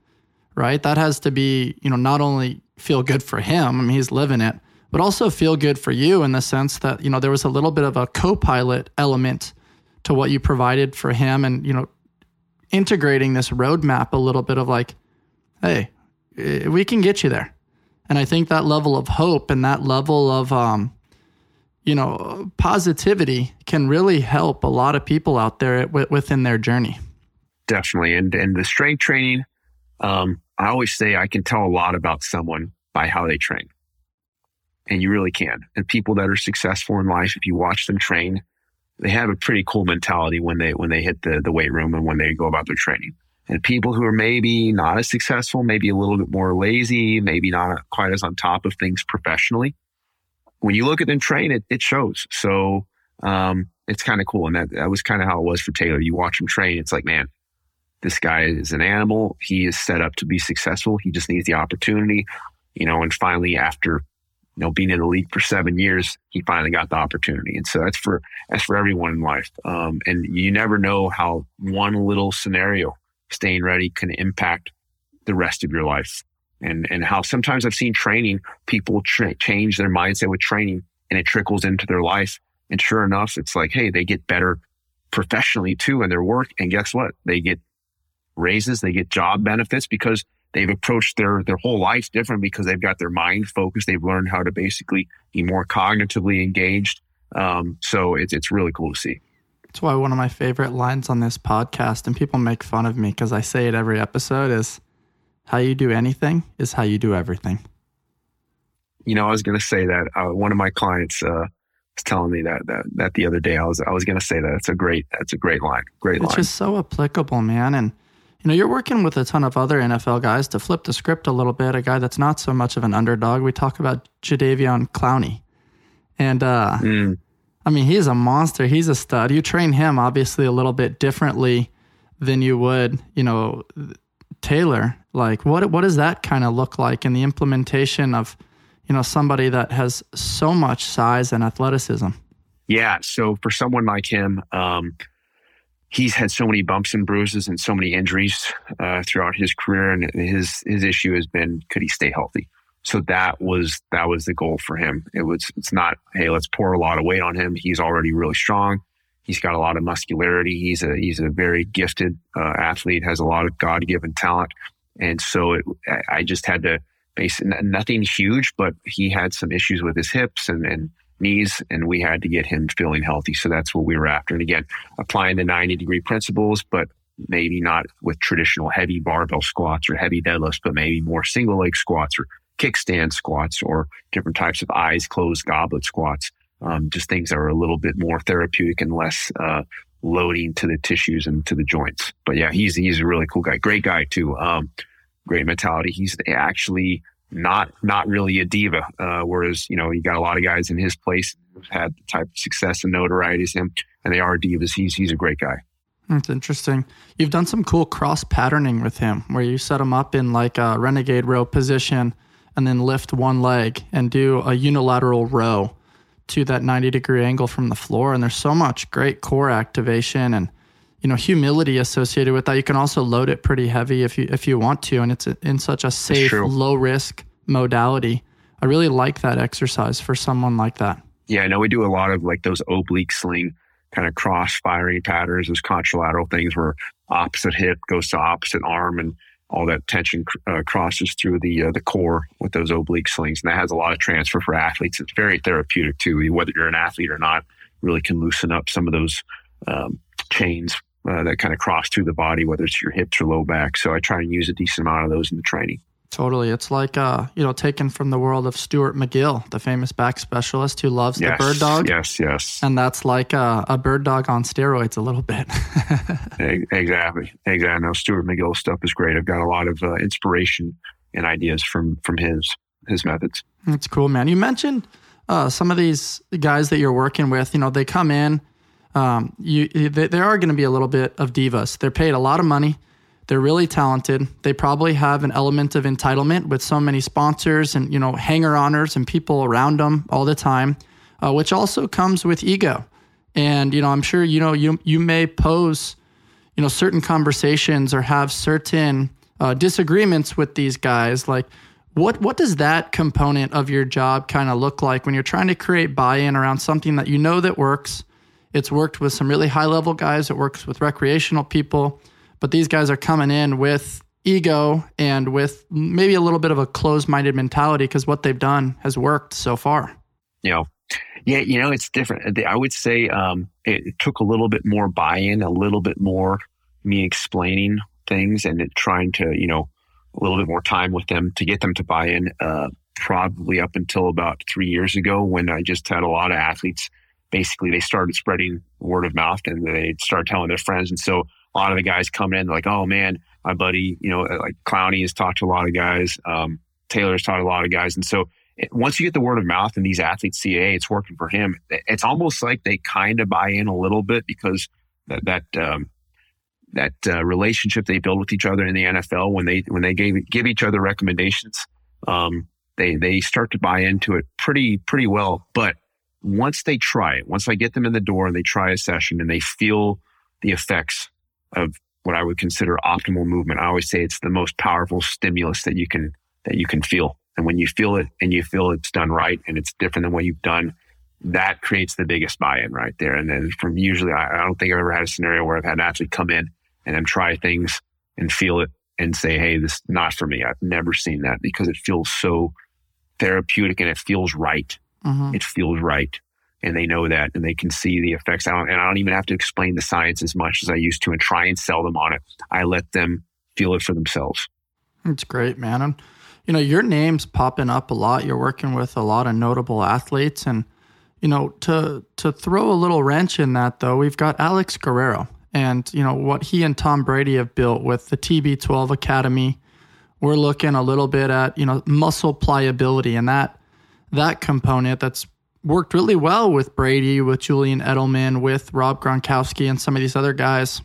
right? That has to be you know not only feel good for him. I mean, he's living it, but also feel good for you in the sense that, you know, there was a little bit of a co pilot element to what you provided for him and, you know, integrating this roadmap a little bit of like, hey, eh, we can get you there. And I think that level of hope and that level of, um, you know, positivity can really help a lot of people out there within their journey. Definitely. And, and the strength training, um, I always say I can tell a lot about someone by how they train. And you really can. And people that are successful in life, if you watch them train, they have a pretty cool mentality when they when they hit the, the weight room and when they go about their training. And people who are maybe not as successful, maybe a little bit more lazy, maybe not quite as on top of things professionally. When you look at them train, it, it shows. So um, it's kind of cool. And that, that was kind of how it was for Taylor. You watch him train, it's like, man, this guy is an animal. He is set up to be successful. He just needs the opportunity, you know, and finally after you know, being in the league for seven years, he finally got the opportunity. And so that's for that's for everyone in life. Um, and you never know how one little scenario, staying ready, can impact the rest of your life. And and how sometimes I've seen training people tra- change their mindset with training, and it trickles into their life. And sure enough, it's like, hey, they get better professionally too in their work. And guess what? They get raises, they get job benefits because they've approached their their whole life different because they've got their mind focused. They've learned how to basically be more cognitively engaged. Um, so it's it's really cool to see. That's why one of my favorite lines on this podcast, and people make fun of me because I say it every episode, is "How you do anything is how you do everything." You know, I was going to say that. Uh, one of my clients uh, was telling me that, that that the other day. I was I was going to say that. It's a great that's a great line. Great it's line. It's just so applicable, man, and you know, you're working with a ton of other NFL guys to flip the script a little bit. A guy that's not so much of an underdog. We talk about Jadeveon Clowney, and uh, mm. I mean, he's a monster. He's a stud. You train him obviously a little bit differently than you would, you know, Taylor. Like, what what does that kind of look like in the implementation of, you know, somebody that has so much size and athleticism? Yeah. So for someone like him, um, he's had so many bumps and bruises and so many injuries uh, throughout his career, and his his issue has been could he stay healthy? So that was that was the goal for him. It was it's not hey let's pour a lot of weight on him. He's already really strong. He's got a lot of muscularity. He's a he's a very gifted uh, athlete. Has a lot of God given talent, and so it, I just had to base nothing huge, but he had some issues with his hips and and knees, and we had to get him feeling healthy. So that's what we were after. And again, applying the 90 degree principles, but maybe not with traditional heavy barbell squats or heavy deadlifts, but maybe more single leg squats or kickstand squats or different types of eyes closed goblet squats. Um, just things that are a little bit more therapeutic and less uh, loading to the tissues and to the joints. But yeah, he's he's a really cool guy, great guy too. Um, great mentality. He's actually not not really a diva. Uh, whereas you know you got a lot of guys in his place who've had the type of success and notoriety as him, and they are divas. He's he's a great guy. That's interesting. You've done some cool cross patterning with him, where you set him up in like a renegade row position, and then lift one leg and do a unilateral row to that 90 degree angle from the floor. And there's so much great core activation and you know humility associated with that. You can also load it pretty heavy if you if you want to, and it's in such a safe, low risk modality. I really like that exercise for someone like that. Yeah, I know we do a lot of like those oblique sling kind of cross firing patterns, those contralateral things where opposite hip goes to opposite arm and all that tension uh, crosses through the uh, the core with those oblique slings, and that has a lot of transfer for athletes. It's very therapeutic too. Whether you're an athlete or not, really can loosen up some of those um, chains uh, that kind of cross through the body, whether it's your hips or low back. So I try and use a decent amount of those in the training. Totally. It's like, uh, you know, taken from the world of Stuart McGill, the famous back specialist who loves yes, the bird dog. Yes, yes. And that's like a, a bird dog on steroids a little bit. <laughs> exactly. Exactly. No, Stuart McGill stuff is great. I've got a lot of uh, inspiration and ideas from, from his, his methods. That's cool, man. You mentioned uh, some of these guys that you're working with, you know, they come in, um, you, they are going to be a little bit of divas. They're paid a lot of money they're really talented. They probably have an element of entitlement with so many sponsors and, you know, hanger honors and people around them all the time, uh, which also comes with ego. And, you know, I'm sure, you know, you, you may pose, you know, certain conversations or have certain uh, disagreements with these guys. Like, what, what does that component of your job kind of look like when you're trying to create buy-in around something that you know that works? It's worked with some really high level guys. It works with recreational people but these guys are coming in with ego and with maybe a little bit of a closed-minded mentality because what they've done has worked so far. Know, yeah, you know, it's different. I would say um, it, took a little bit more buy-in, a little bit more me explaining things and trying to, you know, a little bit more time with them to get them to buy in. Uh, probably up until about three years ago, when I just had a lot of athletes. Basically, they started spreading word of mouth and they started telling their friends, and so a lot of the guys coming in like, oh man, my buddy, you know, like Clowney has talked to a lot of guys. Um, Taylor's taught a lot of guys. And so it, once you get the word of mouth and these athletes see, hey, it's working for him, it's almost like they kind of buy in a little bit because that, that, um, that uh, relationship they build with each other in the NFL when they when they gave, give each other recommendations, um, they they start to buy into it pretty pretty well. But once they try it, once I get them in the door and they try a session and they feel the effects of what I would consider optimal movement, I always say it's the most powerful stimulus that you can that you can feel. And when you feel it and you feel it's done right and it's different than what you've done, that creates the biggest buy-in right there. And then from usually, I, I don't think I've ever had a scenario where I've had an athlete come in and then try things and feel it and say, Hey, this is not for me. I've never seen that because it feels so therapeutic and it feels right. Mm-hmm. It feels right. And they know that and they can see the effects. I and I don't even have to explain the science as much as I used to and try and sell them on it. I let them feel it for themselves. It's great, man. And, you know, your name's popping up a lot. You're working with a lot of notable athletes. And, you know, to to throw a little wrench in that though, we've got Alex Guerrero and you know what he and Tom Brady have built with the TB12 Academy. We're looking a little bit at you know muscle pliability and that that component that's worked really well with Brady, with Julian Edelman, with Rob Gronkowski, and some of these other guys.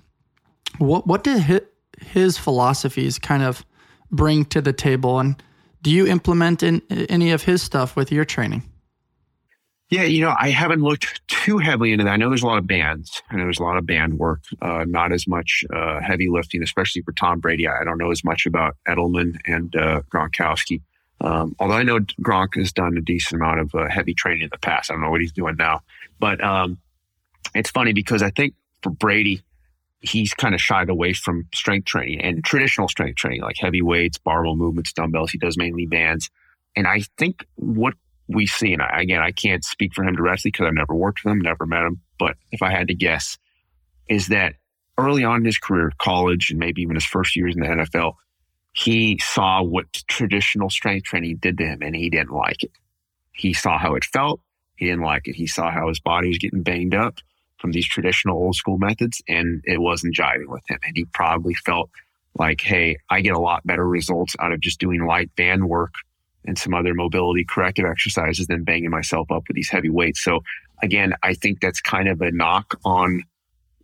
What what did his philosophies kind of bring to the table, and do you implement in any of his stuff with your training? Yeah, you know, I haven't looked too heavily into that. I know there's a lot of bands. I know there's a lot of band work, uh, not as much uh, heavy lifting, especially for Tom Brady. I don't know as much about Edelman and uh, Gronkowski. Um, although I know Gronk has done a decent amount of uh, heavy training in the past. I don't know what he's doing now. But um, it's funny because I think for Brady, he's kind of shied away from strength training and traditional strength training, like heavy weights, barbell movements, dumbbells. He does mainly bands. And I think what we see, and again, I can't speak for him directly because I've never worked with him, never met him. But if I had to guess, is that early on in his career, college, and maybe even his first years in the NFL, he saw what traditional strength training did to him and he didn't like it. He saw how it felt. He didn't like it. He saw how his body was getting banged up from these traditional old school methods and it wasn't jiving with him. And he probably felt like, hey, I get a lot better results out of just doing light band work and some other mobility corrective exercises than banging myself up with these heavy weights. So again, I think that's kind of a knock on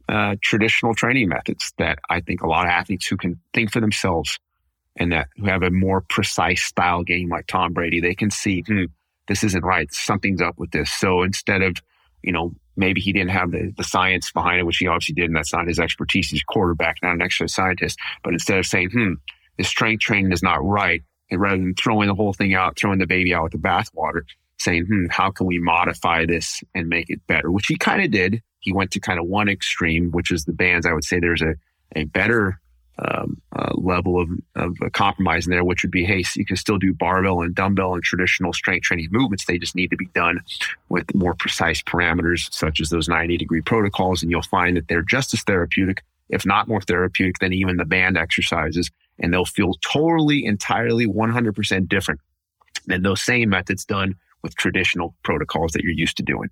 uh, traditional training methods that I think a lot of athletes who can think for themselves and that who have a more precise style game like Tom Brady, they can see, hmm, this isn't right. Something's up with this. So instead of, you know, maybe he didn't have the, the science behind it, which he obviously did, and that's not his expertise. He's a quarterback, not an exercise scientist. But instead of saying, hmm, this strength training is not right, rather than throwing the whole thing out, throwing the baby out with the bathwater, saying, hmm, how can we modify this and make it better? Which he kind of did. He went to kind of one extreme, which is the bands. I would say there's a, a better um, uh, level of, of compromise in there, which would be, hey, so you can still do barbell and dumbbell and traditional strength training movements. They just need to be done with more precise parameters, such as those 90 degree protocols. And you'll find that they're just as therapeutic, if not more therapeutic than even the band exercises and they'll feel totally, entirely 100% different than those same methods done with traditional protocols that you're used to doing.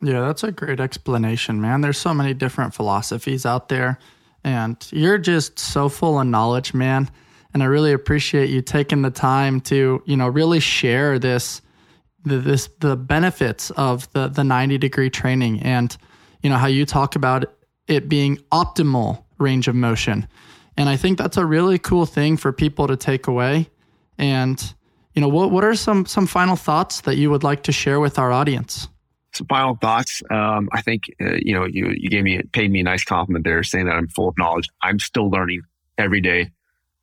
Yeah, that's a great explanation, man. There's so many different philosophies out there, and you're just so full of knowledge, man. And I really appreciate you taking the time to, you know, really share this, the, this, the benefits of the the 90 degree training, and you know how you talk about it being optimal range of motion. And I think that's a really cool thing for people to take away. And, you know, what, what are some, some final thoughts that you would like to share with our audience? Some final thoughts. Um, I think, uh, you know, you, you gave me, paid me a nice compliment there saying that I'm full of knowledge. I'm still learning every day.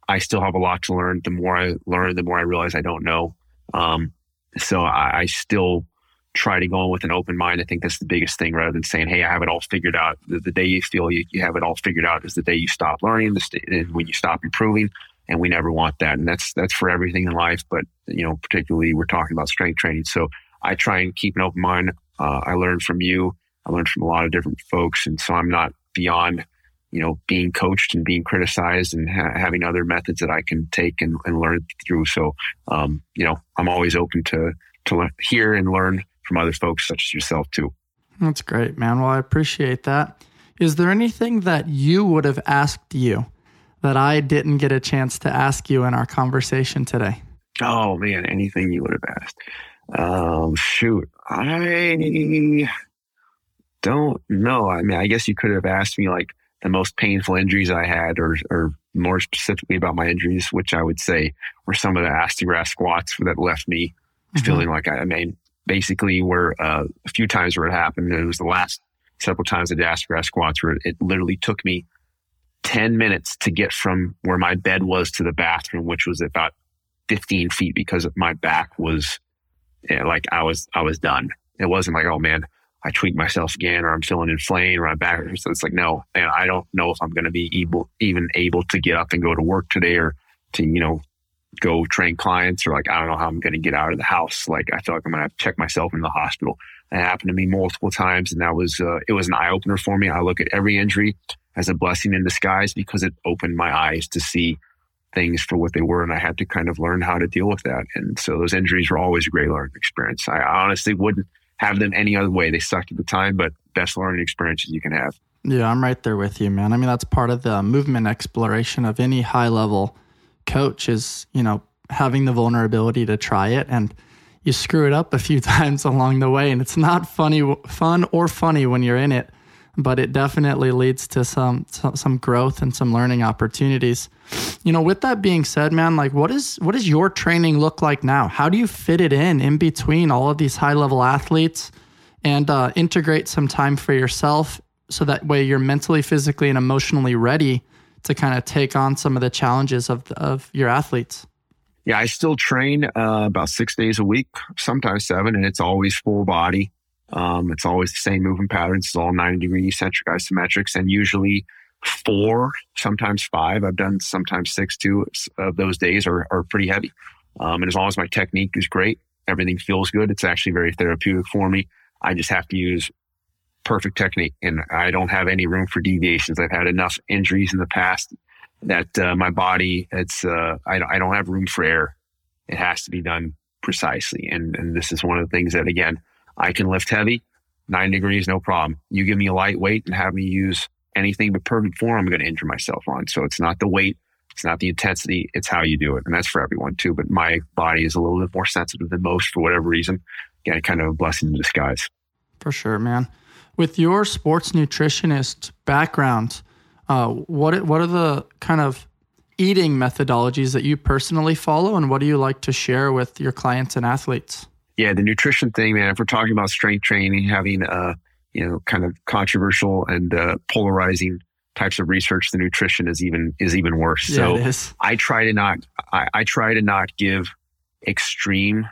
I still have a lot to learn. The more I learn, the more I realize I don't know. Um, so I, I still try to go in with an open mind. I think that's the biggest thing rather than saying, Hey, I have it all figured out. The, the day you feel you, you, have it all figured out is the day you stop learning, the when you stop improving. And we never want that. And that's, that's for everything in life. But, you know, particularly we're talking about strength training. So I try and keep an open mind. Uh, I learned from you. I learned from a lot of different folks. And so I'm not beyond, you know, being coached and being criticized and ha- having other methods that I can take and, and learn through. So, um, you know, I'm always open to, to hear and learn from other folks such as yourself too. That's great, man. Well, I appreciate that. Is there anything that you would have asked you that I didn't get a chance to ask you in our conversation today? Oh man, anything you would have asked. Um, shoot, I don't know. I mean, I guess you could have asked me like the most painful injuries I had, or or more specifically about my injuries, which I would say were some of the ass to grass squats that left me mm-hmm. feeling like I, I mean, basically were uh, a few times where it happened. It was the last several times I did ass to grass squats where it literally took me 10 minutes to get from where my bed was to the bathroom, which was about 15 feet because my back was yeah, like I was, I was done. It wasn't like, oh man, I tweaked myself again or I'm feeling inflamed or my back. So it's like, no, and I don't know if I'm going to be able, even able to get up and go to work today or to, you know, go train clients or like, I don't know how I'm going to get out of the house. Like, I feel like I'm going to check myself in the hospital. It happened to me multiple times. And that was, uh, it was an eye opener for me. I look at every injury as a blessing in disguise because it opened my eyes to see things for what they were. And I had to kind of learn how to deal with that. And so those injuries were always a great learning experience. I honestly wouldn't have them any other way. They sucked at the time, but best learning experiences you can have. Yeah, I'm right there with you, man. I mean, that's part of the movement exploration of any high level coach is, you know, having the vulnerability to try it and you screw it up a few <laughs> times along the way and it's not funny fun or funny when you're in it but it definitely leads to some some growth and some learning opportunities. You know, with that being said, man, like what is what does your training look like now? How do you fit it in in between all of these high level athletes and uh, integrate some time for yourself so that way you're mentally, physically, and emotionally ready to kind of take on some of the challenges of of your athletes? Yeah, I still train uh, about six days a week, sometimes seven, and it's always full body. Um, it's always the same movement patterns. It's all 90 degree eccentric isometrics and usually four, sometimes five. I've done sometimes six too of those days are, are pretty heavy. Um, and as long as my technique is great, everything feels good. It's actually very therapeutic for me. I just have to use perfect technique and I don't have any room for deviations. I've had enough injuries in the past that uh, my body, it's, uh, I, I don't have room for error. It has to be done precisely. And, and this is one of the things that, again, I can lift heavy, nine degrees, no problem. You give me a lightweight and have me use anything but perfect form, I'm going to injure myself on. So it's not the weight, it's not the intensity, it's how you do it. And that's for everyone too. But my body is a little bit more sensitive than most for whatever reason. Again, kind of a blessing in disguise. For sure, man. With your sports nutritionist background, uh, what what are the kind of eating methodologies that you personally follow, and what do you like to share with your clients and athletes? yeah, the nutrition thing, man. If we're talking about strength training, having uh, you know, kind of controversial and uh, polarizing types of research, the nutrition is even is even worse. Yeah, so I try to not I, I try to not give extreme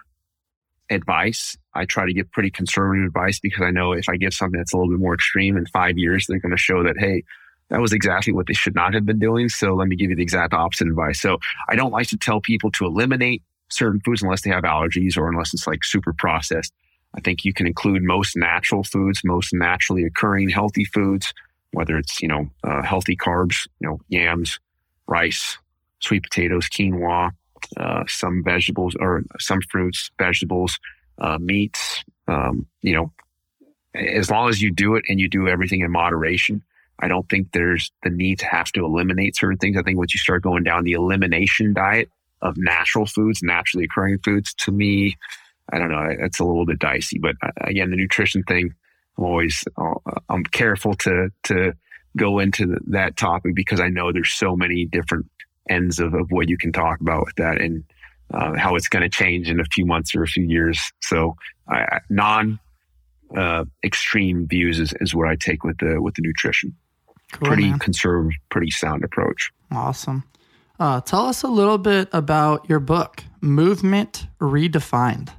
advice. I try to give pretty conservative advice because I know if I give something that's a little bit more extreme in five years, they're going to show that, hey, that was exactly what they should not have been doing. So let me give you the exact opposite advice. So I don't like to tell people to eliminate certain foods unless they have allergies or unless it's like super processed. I think you can include most natural foods, most naturally occurring healthy foods, whether it's, you know, uh, healthy carbs, you know, yams, rice, sweet potatoes, quinoa, uh, some vegetables or some fruits, vegetables, uh, meats, um, you know, as long as you do it and you do everything in moderation, I don't think there's the need to have to eliminate certain things. I think once you start going down the elimination diet, of natural foods, naturally occurring foods, to me, I don't know, it's a little bit dicey. But uh, again, the nutrition thing, I'm always, uh, I'm careful to, to go into that topic because I know there's so many different ends of, of what you can talk about with that and uh, how it's going to change in a few months or a few years. So I, non uh, extreme views is, is what I take with the, with the nutrition. Cool, pretty man. conservative, pretty sound approach. Awesome. Uh, tell us a little bit about your book, Movement Redefined.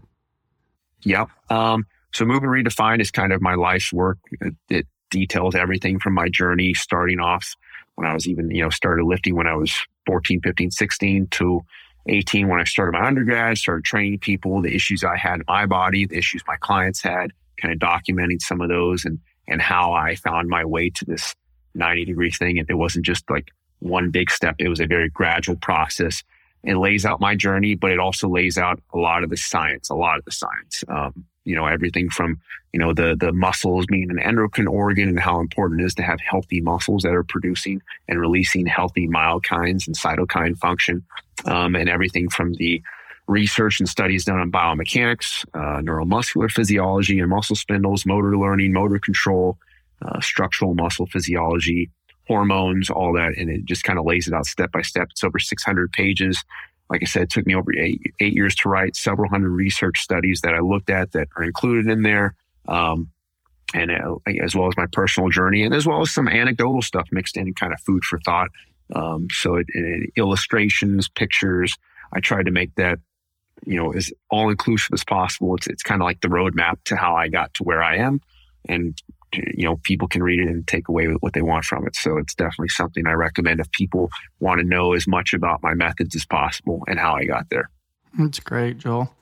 Yep. Um, so, Movement Redefined is kind of my life's work. It, it, details everything from my journey starting off when I was even, you know, started lifting when I was 14, 15, 16 to 18 when I started my undergrad, started training people, the issues I had in my body, the issues my clients had, kind of documenting some of those and, and how I found my way to this 90 degree thing. And it wasn't just like one big step. It was a very gradual process. It lays out my journey, but it also lays out a lot of the science, a lot of the science. Um, you know, everything from, you know, the, the muscles being an endocrine organ and how important it is to have healthy muscles that are producing and releasing healthy myokines and cytokine function. Um, and everything from the research and studies done on biomechanics, uh, neuromuscular physiology and muscle spindles, motor learning, motor control, uh, structural muscle physiology, hormones, all that. And it just kind of lays it out step by step. It's over 600 pages. Like I said, it took me over eight, eight years to write several hundred research studies that I looked at that are included in there. Um, and uh, as well as my personal journey and as well as some anecdotal stuff mixed in kind of food for thought. Um, so it, it, illustrations, pictures, I tried to make that, you know, as all inclusive as possible. It's, it's kind of like the roadmap to how I got to where I am and you know people can read it and take away what they want from it. So it's definitely something i recommend if people want to know as much about my methods as possible and how i got there. That's great joel.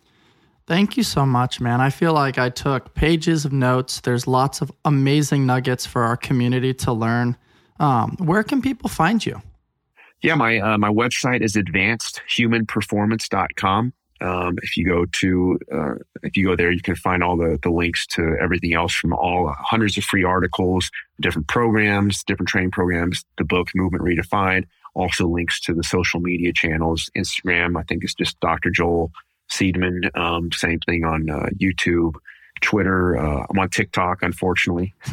Thank you so much man. I feel like i took pages of notes. There's lots of amazing nuggets for our community to learn. Um, where can people find you? Yeah my uh, my website is advancedhumanperformance.com um, if you go to uh, if you go there, you can find all the the links to everything else from all hundreds of free articles, different programs, different training programs, the book Movement Redefined. Also links to the social media channels, Instagram. I think it's just Dr. Joel Seedman. Um, same thing on uh, YouTube. Twitter. Uh, I'm on TikTok, unfortunately, <laughs> <laughs>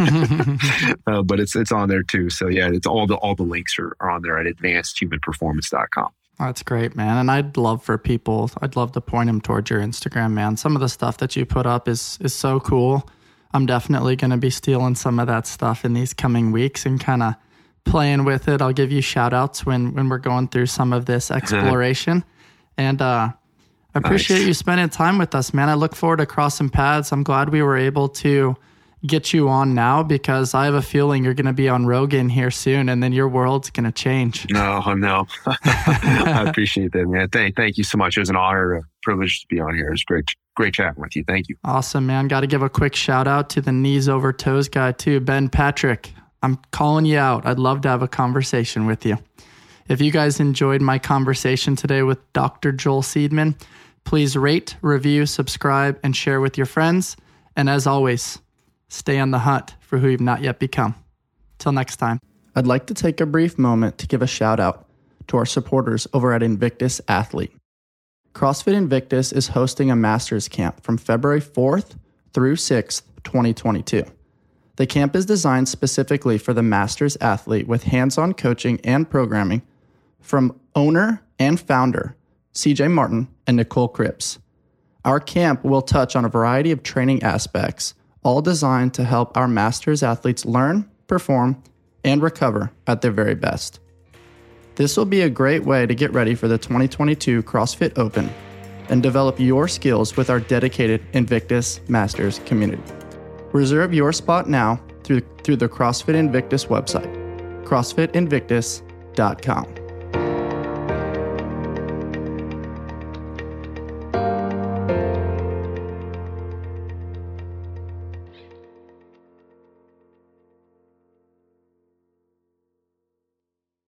uh, but it's it's on there too. So yeah, it's all the all the links are, are on there at advancedhumanperformance.com. That's great, man. And I'd love for people, I'd love to point them towards your Instagram, man. Some of the stuff that you put up is is so cool. I'm definitely going to be stealing some of that stuff in these coming weeks and kind of playing with it. I'll give you shout outs when when we're going through some of this <laughs> exploration. and uh I appreciate nice. you spending time with us, man. I look forward to crossing paths. I'm glad we were able to get you on now because I have a feeling you're going to be on Rogan here soon, and then your world's going to change. No, no, <laughs> I appreciate that, man. Thank, thank you so much. It was an honor, a privilege to be on here. It was great, great chatting with you. Thank you. Awesome, man. Got to give a quick shout out to the knees over toes guy too, Ben Patrick. I'm calling you out. I'd love to have a conversation with you. If you guys enjoyed my conversation today with Dr. Joel Seedman, please rate, review, subscribe, and share with your friends. And as always, Stay on the hunt for who you've not yet become. Till next time. I'd like to take a brief moment to give a shout out to our supporters over at Invictus Athlete. CrossFit Invictus is hosting a master's camp from February 4th through 6th, 2022. The camp is designed specifically for the master's athlete with hands on coaching and programming from owner and founder CJ Martin and Nicole Cripps. Our camp will touch on a variety of training aspects all designed to help our Masters athletes learn, perform, and recover at their very best. This will be a great way to get ready for the 2022 CrossFit Open and develop your skills with our dedicated Invictus Masters community. Reserve your spot now through, through the CrossFit Invictus website, crossfitinvictus.com.